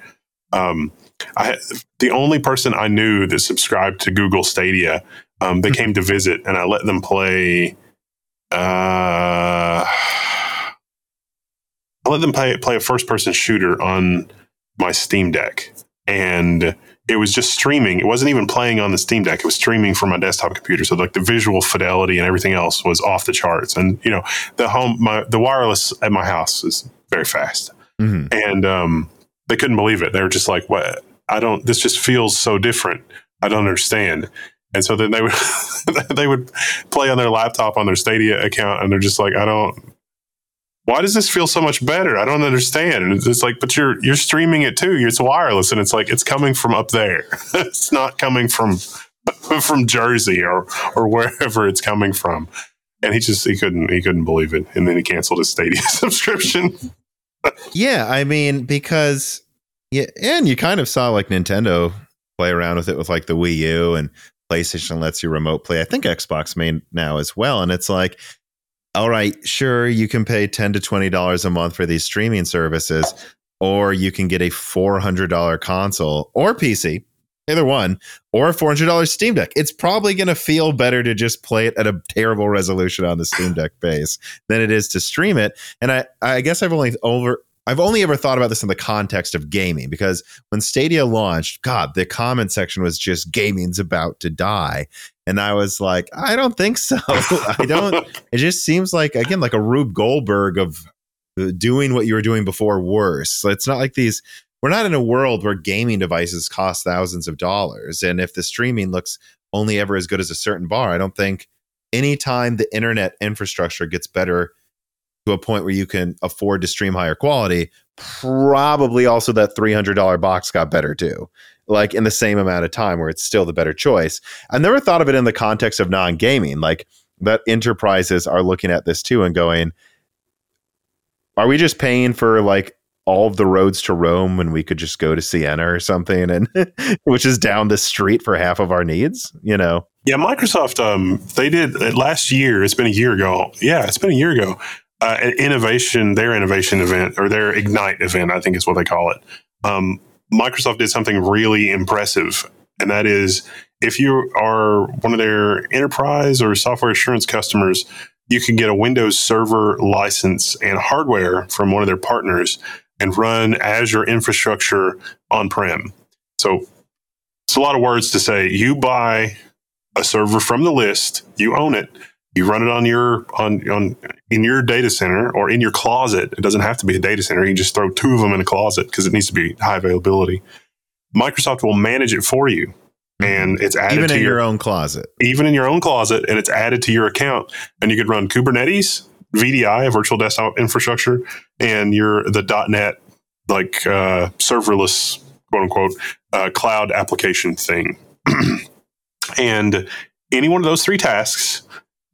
Um, I the only person I knew that subscribed to Google Stadia, um, they hmm. came to visit, and I let them play. Uh, I let them play play a first person shooter on my Steam Deck, and it was just streaming. It wasn't even playing on the Steam Deck. It was streaming from my desktop computer. So like the visual fidelity and everything else was off the charts. And you know the home my the wireless at my house is very fast, mm-hmm. and um, they couldn't believe it. They were just like, "What? I don't. This just feels so different. I don't understand." And so then they would they would play on their laptop on their Stadia account, and they're just like, "I don't why does this feel so much better? I don't understand. And it's like, but you're you're streaming it too. It's wireless, and it's like it's coming from up there. it's not coming from from Jersey or or wherever it's coming from. And he just he couldn't he couldn't believe it, and then he canceled his Stadia subscription. yeah, I mean because yeah, and you kind of saw like Nintendo play around with it with like the Wii U and PlayStation lets you remote play. I think Xbox may now as well, and it's like all right, sure, you can pay 10 to $20 a month for these streaming services, or you can get a $400 console or PC, either one, or a $400 Steam Deck. It's probably going to feel better to just play it at a terrible resolution on the Steam Deck base than it is to stream it. And I, I guess I've only over I've only ever thought about this in the context of gaming because when Stadia launched, God, the comment section was just gaming's about to die. And I was like, I don't think so. I don't. it just seems like, again, like a Rube Goldberg of uh, doing what you were doing before worse. So it's not like these, we're not in a world where gaming devices cost thousands of dollars. And if the streaming looks only ever as good as a certain bar, I don't think anytime the internet infrastructure gets better to a point where you can afford to stream higher quality, probably also that $300 box got better too. Like in the same amount of time where it's still the better choice. I never thought of it in the context of non gaming, like that enterprises are looking at this too and going, are we just paying for like all of the roads to Rome when we could just go to Siena or something and which is down the street for half of our needs, you know? Yeah, Microsoft um they did last year, it's been a year ago. Yeah, it's been a year ago uh, innovation, their innovation event or their Ignite event, I think is what they call it. Um, Microsoft did something really impressive, and that is if you are one of their enterprise or software assurance customers, you can get a Windows Server license and hardware from one of their partners and run Azure infrastructure on prem. So it's a lot of words to say. You buy a server from the list, you own it you run it on your on on in your data center or in your closet. It doesn't have to be a data center. You just throw two of them in a closet because it needs to be high availability. Microsoft will manage it for you, and it's added even to in your, your own closet. Even in your own closet, and it's added to your account. And you could run Kubernetes, VDI, virtual desktop infrastructure, and your the .NET like uh, serverless quote unquote uh, cloud application thing. and any one of those three tasks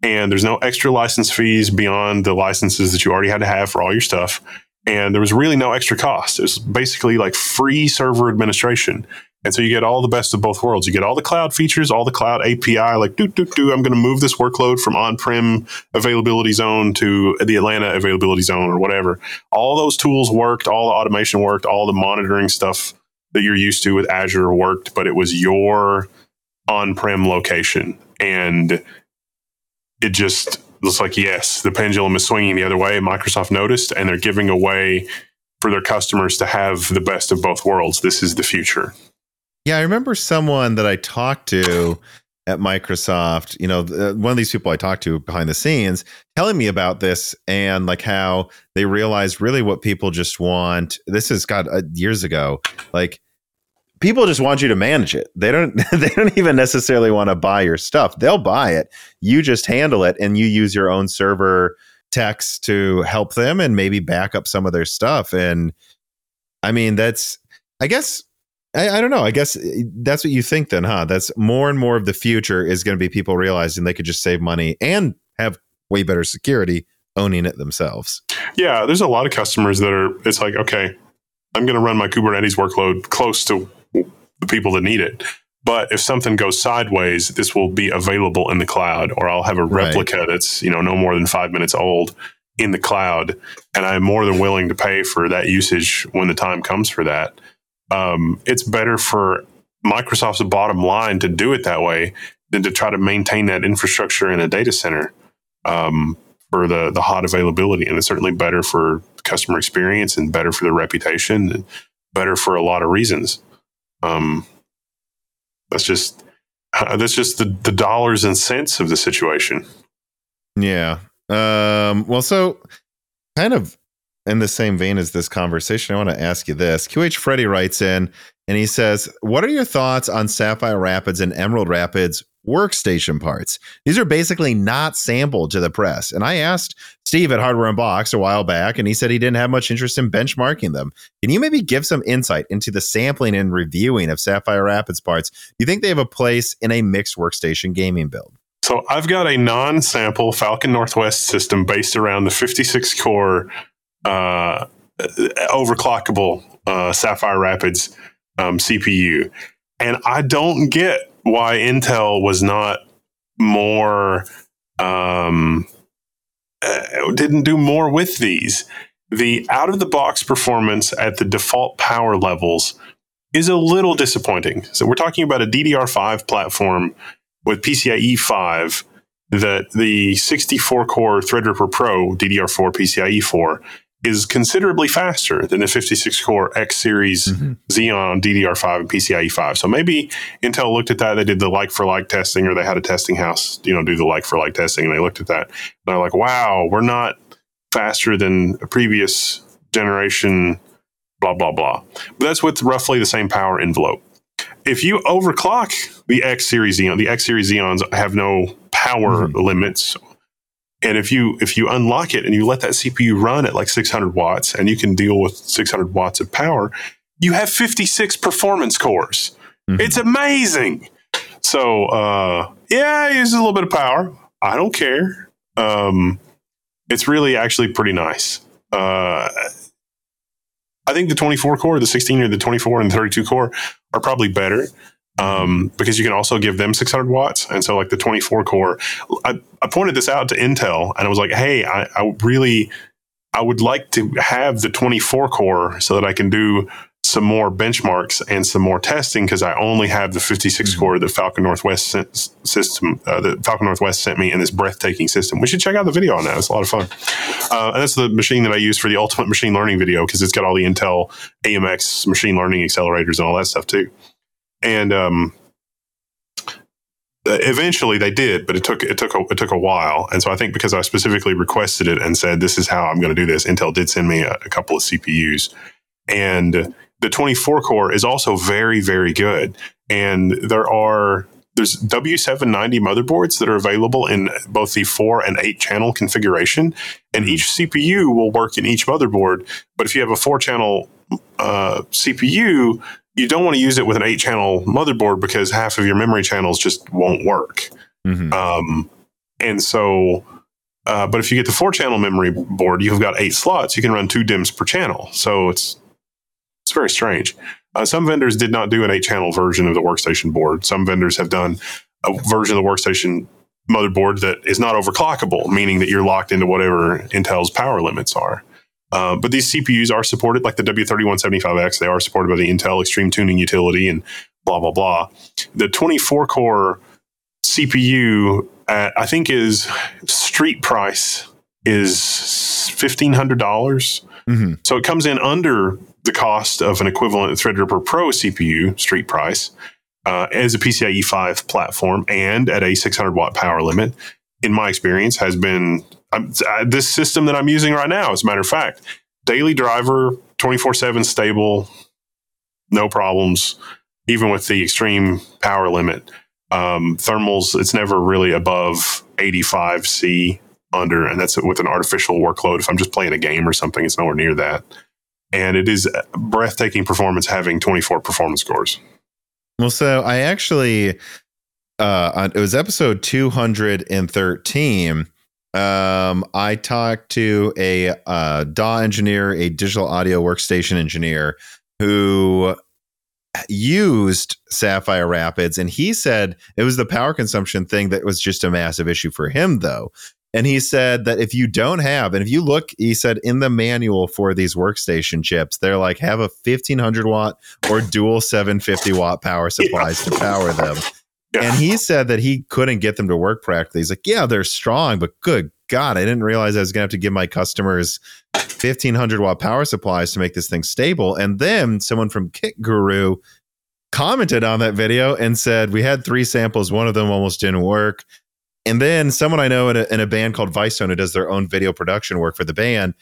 and there's no extra license fees beyond the licenses that you already had to have for all your stuff. And there was really no extra cost. It was basically like free server administration. And so you get all the best of both worlds. You get all the cloud features, all the cloud API, like do do do. I'm going to move this workload from on-prem availability zone to the Atlanta availability zone or whatever. All those tools worked, all the automation worked, all the monitoring stuff that you're used to with Azure worked, but it was your on-prem location. And it just looks like yes, the pendulum is swinging the other way. Microsoft noticed, and they're giving away for their customers to have the best of both worlds. This is the future. Yeah, I remember someone that I talked to at Microsoft, you know, one of these people I talked to behind the scenes telling me about this and like how they realized really what people just want. This is got uh, years ago. Like people just want you to manage it. They don't they don't even necessarily want to buy your stuff. They'll buy it. You just handle it and you use your own server techs to help them and maybe back up some of their stuff. And I mean, that's I guess I, I don't know. I guess eh, that's what you think then, huh? That's more and more of the future is going to be people realizing they could just save money and have way better security owning it themselves. Yeah, there's a lot of customers that are it's like, okay, I'm going to run my Kubernetes workload close to the people that need it. But if something goes sideways, this will be available in the cloud, or I'll have a Right. replica that's you know no more than five minutes old in the cloud, and I'm more than willing to pay for that usage when the time comes for that. Um, it's better for Microsoft's bottom line to do it that way than to try to maintain that infrastructure in a data center um, for the the hot availability, and it's certainly better for customer experience and better for the reputation and better for a lot of reasons. Um, that's just uh, that's just the, the dollars and cents of the situation. Yeah. Um, well, so kind of in the same vein as this conversation, I want to ask you this. QH Freddy writes in and he says, What are your thoughts on Sapphire Rapids and Emerald Rapids workstation parts? These are basically not sampled to the press. And I asked Steve at Hardware Unboxed a while back, and he said he didn't have much interest in benchmarking them. Can you maybe give some insight into the sampling and reviewing of Sapphire Rapids parts? Do you think they have a place in a mixed workstation gaming build? So I've got a non-sample Falcon Northwest system based around the 56 core uh, overclockable uh, Sapphire Rapids um, CPU, and I don't get why Intel was not more um, uh, didn't do more with these. The out of the box performance at the default power levels is a little disappointing. So we're talking about a DDR5 platform with PCIe 5 that the 64 core Threadripper Pro DDR4 PCIe 4 is considerably faster than the 56 core X series mm-hmm. Xeon DDR5 and PCIe 5. So maybe Intel looked at that, they did the like for like testing, or they had a testing house, you know, do the like for like testing, and they looked at that. And they're like, wow, we're not faster than a previous generation, blah, blah, blah. But that's with roughly the same power envelope. If you overclock the X series Xeon, the X series Xeons have no power mm-hmm. limits. And if you if you unlock it and you let that CPU run at like 600 watts and you can deal with 600 watts of power, you have 56 performance cores. Mhm. It's amazing. So uh, yeah, it uses a little bit of power. I don't care. Um, it's really actually pretty nice. Uh, I think the 24 core, the 16 or the 24 and the 32 core are probably better um, because you can also give them 600 watts. And so, like the 24 core, I, I pointed this out to Intel and I was like, hey, I, I really, I would like to have the 24 core so that I can do some more benchmarks and some more testing because I only have the 56 Mhm. core that Falcon Northwest sent, system, uh, that Falcon Northwest sent me in this breathtaking system. We should check out the video on that. It's a lot of fun. Uh, and that's the machine that I use for the ultimate machine learning video because it's got all the Intel AMX machine learning accelerators and all that stuff too. And um, eventually they did, but it took it took a, it took a while. And so I think because I specifically requested it and said this is how I'm going to do this, Intel did send me a, a couple of CPUs, and the 24 core is also very very good. And there are there's W790 motherboards that are available in both the four and eight channel configuration, and each CPU will work in each motherboard. But if you have a four channel uh, CPU, you don't want to use it with an eight channel motherboard because half of your memory channels just won't work. Mhm. Um, and so, uh, but if you get the four channel memory board, you've got eight slots. You can run two DIMMs per channel. So it's it's very strange. Uh, some vendors did not do an eight channel version of the workstation board. Some vendors have done a version of the workstation motherboard that is not overclockable, meaning that you're locked into whatever Intel's power limits are. Uh, but these CPUs are supported, like the W3175X, they are supported by the Intel Extreme Tuning Utility and blah, blah, blah. The 24 core CPU, at, I think, is street price is $1,500. Mhm. So it comes in under the cost of an equivalent Threadripper Pro CPU street price uh, as a PCIe 5 platform and at a 600 watt power limit. In my experience, has been uh, this system that I'm using right now. As a matter of fact, daily driver, 24 7 stable, no problems, even with the extreme power limit. Um, thermals, it's never really above 85 C under, and that's with an artificial workload. If I'm just playing a game or something, it's nowhere near that. And it is breathtaking performance having 24 performance scores. Well, so I actually, uh, it was episode 213. Um, I talked to a uh, DAW engineer, a digital audio workstation engineer, who used Sapphire Rapids, and he said it was the power consumption thing that was just a massive issue for him, though. And he said that if you don't have, and if you look, he said in the manual for these workstation chips, they're like have a 1500 watt or dual 750 watt power supplies to power them. And he said that he couldn't get them to work practically. He's like, yeah, they're strong, but good God, I didn't realize I was going to have to give my customers 1500 watt power supplies to make this thing stable. And then someone from KitGuru commented on that video and said, We had three samples, one of them almost didn't work. And then someone I know in a, in a band called Vicetone who does their own video production work for the band,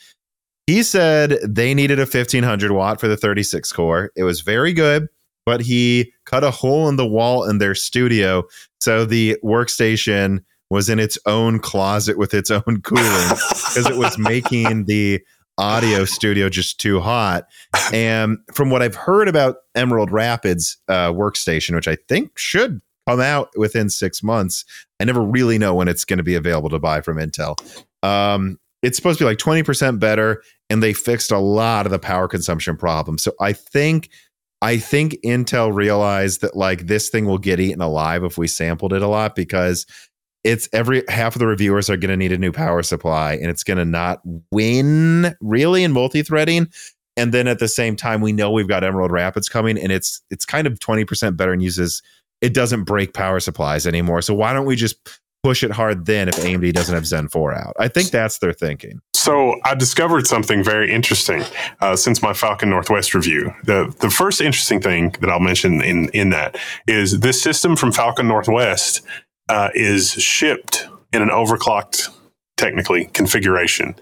he said they needed a 1500 watt for the 36 core. It was very good, but he cut a hole in the wall in their studio. So the workstation was in its own closet with its own cooling because it was making the audio studio just too hot. And from what I've heard about Emerald Rapids uh, workstation, which I think should come out within six months, I never really know when it's going to be available to buy from Intel. Um, it's supposed to be like 20% better, and they fixed a lot of the power consumption problems. So I think. I think Intel realized that like this thing will get eaten alive if we sampled it a lot because it's every half of the reviewers are going to need a new power supply and it's going to not win really in multi-threading. And then at the same time we know we've got emerald rapids coming and it's it's kind of 20% better and uses it doesn't break power supplies anymore. So why don't we just push it hard then if amd doesn't have zen 4 out i think that's their thinking So I discovered something very interesting uh, since my Falcon Northwest review. the The first interesting thing that I'll mention in in that is this system from Falcon Northwest uh, is shipped in an overclocked, technically configuration,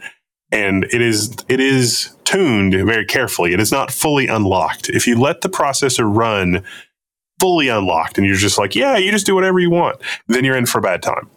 and it is it is tuned very carefully. It is not fully unlocked. If you let the processor run fully unlocked, and you're just like, yeah, you just do whatever you want, then you're in for a bad time.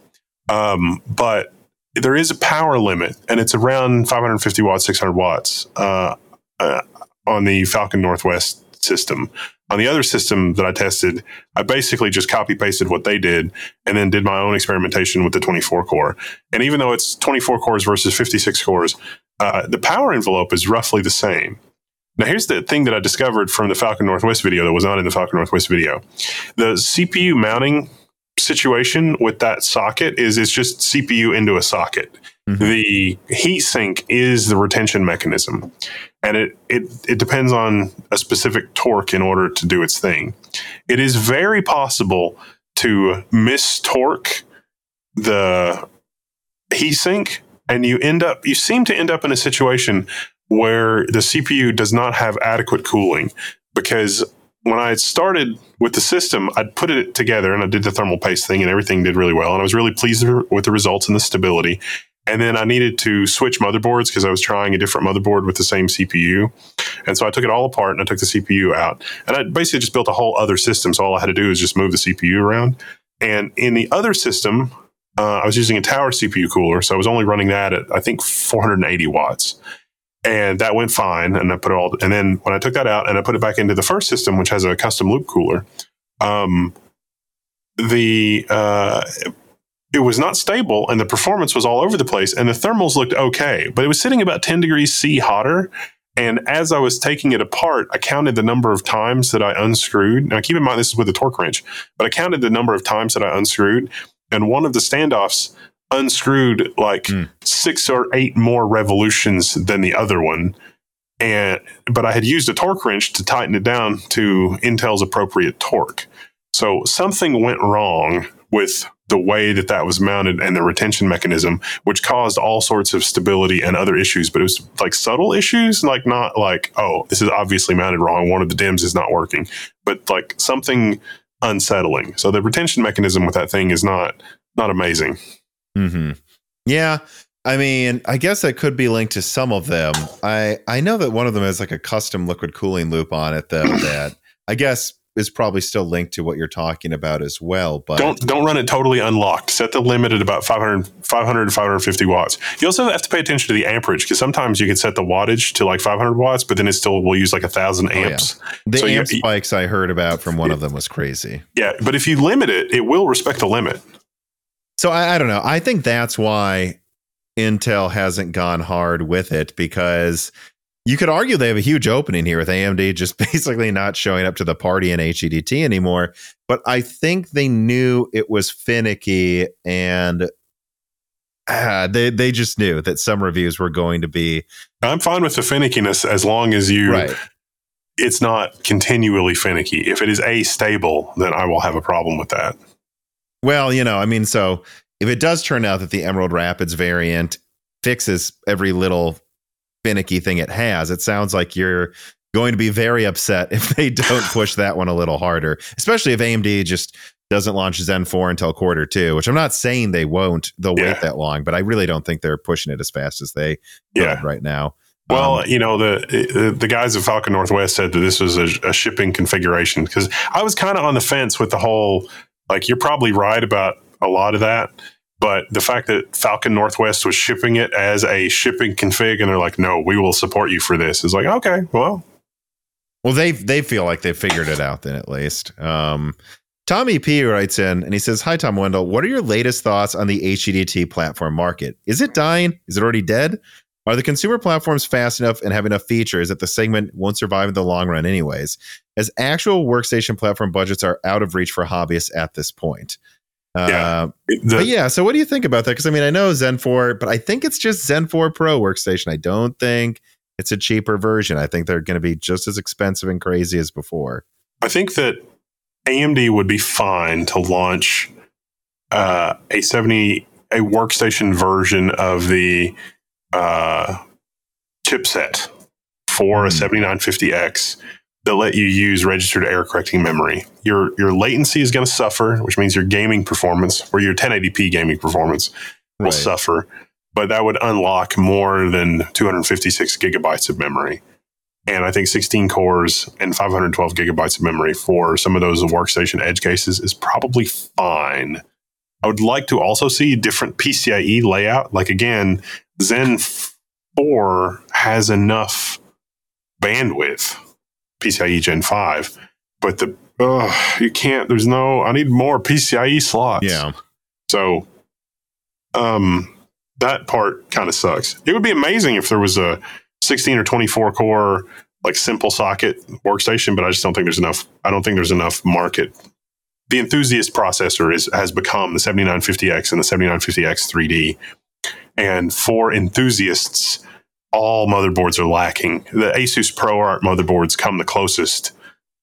Um, but there is a power limit, and it's around 550 watts, 600 watts uh, uh, on the Falcon Northwest system. On the other system that I tested, I basically just copy pasted what they did and then did my own experimentation with the 24 core. And even though it's 24 cores versus 56 cores, uh, the power envelope is roughly the same. Now, here's the thing that I discovered from the Falcon Northwest video that was not in the Falcon Northwest video. The CPU mounting situation with that socket is it's just CPU into a socket. Mhm. The heat sink is the retention mechanism, and it, it it depends on a specific torque in order to do its thing. It is very possible to mistorque the heat sink, and you end up you seem to end up in a situation where the CPU does not have adequate cooling because when I started with the system, I'd put it together and I did the thermal paste thing and everything did really well. And I was really pleased with the results and the stability. And then I needed to switch motherboards because I was trying a different motherboard with the same CPU. And so I took it all apart and I took the CPU out. And I basically just built a whole other system. So all I had to do was just move the CPU around. And in the other system, uh, I was using a Tower CPU cooler. So I was only running that at, I think, 480 watts and that went fine. And I put it all, and then when I took that out and I put it back into the first system, which has a custom loop cooler, um, the uh, it was not stable and the performance was all over the place, and the thermals looked okay, but it was sitting about 10 degrees C hotter. And as I was taking it apart, I counted the number of times that I unscrewed. Now, keep in mind, this is with a torque wrench, but I counted the number of times that I unscrewed. And one of the standoffs unscrewed like Mm. six or eight more revolutions than the other one. And but I had used a torque wrench to tighten it down to Intel's appropriate torque. So something went wrong with the way that that was mounted and the retention mechanism, which caused all sorts of stability and other issues. But it was like subtle issues, like not like, oh, this is obviously mounted wrong. One of the DIMMs is not working, but like something unsettling. So the retention mechanism with that thing is not not amazing. Hmm Yeah. I mean, I guess that could be linked to some of them. I I know that one of them has like a custom liquid cooling loop on it, though. that I guess is probably still linked to what you're talking about as well. But Don't don't run it totally unlocked. Set the limit at about 500, 500 to 550 watts. You also have to pay attention to the amperage because sometimes you can set the wattage to like 500 watts, but then it still will use like a thousand yeah. amps. the so you- amp spikes I heard about from one of them was crazy. Yeah, but if you limit it, it will respect the limit. So I, I don't know. I think that's why Intel hasn't gone hard with it because you could argue they have a huge opening here with AMD just basically not showing up to the party in HEDT anymore. But I think they knew it was finicky and uh, they they just knew that some reviews were going to be. I'm fine with the finickiness as long as you. Right. It's not continually finicky. If it is a stable, then I will have a problem with that. Well, you know, I mean, so if it does turn out that the Emerald Rapids variant fixes every little finicky thing it has, it sounds like you're going to be very upset if they don't push that one a little harder, especially if AMD just doesn't launch Zen 4 until quarter two, which I'm not saying they won't. They'll Yeah. wait that long, but I really don't think they're pushing it as fast as they Yeah. right now. Well, Um, you know, the the guys at Falcon Northwest said that this was a, a shipping configuration because I was kind of on the fence with the whole. Like, you're probably right about a lot of that, but the fact that Falcon Northwest was shipping it as a shipping config, and they're like, "No, we will support you for this," is like, okay, well, Well, they they feel like they figured it out then at least. Um, Tommy P writes in and he says, "Hi Tom Wendell, what are your latest thoughts on the HEDT platform market? Is it dying? Is it already dead? Are the consumer platforms fast enough and have enough features that the segment won't survive in the long run, anyways? As actual workstation platform budgets are out of reach for hobbyists at this point." Uh, Yeah. the, but yeah, so what do you think about that? Because I mean, I know Zen 4, but I think it's just Zen 4 Pro workstation. I don't think it's a cheaper version. I think they're going to be just as expensive and crazy as before. I think that AMD would be fine to launch uh, a 70 a workstation version of the uh, chipset for a Hmm. 7950X that let you use registered error correcting memory. Your your latency is going to suffer, which means your gaming performance or your 1080p gaming performance will Right. suffer, but that would unlock more than 256 gigabytes of memory. And I think 16 cores and 512 gigabytes of memory for some of those workstation edge cases is probably fine. I would like to also see different PCIe layout. Like again, Zen 4 has enough bandwidth, PCIe Gen 5, but the ugh, you can't, there's no, I need more PCIe slots. Yeah. So, um, that part kind of sucks. It would be amazing if there was a 16 or 24 core like simple socket workstation, but I just don't think there's enough. I don't think there's enough market. The enthusiast processor is has become the 7950X and the 7950X 3D, and for enthusiasts, all motherboards are lacking. The Asus ProArt motherboards come the closest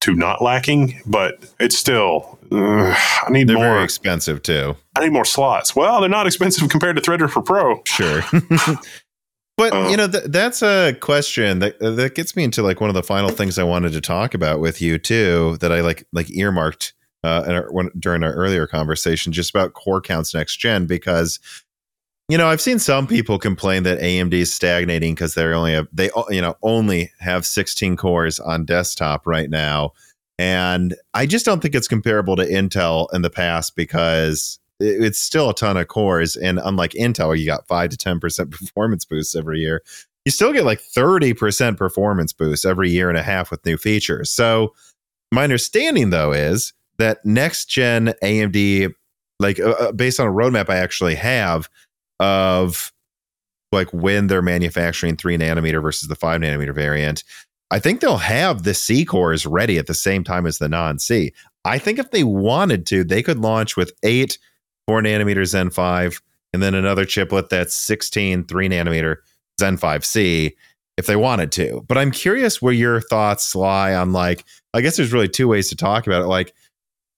to not lacking, but it's still. Uh, I need They're more. very expensive too. I need more slots. Well, they're not expensive compared to Threadripper Pro. Sure. but Uh, you know, th- that's a question that that gets me into like one of the final things I wanted to talk about with you too. That I like like earmarked uh, in our, when, during our earlier conversation, just about core counts next gen, because you know I've seen some people complain that AMD is stagnating because they only have they you know only have 16 cores on desktop right now, and I just don't think it's comparable to Intel in the past because it- it's still a ton of cores. And unlike intel you got 5 to 10% performance boosts every year you still get like 30% performance boosts every year and a half with new features. So my understanding though is that next gen amd like uh, uh, based on a roadmap i actually have of like when they're manufacturing 3 nanometer versus the 5 nanometer variant i think they'll have the c cores ready at the same time as the non c i think if they wanted to they could launch with 8 4 nanometer Zen 5, and then another chiplet that's 16 3 nanometer Zen 5C if they wanted to. But I'm curious where your thoughts lie on like, I guess there's really two ways to talk about it. Like,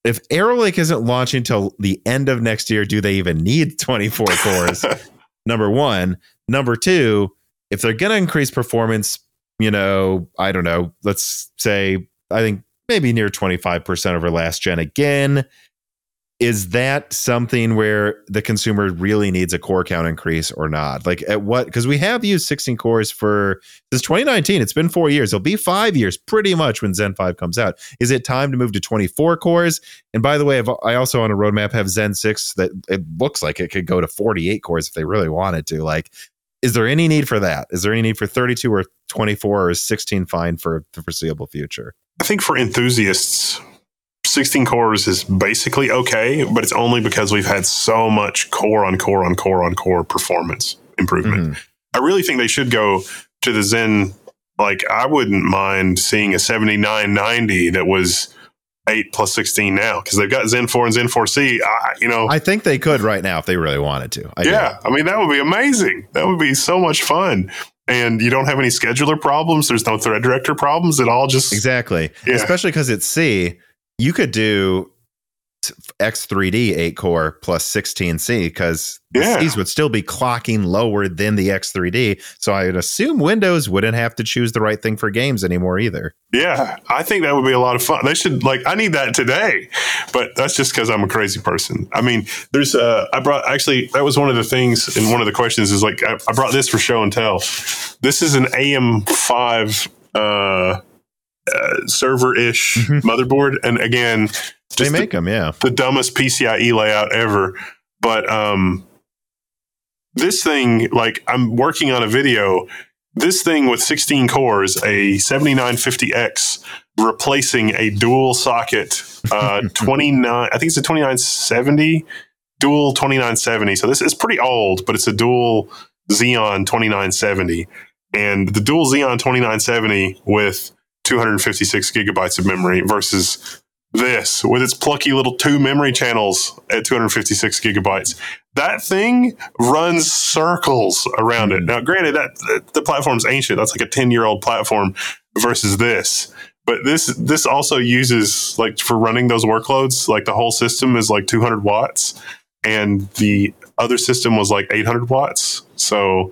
if Arrow Lake isn't launching till the end of next year, do they even need 24 cores? Number one. Number two, if they're going to increase performance, you know, I don't know, let's say, I think maybe near 25% over last gen again is that something where the consumer really needs a core count increase or not? Like at what? Because we have used 16 cores for since 2019. It's been four years. It'll be five years pretty much when Zen 5 comes out. Is it time to move to 24 cores? And by the way, I've, also on a roadmap have Zen 6 that it looks like it could go to 48 cores if they really wanted to. Like, is there any need for that? Is there any need for 32 or 24 or 16 fine for the foreseeable future? I think for enthusiasts, 16 cores is basically okay, but it's only because we've had so much core on core on core on core performance. improvement. Mhm. I really think they should go to the Zen. Like I wouldn't mind seeing a 7990 that was eight plus 16 now because they've got Zen 4 and Zen 4C. I, you know, I think they could right now if they really wanted to. I do. yeah, I mean that would be amazing. That would be so much fun. And you don't have any scheduler problems. There's no thread director problems. It all just Exactly. Yeah. Especially because it's C. You could do X3D 8 core plus 16C because Yeah. C's would still be clocking lower than the X3D. So I would assume Windows wouldn't have to choose the right thing for games anymore either. Yeah, I think that would be a lot of fun. They should like I need that today, but that's just because I'm a crazy person. I mean, there's uh, I brought actually that was one of the things and one of the questions is like I, I brought this for show and tell. This is an AM5 uh, uh, server ish Mhm. motherboard, and again, They just make them, yeah. the dumbest PCIe layout ever. But um, this thing, like, I'm working on a video. This thing with 16 cores, a 7950X, replacing a dual socket uh, 29. I think it's a 2970 dual 2970. So this is pretty old, but it's a dual Xeon 2970, and the dual Xeon 2970 with 256 gigabytes of memory versus this with its plucky little two memory channels at 256 gigabytes. That thing runs circles around it. Mhm. Now, granted, that the platform's ancient. That's like a 10 year old platform versus this. But this this also uses like for running those workloads, like the whole system is like 200 watts, and the other system was like 800 watts. So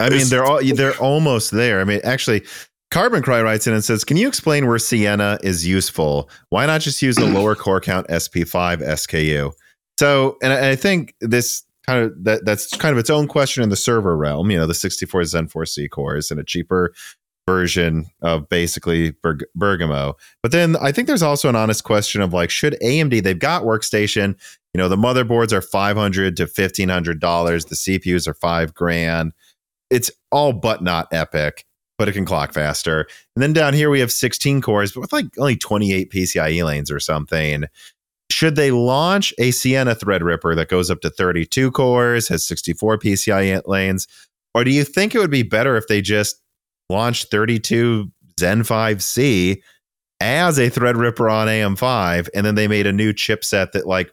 I mean, they're all they're almost there. I mean, actually, Carbon Cry writes in and says, "Can you explain where Siena is useful? Why not just use a lower core count SP5 SKU?" So, and I, I think this kind of that that's kind of its own question in the server realm. You know, the 64 Zen 4C cores and a cheaper version of basically Berg- Bergamo. But then I think there's also an honest question of like, should AMD? They've got workstation. You know, the motherboards are 500 to 1500 dollars. The CPUs are five grand it's all but not Epyc, but it can clock faster. And then down here we have 16 cores, but with like only 28 PCIe lanes or something. Should they launch a Siena Threadripper that goes up to 32 cores, has 64 PCIe lanes? Or do you think it would be better if they just launched 32 Zen 5C as a Threadripper on AM5 and then they made a new chipset that like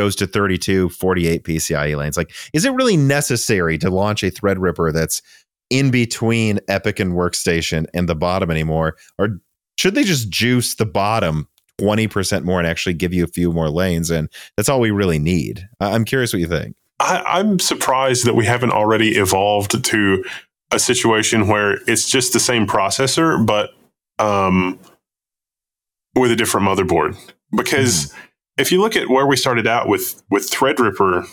goes to 32, 48 PCIe lanes? Like, is it really necessary to launch a Threadripper that's in between Epyc and Workstation and the bottom anymore? Or should they just juice the bottom 20% more and actually give you a few more lanes? And that's all we really need. I'm curious what you think. I, I'm surprised that we haven't already evolved to a situation where it's just the same processor, but um, with a different motherboard. Because if you look at where we started out with with Threadripper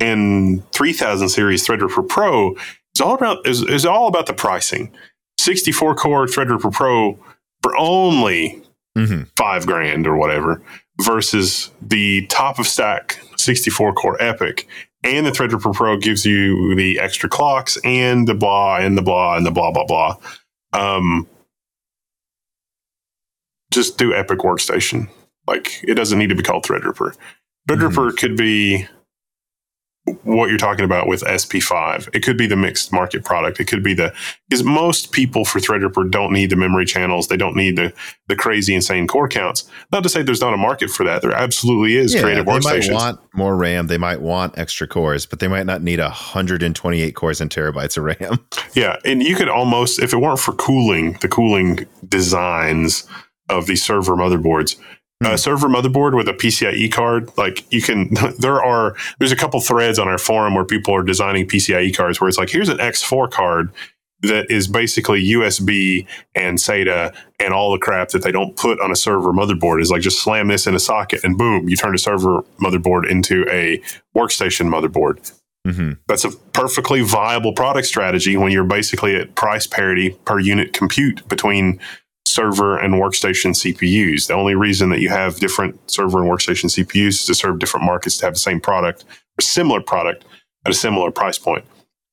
and 3000 series Threadripper Pro, it's all about is is all about the pricing. 64 core Threadripper Pro for only Mm-hmm. five grand or whatever versus the top of stack 64 core Epyc and the threadripper pro gives you the extra clocks and the blah and the blah and the blah blah blah um just do Epyc workstation like it doesn't need to be called threadripper threadripper mm-hmm. could be what you're talking about with SP5. It could be the mixed market product. It could be the because most people for Threadripper don't need the memory channels. They don't need the the crazy insane core counts. Not to say there's not a market for that. There absolutely is creative they might want more RAM. They might want extra cores, but they might not need 128 cores and terabytes of RAM. Yeah, and you could almost, if it weren't for cooling, the cooling designs of these server motherboards, Hmm. a server motherboard with a PCIe card, like you can, there are, there's a couple threads on our forum where people are designing PCIe cards where it's like, here's an X4 card that is basically USB and SATA and all the crap that they don't put on a server motherboard is like just slam this in a socket and boom, you turn a server motherboard into a workstation motherboard Mm-hmm. that's a perfectly viable product strategy when you're basically at price parity per unit compute between server and workstation CPUs. The only reason that you have different server and workstation CPUs is to serve different markets to have the same product or similar product at a similar price point.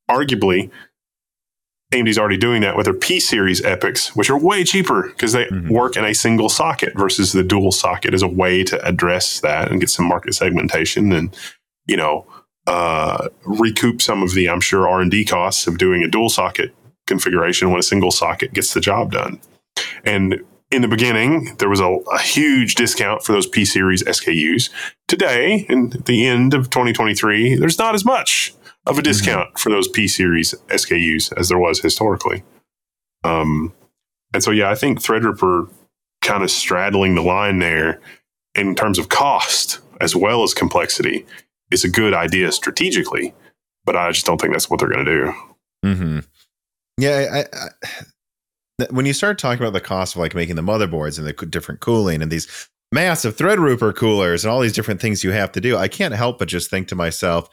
Arguably, AMD's already doing that with their P series Epycs, which are way cheaper because they Mhm. work in a single socket versus the dual socket as a way to address that and get some market segmentation and, you know, uh, recoup some of the, I'm sure, R and D costs of doing a dual socket configuration when a single socket gets the job done. And in the beginning, there was a, a, huge discount for those P series SKUs. Today, in the end of 2023, there's not as much of a mm-hmm. discount mm-hmm. for those P series SKUs as there was historically. Um, and so, yeah, I think Threadripper kind of straddling the line there in terms of cost as well as complexity is a good idea strategically, but I just don't think that's what they're going to do. Mm-hmm. Yeah, I, I, when you start talking about the cost of like making the motherboards and the different cooling and these massive Threadripper coolers and all these different things you have to do, I can't help but just think to myself,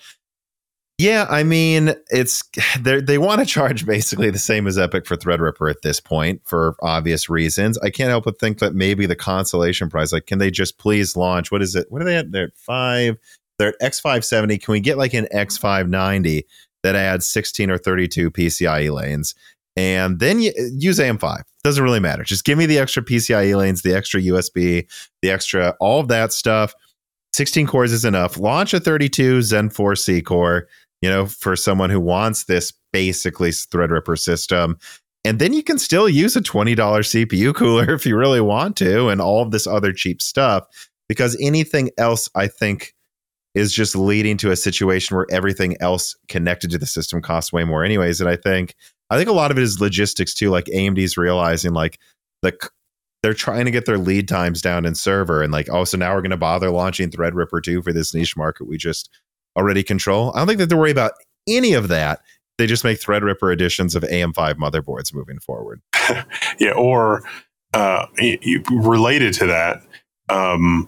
yeah, I mean, it's they want to charge basically the same as Epyc for Threadripper at this point for obvious reasons. I can't help but think that maybe the consolation prize, like, can they just please launch? What is it? What are they at? They're at five. They're at X five seventy. Can we get like an X five ninety that adds sixteen or thirty two PCIe lanes, and then you, uh, use AM five? Doesn't really matter. Just give me the extra PCIe lanes, the extra USB, the extra all of that stuff. 16 cores is enough. Launch a 32 Zen 4 C core you know, for someone who wants this basically Threadripper system. And then you can still use a $20 CPU cooler if you really want to, and all of this other cheap stuff. Because anything else, I think, is just leading to a situation where everything else connected to the system costs way more, anyways. And I think, I think a lot of it is logistics too. Like AMD's realizing, like the they're trying to get their lead times down in server, and like, oh, so now we're going to bother launching Threadripper 2 for this niche market we just already control. I don't think they have to worry about any of that. They just make Threadripper editions of AM5 motherboards moving forward. yeah, or uh, related to that, um,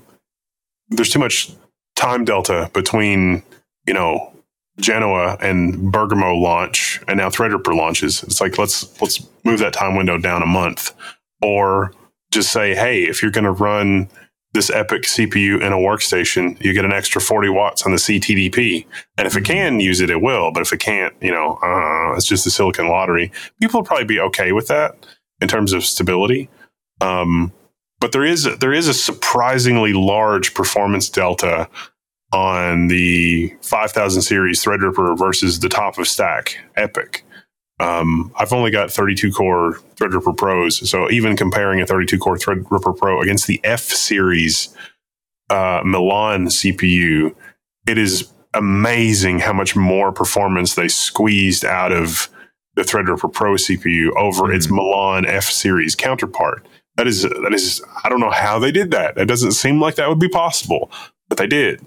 there's too much time delta between you know Genoa and Bergamo launch, and now Threadripper launches. It's like let's let's move that time window down a month, or just say, hey, if you're going to run this Epyc CPU in a workstation, you get an extra 40 watts on the CTDP. And if it mm-hmm. can use it, it will. But if it can't, you know, uh, it's just a silicon lottery. People will probably be okay with that in terms of stability. Um, but there is there is a surprisingly large performance delta on the 5000 series Threadripper versus the top of stack Epyc. Um, I've only got 32 core Threadripper Pros, so even comparing a 32 core Threadripper Pro against the F series uh, Milan CPU, it is amazing how much more performance they squeezed out of the Threadripper Pro CPU over mm-hmm. its Milan F series counterpart. That is that is I don't know how they did that. It doesn't seem like that would be possible, but they did.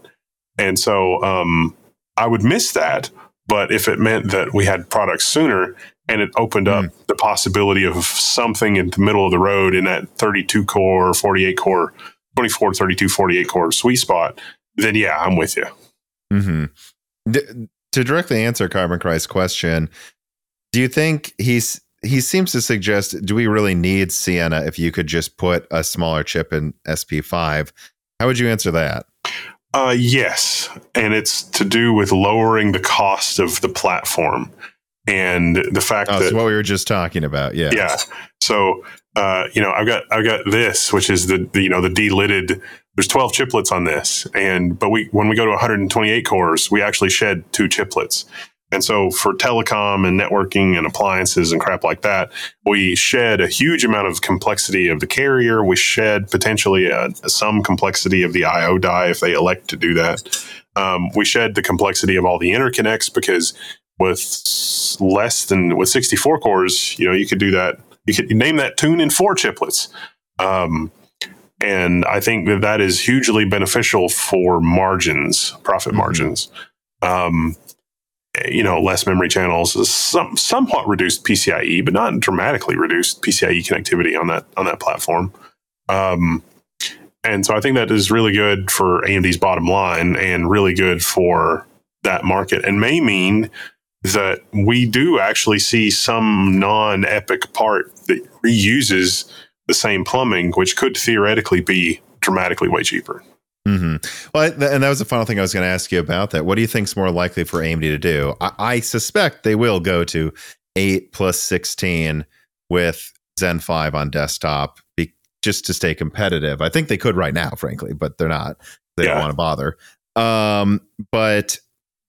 And so um, I would miss that but if it meant that we had products sooner and it opened up mm. the possibility of something in the middle of the road in that 32 core, 48 core, 24, 32, 48 core sweet spot, then yeah, I'm with you. Mm-hmm. D- to directly answer Carbon Christ's question, do you think he's he seems to suggest do we really need Siena if you could just put a smaller chip in SP5? How would you answer that? Uh, yes, and it's to do with lowering the cost of the platform and the fact oh, that so what we were just talking about. Yeah, yeah. So uh, you know, I've got I've got this, which is the, the you know the delidded. There's 12 chiplets on this, and but we when we go to 128 cores, we actually shed two chiplets. And so for telecom and networking and appliances and crap like that, we shed a huge amount of complexity of the carrier. We shed potentially a, uh, some complexity of the IO die if they elect to do that. Um, we shed the complexity of all the interconnects because with less than with 64 cores, you know, you could do that. You could name that tune in four chiplets. Um, and I think that that is hugely beneficial for margins, profit mm-hmm. margins. Um, you know, less memory channels, some somewhat reduced PCIe, but not dramatically reduced PCIe connectivity on that on that platform. Um, and so I think that is really good for AMD's bottom line and really good for that market, and may mean that we do actually see some non-Epyc part that reuses the same plumbing, which could theoretically be dramatically way cheaper. Mm-hmm. Well, and that was the final thing I was going to ask you about that. What do you think is more likely for AMD to do? I, I suspect they will go to eight plus sixteen with Zen five on desktop, be, just to stay competitive. I think they could right now, frankly, but they're not. They yeah. don't want to bother. Um, but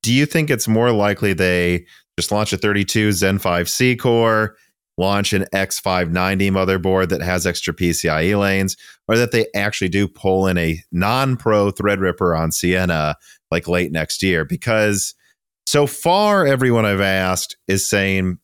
do you think it's more likely they just launch a 32 Zen 5C core, launch an X590 motherboard that has extra PCIe lanes, or that they actually do pull in a non pro Threadripper on Siena like late next year? Because so far, everyone I've asked is saying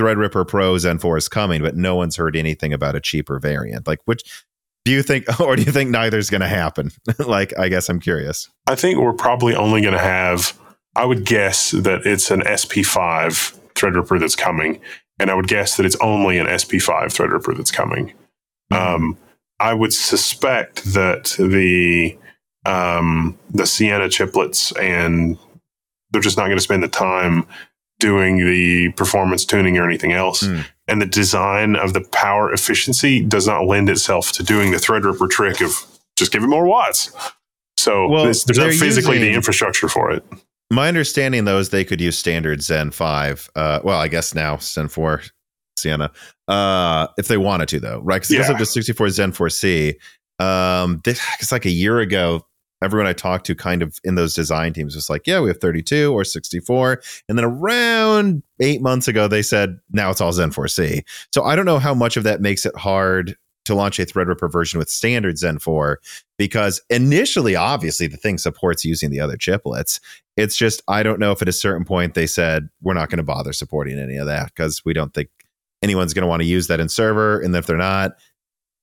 Threadripper Pro Zen 4 is coming, but no one's heard anything about a cheaper variant. Like, which do you think, or do you think neither's going to happen? like, I guess I'm curious. I think we're probably only going to have, I would guess that it's an SP5 Threadripper that's coming. And I would guess that it's only an SP5 Threadripper that's coming. Mm-hmm. Um, I would suspect that the um, the Siena chiplets and they're just not going to spend the time doing the performance tuning or anything else. Mm. And the design of the power efficiency does not lend itself to doing the Threadripper trick of just giving more watts. So well, there's, there's not physically using, the infrastructure for it. My understanding, though, is they could use standard Zen 5. Uh, well, I guess now Zen 4 Siena, uh, if they wanted to, though, right? Because it yeah. to 64 Zen 4C. Um, this, it's like a year ago, everyone I talked to kind of in those design teams was like, yeah, we have 32 or 64. And then around eight months ago, they said, now it's all Zen 4C. So I don't know how much of that makes it hard to launch a Threadripper version with standard Zen 4 because initially, obviously, the thing supports using the other chiplets. It's just, I don't know if at a certain point they said, we're not going to bother supporting any of that because we don't think anyone's going to want to use that in server. And if they're not,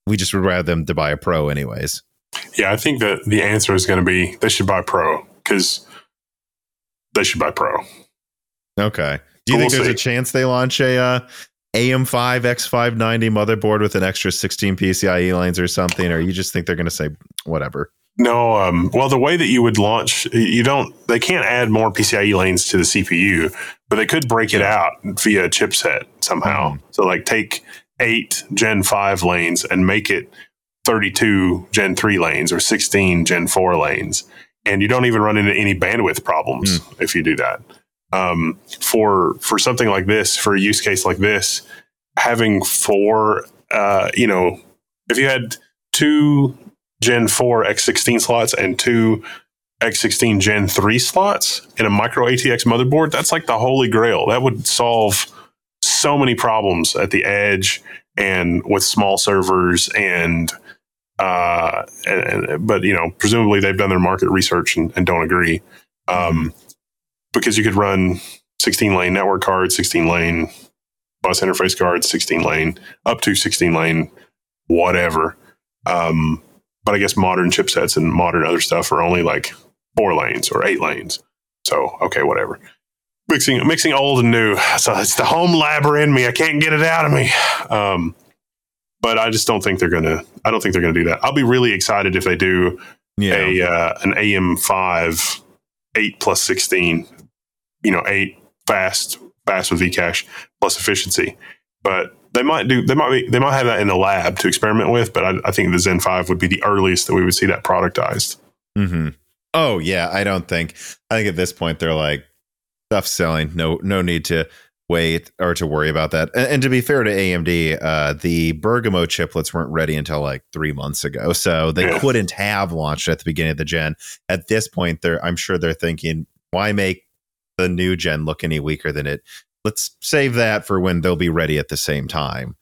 we just would rather them to buy a pro anyways. Yeah, I think that the answer is going to be they should buy Pro because they should buy Pro. Okay. Do you think there's see. a chance they launch a uh, AM5 X590 motherboard with an extra 16 PCIe lanes or something, or you just think they're going to say whatever? No, um, well, the way that you would launch, you don't, they can't add more PCIe lanes to the CPU, but they could break it out via chipset somehow. Mm-hmm. So, like, take eight Gen 5 lanes and make it 32 Gen 3 lanes or 16 Gen 4 lanes. And you don't even run into any bandwidth problems mm. if you do that. Um, for for something like this, for a use case like this, having four, uh, you know, if you had two Gen 4 X16 slots and two X16 Gen 3 slots in a micro ATX motherboard, that's like the holy grail. That would solve so many problems at the edge and with small servers and uh, and, and, but you know, presumably they've done their market research and, and don't agree, um, because you could run 16 lane network cards, 16 lane bus interface cards, 16 lane up to 16 lane, whatever. Um, but I guess modern chipsets and modern other stuff are only like four lanes or eight lanes. So okay, whatever. Mixing mixing old and new. So it's the home labber in me. I can't get it out of me. Um, but I just don't think they're gonna. I don't think they're gonna do that. I'll be really excited if they do yeah. a uh, an AM5 eight plus sixteen. You know, eight fast fast with V-Cache plus efficiency. But they might do. They might be. They might have that in the lab to experiment with. But I, I think the Zen Five would be the earliest that we would see that productized. Mm-hmm. Oh yeah, I don't think. I think at this point they're like stuff selling. No, no need to wait or to worry about that. And, and to be fair to AMD, uh, the Bergamo chiplets weren't ready until like three months ago, so they yeah. couldn't have launched at the beginning of the gen. At this point, they're I'm sure they're thinking, why make the new gen look any weaker than it? Let's save that for when they'll be ready at the same time.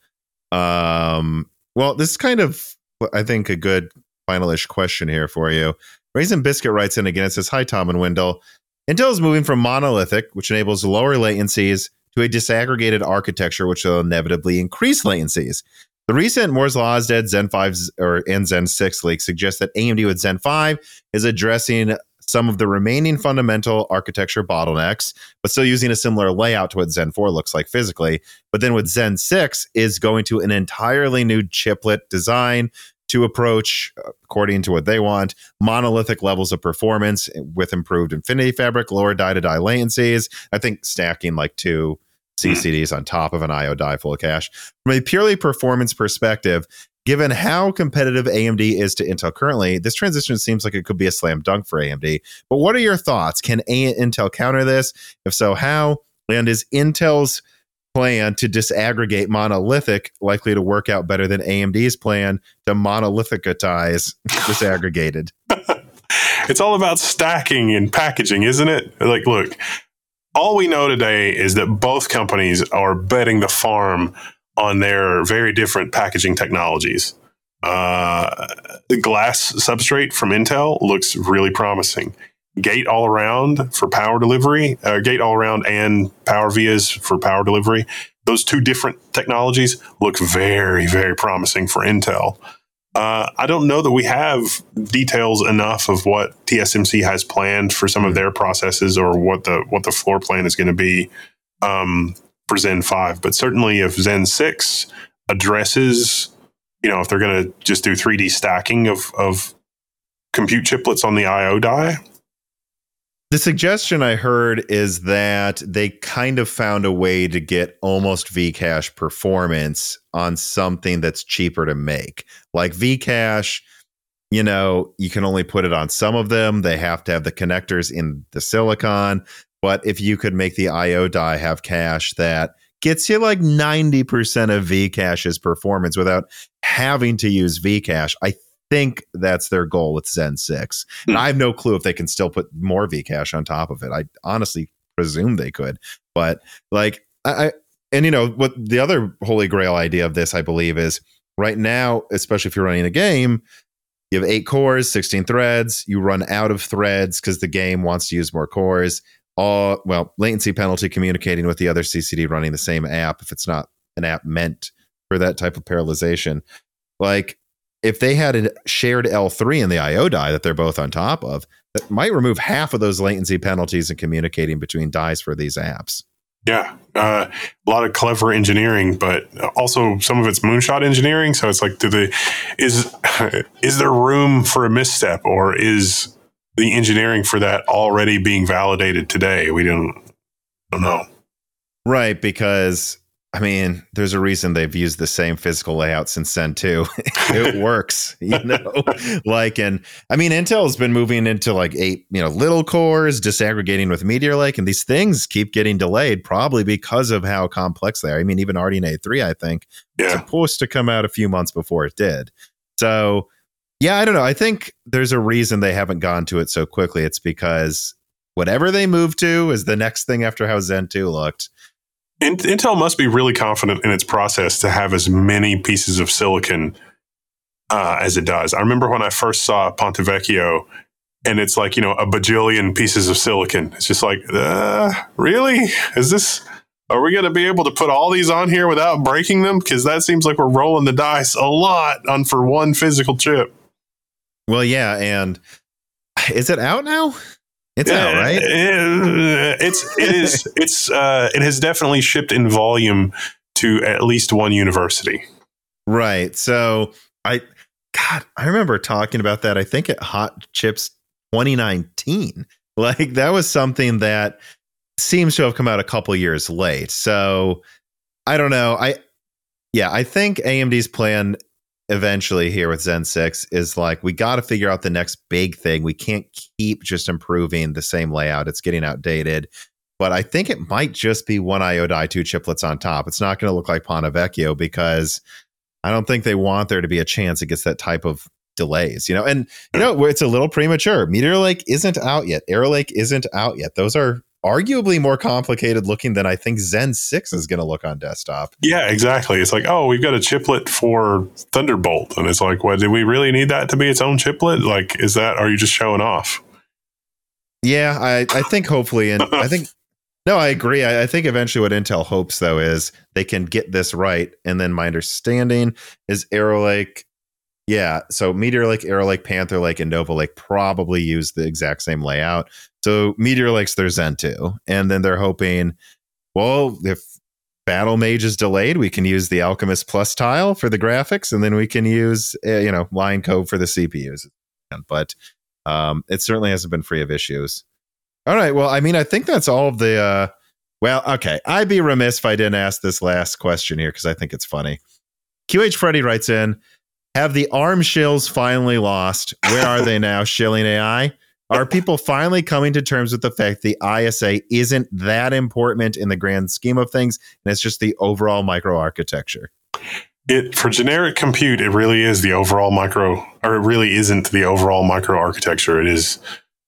Um, well, this is kind of I think a good finalish question here for you. Raisin Biscuit writes in again. It says, "Hi Tom and Wendell." Intel is moving from monolithic, which enables lower latencies, to a disaggregated architecture, which will inevitably increase latencies. The recent Moore's Law is dead Zen 5 or and Zen 6 leak suggests that AMD with Zen 5 is addressing some of the remaining fundamental architecture bottlenecks, but still using a similar layout to what Zen 4 looks like physically. But then with Zen 6 is going to an entirely new chiplet design to approach, uh, according to what they want, monolithic levels of performance with improved Infinity Fabric, lower die to die latencies. I think stacking like two CCDs mm-hmm. on top of an IO die full of cache. From a purely performance perspective, given how competitive AMD is to Intel currently, this transition seems like it could be a slam dunk for AMD. But what are your thoughts? Can a- Intel counter this? If so, how? And is Intel's plan to disaggregate monolithic likely to work out better than AMD's plan to monolithicize disaggregated? it's all about stacking and packaging, isn't it? Like, look, all we know today is that both companies are betting the farm on their very different packaging technologies. Uh, glass substrate from Intel looks really promising. Gate all around for power delivery, uh, gate all around and power vias for power delivery. Those two different technologies look very, very promising for Intel. Uh, I don't know that we have details enough of what TSMC has planned for some of their processes or what the what the floor plan is going to be um, for Zen five. But certainly, if Zen six addresses, you know, if they're going to just do three D stacking of of compute chiplets on the I/O die, the suggestion I heard is that they kind of found a way to get almost V-Cache performance on something that's cheaper to make. Like V-Cache, you know, you can only put it on some of them. They have to have the connectors in the silicon. But if you could make the IO die have cache that gets you like 90% of V-Cache's performance without having to use V-Cache, I think that's their goal with Zen 6. And hmm. I have no clue if they can still put more V-Cache on top of it. I honestly presume they could. But like I and you know what the other holy grail idea of this I believe is right now, especially if you're running a game, you have 8 cores, 16 threads, you run out of threads cuz the game wants to use more cores. All well, latency penalty communicating with the other CCD running the same app if it's not an app meant for that type of parallelization. Like if they had a shared L3 in the IO die that they're both on top of, that might remove half of those latency penalties in communicating between dies for these apps. Yeah, uh, a lot of clever engineering, but also some of it's moonshot engineering. So it's like, do the is is there room for a misstep, or is the engineering for that already being validated today? We don't don't know. Right, because I mean, there's a reason they've used the same physical layout since Zen 2. it works, you know. like, and I mean, Intel's been moving into like eight, you know, little cores, disaggregating with Meteor Lake, and these things keep getting delayed, probably because of how complex they are. I mean, even RDNA 3, I think, yeah. supposed to come out a few months before it did. So, yeah, I don't know. I think there's a reason they haven't gone to it so quickly. It's because whatever they move to is the next thing after how Zen 2 looked Intel must be really confident in its process to have as many pieces of silicon uh, as it does. I remember when I first saw Ponte Vecchio, and it's like you know a bajillion pieces of silicon. It's just like, uh, really? Is this? Are we going to be able to put all these on here without breaking them? Because that seems like we're rolling the dice a lot on for one physical chip. Well, yeah, and is it out now? It's out, right? It's it is it's uh, it has definitely shipped in volume to at least one university. Right. So I God, I remember talking about that. I think at Hot Chips 2019. Like that was something that seems to have come out a couple years late. So I don't know. I yeah, I think AMD's plan eventually here with Zen 6 is like we got to figure out the next big thing. We can't keep just improving the same layout. It's getting outdated. But I think it might just be one IO die, two chiplets on top. It's not going to look like Ponte Vecchio because I don't think they want there to be a chance it gets that type of delays, you know. And you know, it's a little premature. Meteor Lake isn't out yet. Arrow Lake isn't out yet. Those are arguably more complicated looking than I think Zen 6 is going to look on desktop. Yeah, exactly. It's like, oh, we've got a chiplet for Thunderbolt. And it's like, what, do we really need that to be its own chiplet? Like, is that, are you just showing off? Yeah, I, I think hopefully, and I think, no, I agree. I, I think eventually what Intel hopes, though, is they can get this right. And then my understanding is Arrow Lake yeah, so Meteor Lake, Arrow Lake, Panther Lake, and Nova Lake probably use the exact same layout. So Meteor Lake's their Zen 2. And then they're hoping, well, if Battlemage is delayed, we can use the Alchemist Plus tile for the graphics, and then we can use, uh, you know, Lion Cove for the CPUs. But um, it certainly hasn't been free of issues. All right. Well, I mean, I think that's all of the. Uh, well, okay. I'd be remiss if I didn't ask this last question here because I think it's funny. QH Freddy writes in have the ARM shills finally lost? Where are they now, shilling AI? Are people finally coming to terms with the fact the ISA isn't that important in the grand scheme of things, and it's just the overall microarchitecture? it for generic compute, it really is the overall micro, or it really isn't the overall micro architecture. It is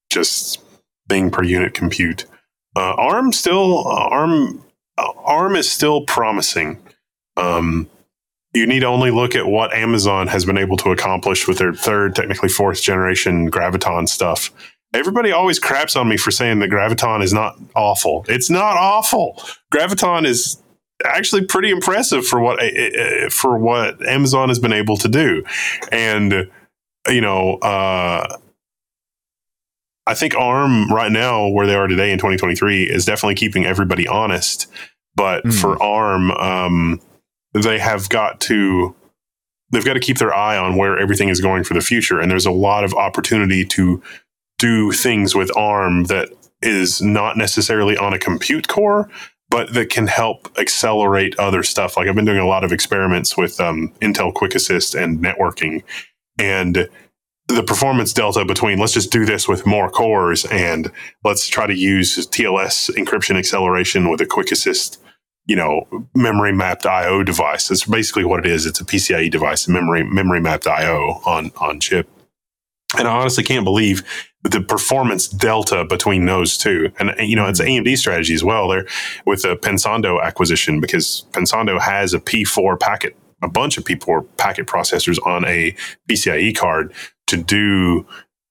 just thing per unit compute. Uh, ARM still uh, ARM uh, ARM is still promising. Um, you need only look at what Amazon has been able to accomplish with their third, technically fourth generation Graviton stuff. Everybody always craps on me for saying that Graviton is not awful. It's not awful. Graviton is actually pretty impressive for what eh, eh, eh, for what Amazon has been able to do, and you know, uh, I think ARM right now, where they are today in 2023, is definitely keeping everybody honest. But mm. for ARM, um, they have got to they've got to keep their eye on where everything is going for the future, and there's a lot of opportunity to do things with ARM that is not necessarily on a compute core, but that can help accelerate other stuff. Like I've been doing a lot of experiments with um, Intel Quick Assist and networking, and the performance delta between let's just do this with more cores and let's try to use TLS encryption acceleration with a Quick Assist, you know, memory mapped I/O device. That's basically what it is. It's a PCIe device, memory memory mapped I/O on on chip. And I honestly can't believe the performance delta between those two. And, you know, it's. AMD strategy as well there with the Pensando acquisition because Pensando has a P4 packet, a bunch of P4 packet processors on a PCIe card to do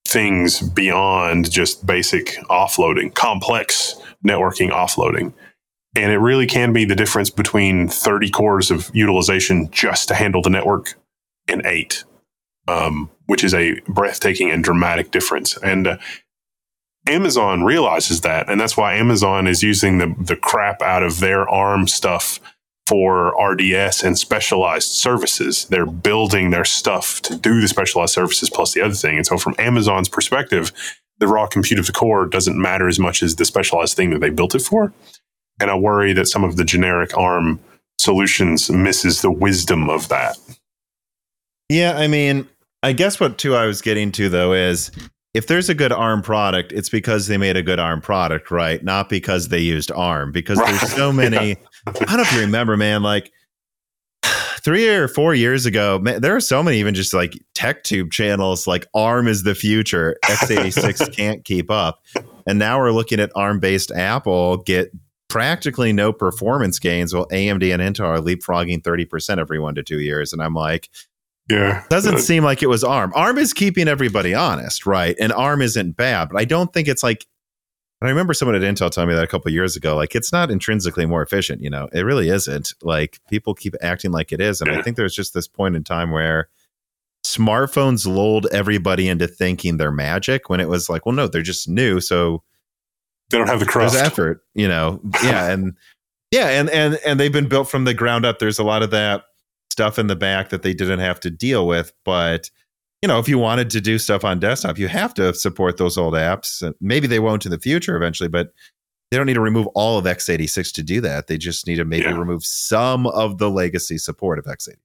things beyond just basic offloading, complex networking offloading. And it really can be the difference between 30 cores of utilization just to handle the network and eight um, which is a breathtaking and dramatic difference. And uh, Amazon realizes that, and that's why Amazon is using the the crap out of their ARM stuff for RDS and specialized services. They're building their stuff to do the specialized services plus the other thing. And so, from Amazon's perspective, the raw compute of the core doesn't matter as much as the specialized thing that they built it for. And I worry that some of the generic ARM solutions misses the wisdom of that. Yeah, I mean, I guess what too I was getting to though is if there's a good ARM product, it's because they made a good ARM product, right? Not because they used ARM. Because right. there's so many. I don't know if you remember, man. Like three or four years ago, man, there are so many even just like tech tube channels like ARM is the future. x86 can't keep up, and now we're looking at ARM based Apple get practically no performance gains while AMD and Intel are leapfrogging 30% every one to two years. And I'm like, yeah. Doesn't seem like it was ARM. ARM is keeping everybody honest, right? And ARM isn't bad, but I don't think it's like I remember someone at Intel telling me that a couple years ago. Like, it's not intrinsically more efficient. You know, it really isn't. Like, people keep acting like it is, and yeah. I think there's just this point in time where smartphones lulled everybody into thinking they're magic when it was like, well, no, they're just new, so they don't have the crust. There's effort, you know. Yeah, and yeah, and and and they've been built from the ground up. There's a lot of that stuff in the back that they didn't have to deal with. But you know, if you wanted to do stuff on desktop, you have to support those old apps. Maybe they won't in the future eventually, but they don't need to remove all of x86 to do that. They just need to maybe yeah. remove some of the legacy support of x86.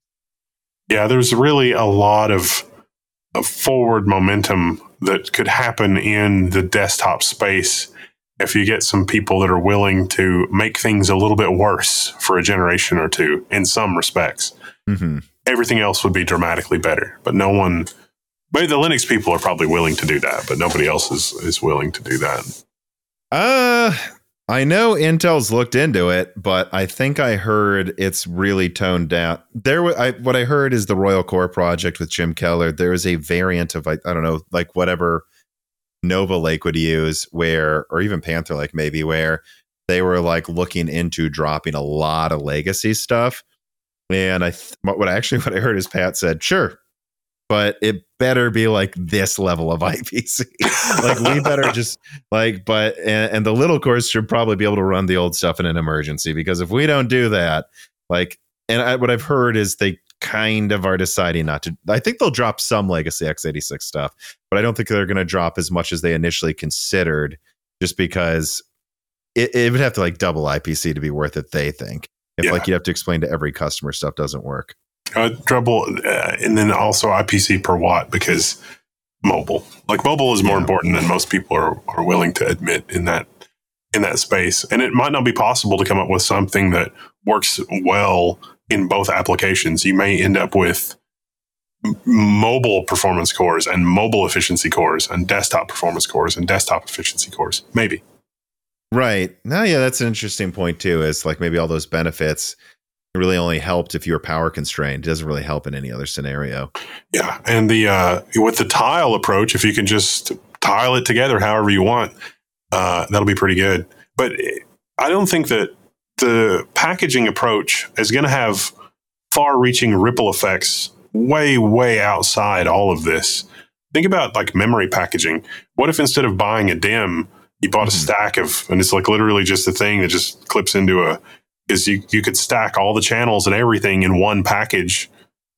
Yeah, there's really a lot of, of forward momentum that could happen in the desktop space if you get some people that are willing to make things a little bit worse for a generation or two in some respects. Mm-hmm. Everything else would be dramatically better, but no one. Maybe the Linux people are probably willing to do that, but nobody else is is willing to do that. Uh, I know Intel's looked into it, but I think I heard it's really toned down. There, I, what I heard is the Royal Core project with Jim Keller. There is a variant of I, I don't know, like whatever Nova Lake would use, where or even Panther Lake maybe, where they were like looking into dropping a lot of legacy stuff and I th- what actually what I heard is Pat said, sure, but it better be like this level of IPC. like we better just like, but and, and, the little cores should probably be able to run the old stuff in an emergency because if we don't do that, like, and I, what I've heard is they kind of are deciding not to. I think they'll drop some legacy x86 stuff, but I don't think they're going to drop as much as they initially considered, just because it, it would have to like double IPC to be worth it. They think if yeah. like you have to explain to every customer stuff doesn't work. Uh, trouble, uh, and then also IPC per watt because mobile, like mobile, is more yeah. important than most people are are willing to admit in that in that space. And it might not be possible to come up with something that works well in both applications. You may end up with mobile performance cores and mobile efficiency cores and desktop performance cores and desktop efficiency cores. Maybe. Right. Now, yeah, that's an interesting point too. Is like maybe all those benefits really only helped if you were power constrained. It doesn't really help in any other scenario. Yeah, and the uh, with the tile approach, if you can just tile it together however you want, uh, that'll be pretty good. But I don't think that the packaging approach is going to have far-reaching ripple effects way, way outside all of this. Think about like memory packaging. What if instead of buying a DIMM, you bought a Mhm. stack of, and it's like literally just a thing that just clips into a, because you, you could stack all the channels and everything in one package.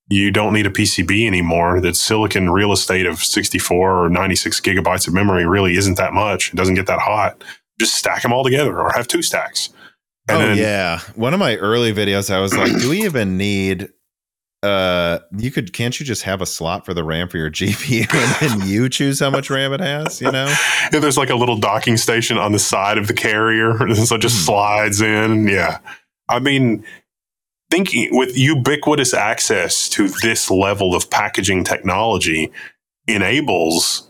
You don't need a PCB anymore. That silicon real estate of 64 or 96 gigabytes of memory really isn't that much. It doesn't get that hot. Just stack them all together or have two stacks. And oh then, yeah. One of my early videos, I was like, do we even need uh you could can't you just have a slot for the RAM for your GPU and then you choose how much RAM it has, you know? Yeah, there's like a little docking station on the side of the carrier, and so it just Mhm. slides in. Yeah, I mean, thinking with ubiquitous access to this level of packaging technology enables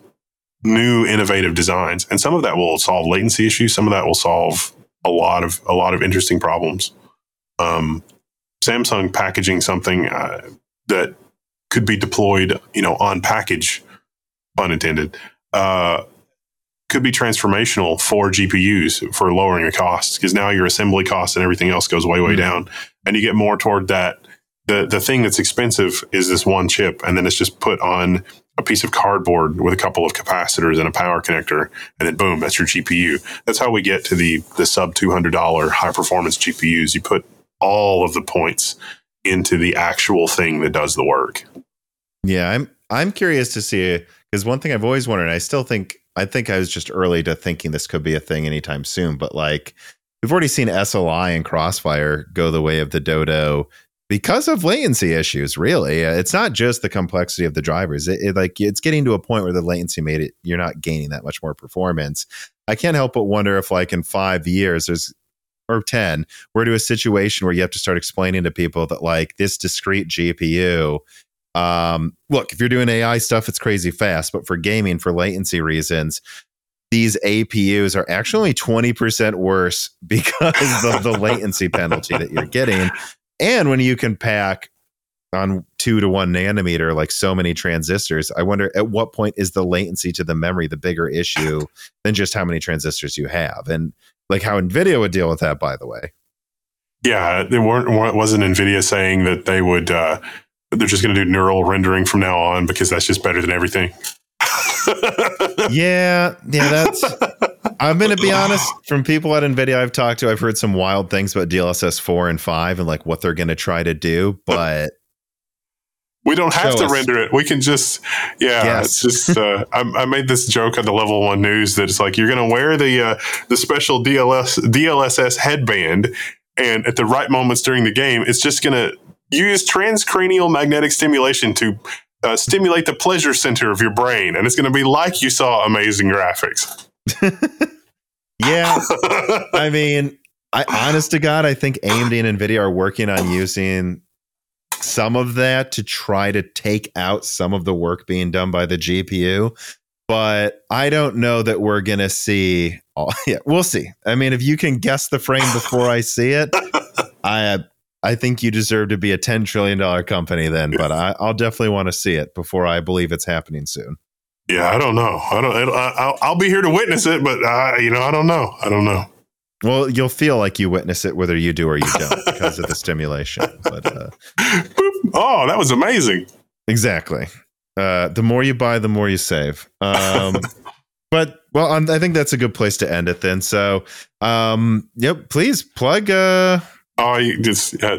new innovative designs, and some of that will solve latency issues. Some of that will solve a lot of a lot of interesting problems. Um, Samsung packaging something uh, that could be deployed, you know, on package, pun intended. Uh, could be transformational for GPUs for lowering the costs because now your assembly costs and everything else goes way way Mhm. down, and you get more toward that. the The thing that's expensive is this one chip, and then it's just put on a piece of cardboard with a couple of capacitors and a power connector, and then boom, that's your GPU. That's how we get to the the sub two hundred dollar high performance GPUs. You put all of the points into the actual thing that does the work. Yeah, I'm I'm curious to see because one thing I've always wondered, I still think I think I was just early to thinking this could be a thing anytime soon, but like we've already seen SLI and Crossfire go the way of the Dodo because of latency issues. Really, it's not just the complexity of the drivers. It, it like it's getting to a point where the latency made it you're not gaining that much more performance. I can't help but wonder if like in five years there's or 10 we're to a situation where you have to start explaining to people that like this discrete gpu um, look, if you're doing AI stuff, it's crazy fast, but for gaming, for latency reasons, these APUs are actually 20% worse because of the latency penalty that you're getting. And when you can pack on two to one nanometer, like so many transistors, I wonder at what point is the latency to the memory the bigger issue than just how many transistors you have? And like how NVIDIA would deal with that, by the way. Yeah, weren't. weren't- Wasn't Nvidia saying that they would? Uh, they're just going to do neural rendering from now on because that's just better than everything. Yeah, yeah, that's I'm going to be honest. From people at Nvidia I've talked to, I've heard some wild things about DLSS four and five and like what they're going to try to do. But We don't have to us. render it. We can just, yeah. Yes. It's just. Uh, I, I made this joke on the level one news that it's like you're going to wear the uh, the special DLS DLSS headband, and at the right moments during the game, it's just going to use transcranial magnetic stimulation to uh, stimulate the pleasure center of your brain, and it's going to be like you saw amazing graphics. yeah, I mean, I honest to God, I think AMD and Nvidia are working on using some of that to try to take out some of the work being done by the GPU. But I don't know that we're gonna see. All, yeah, we'll see. I mean, if you can guess the frame before I see it, I I think you deserve to be a ten trillion dollar company then. But I, I'll definitely want to see it before I believe it's happening soon. Yeah, I don't know. I don't. I, I'll, I'll be here to witness it, but uh, you know, I don't know. I don't know. Well, you'll feel like you witness it whether you do or you don't because of the stimulation. But uh, Boop. Oh, that was amazing. exactly, uh, the more you buy, the more you save. Um, but well, um, I think that's a good place to end it then. So, um, yep, please plug. Uh, Oh, you just uh,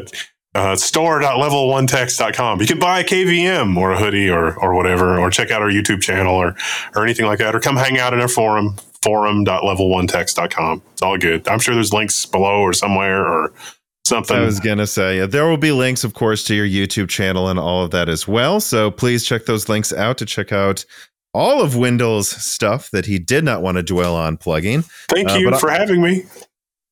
uh, store.level1techs.com. You can buy a KVM or a hoodie or or whatever, or check out our YouTube channel or or anything like that, or come hang out in our forum forum.level1techs.com. It's all good. I'm sure there's links below or somewhere or something. I was gonna say yeah, there will be links, of course, to your YouTube channel and all of that as well. So please check those links out to check out all of Wendell's stuff that he did not want to dwell on plugging. Thank uh, you but I- for having me.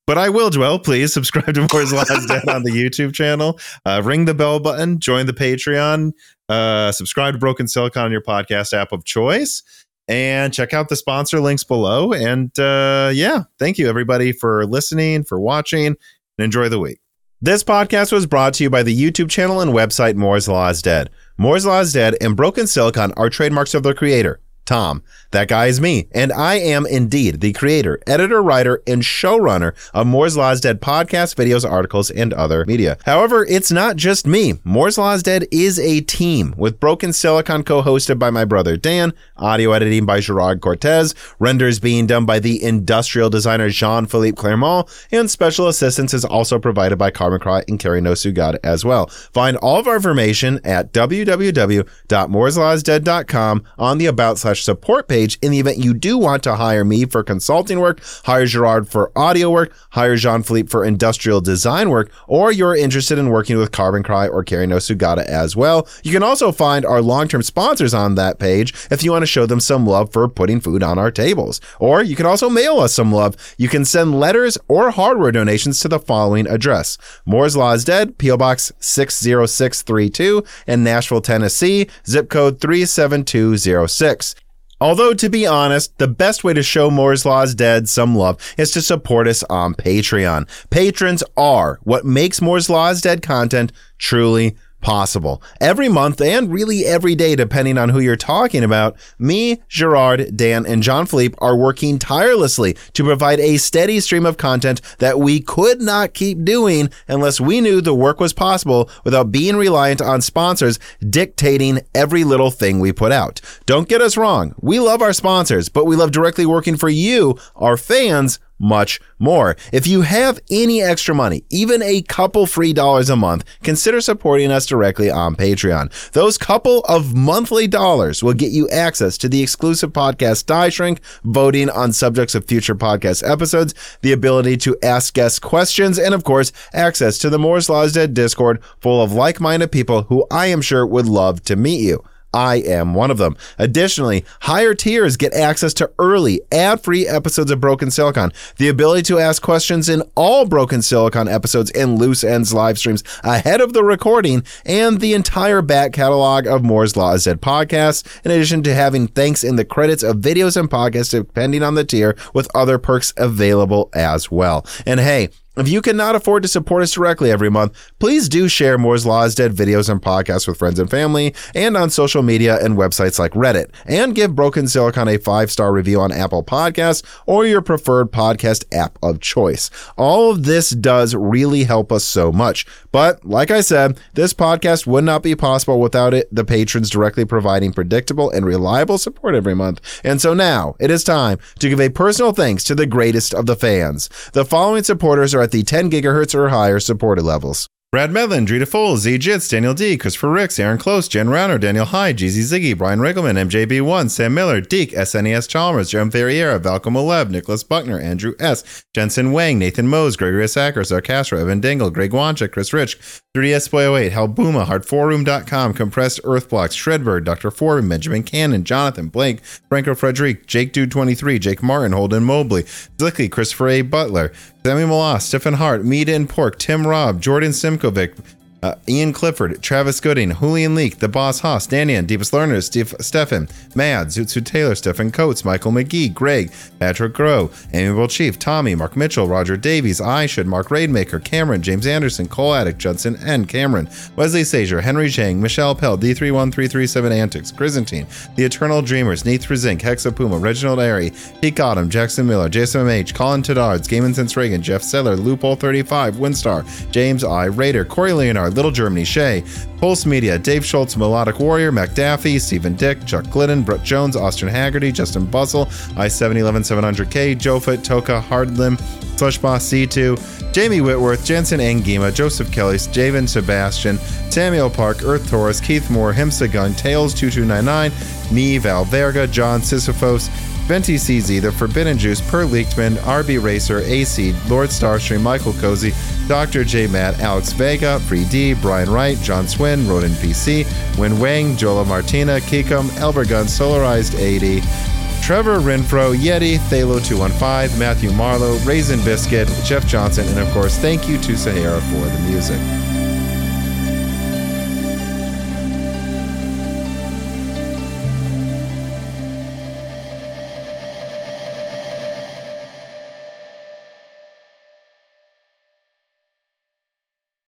But I will dwell. Please subscribe to Moore's Last Dead on the YouTube channel. Uh, ring the bell button. Join the Patreon. Uh, subscribe to Broken Silicon on your podcast app of choice. And check out the sponsor links below. And uh, yeah, thank you everybody for listening, for watching, and enjoy the week. This podcast was brought to you by the YouTube channel and website Moore's Law is Dead. Moore's Law is Dead and Broken Silicon are trademarks of their creator, Tom. That guy is me, and I am indeed the creator, editor, writer, and showrunner of Moore's Law is Dead podcast, videos, articles, and other media. However, it's not just me. Moore's Law is Dead is a team with Broken Silicon co-hosted by my brother Dan, audio editing by Gerard Cortez, renders being done by the industrial designer Jean-Philippe Clermont, and special assistance is also provided by Carbon Cry and Carrie No Sugata as well. Find all of our information at www.mooreslawsdead.com on the about slash support page in the event you do want to hire me for consulting work, hire Gerard for audio work, hire Jean Philippe for industrial design work, or you're interested in working with Carbon Cry or Carrie No Sugata as well. You can also find our long term sponsors on that page if you want to show them some love for putting food on our tables. Or you can also mail us some love. You can send letters or hardware donations to the following address Moore's Law is Dead, P.O. Box 60632 in Nashville, Tennessee, zip code 37206. Although, to be honest, the best way to show Moore's Law is Dead some love is to support us on Patreon. Patrons are what makes Moore's Law is Dead content truly possible. Every month and really every day, depending on who you're talking about, me, Gerard, Dan, and John Philippe are working tirelessly to provide a steady stream of content that we could not keep doing unless we knew the work was possible without being reliant on sponsors dictating every little thing we put out. Don't get us wrong. We love our sponsors, but we love directly working for you, our fans, much more. If you have any extra money, even a couple free dollars a month, consider supporting us directly on Patreon. Those couple of monthly dollars will get you access to the exclusive podcast Die Shrink, voting on subjects of future podcast episodes, the ability to ask guest questions, and of course, access to the Moore's Law is Dead Discord full of like-minded people who I am sure would love to meet you. I am one of them. Additionally, higher tiers get access to early, ad free episodes of Broken Silicon, the ability to ask questions in all Broken Silicon episodes and Loose Ends live streams ahead of the recording, and the entire back catalog of Moore's Law Dead podcasts, in addition to having thanks in the credits of videos and podcasts depending on the tier, with other perks available as well. And hey, if you cannot afford to support us directly every month, please do share Moore's Law is Dead videos and podcasts with friends and family and on social media and websites like Reddit. And give Broken Silicon a five star review on Apple Podcasts or your preferred podcast app of choice. All of this does really help us so much. But like I said, this podcast would not be possible without it, the patrons directly providing predictable and reliable support every month. And so now it is time to give a personal thanks to the greatest of the fans. The following supporters are at the 10 gigahertz or higher supported levels. Brad Medlin, Drita Foles, Z Jits, Daniel D, Christopher Ricks, Aaron Close, Jen Rauner, Daniel Hyde, Jeezy Ziggy, Brian Riggleman, MJB1, Sam Miller, Deke, SNES Chalmers, Jerome Ferriera, Valcom Olev, Nicholas Buckner, Andrew S, Jensen Wang, Nathan Mose, Gregory Sacker, Sarcastro, Evan Dingle, Greg Wanchik, Chris Rich, 3DS Boy 08, Halbuma, Hard4Room.com, Compressed Earthblocks, Shredbird, Dr. Forbin, Benjamin Cannon, Jonathan Blake, Franco Frederic, Jake Dude 23, Jake Martin, Holden Mobley, Zlicky, Christopher A. Butler, Sammy Malas, Stephen Hart, Meat and Pork, Tim Robb, Jordan Simkovic, uh, Ian Clifford, Travis Gooding, Julian Leak, The Boss Haas, Danian, Deepest Learners, Steve, Stefan, Mad, Zootsu Taylor, Stephen Coates, Michael McGee, Greg, Patrick Grow, Amiable Chief, Tommy, Mark Mitchell, Roger Davies, I Should, Mark Raidmaker, Cameron, James Anderson, Cole Addict, Judson N. Cameron, Wesley Sager, Henry Chang, Michelle Pell, D31337 Antics, Chrysantine, The Eternal Dreamers, Neith Zinc, Hexapuma, Reginald Airy, Pete Autumn, Jackson Miller, Jason MH, Colin Tadards, Game Sense Reagan, Jeff Seller, Loophole 35, Winstar, James I, Raider, Corey Leonard, Little Germany, Shay, Pulse Media, Dave Schultz, Melodic Warrior, Mac Daffy, Stephen Dick, Chuck Glidden, Brooke Jones, Austin Haggerty, Justin Bustle, I-711-700K, Jofit, Toka, Hardlim, Slushboss C2, Jamie Whitworth, Jensen Angima, Joseph Kelly, Javen Sebastian, Samuel Park, Earth Taurus, Keith Moore, Himsa Gun, Tails2299, me, Val Verga, John Sisyphos, Venti CZ, The Forbidden Juice, Per RB Racer, AC, Lord Starstream, Michael Cozy, Dr. J. Matt, Alex Vega, Free D, Brian Wright, John Swin, Rodin PC, Win Wang, Jola Martina, Kikum, Elbergun, Solarized 80, Trevor Renfro, Yeti, Thalo215, Matthew Marlowe, Raisin Biscuit, Jeff Johnson, and of course, thank you to Sahara for the music.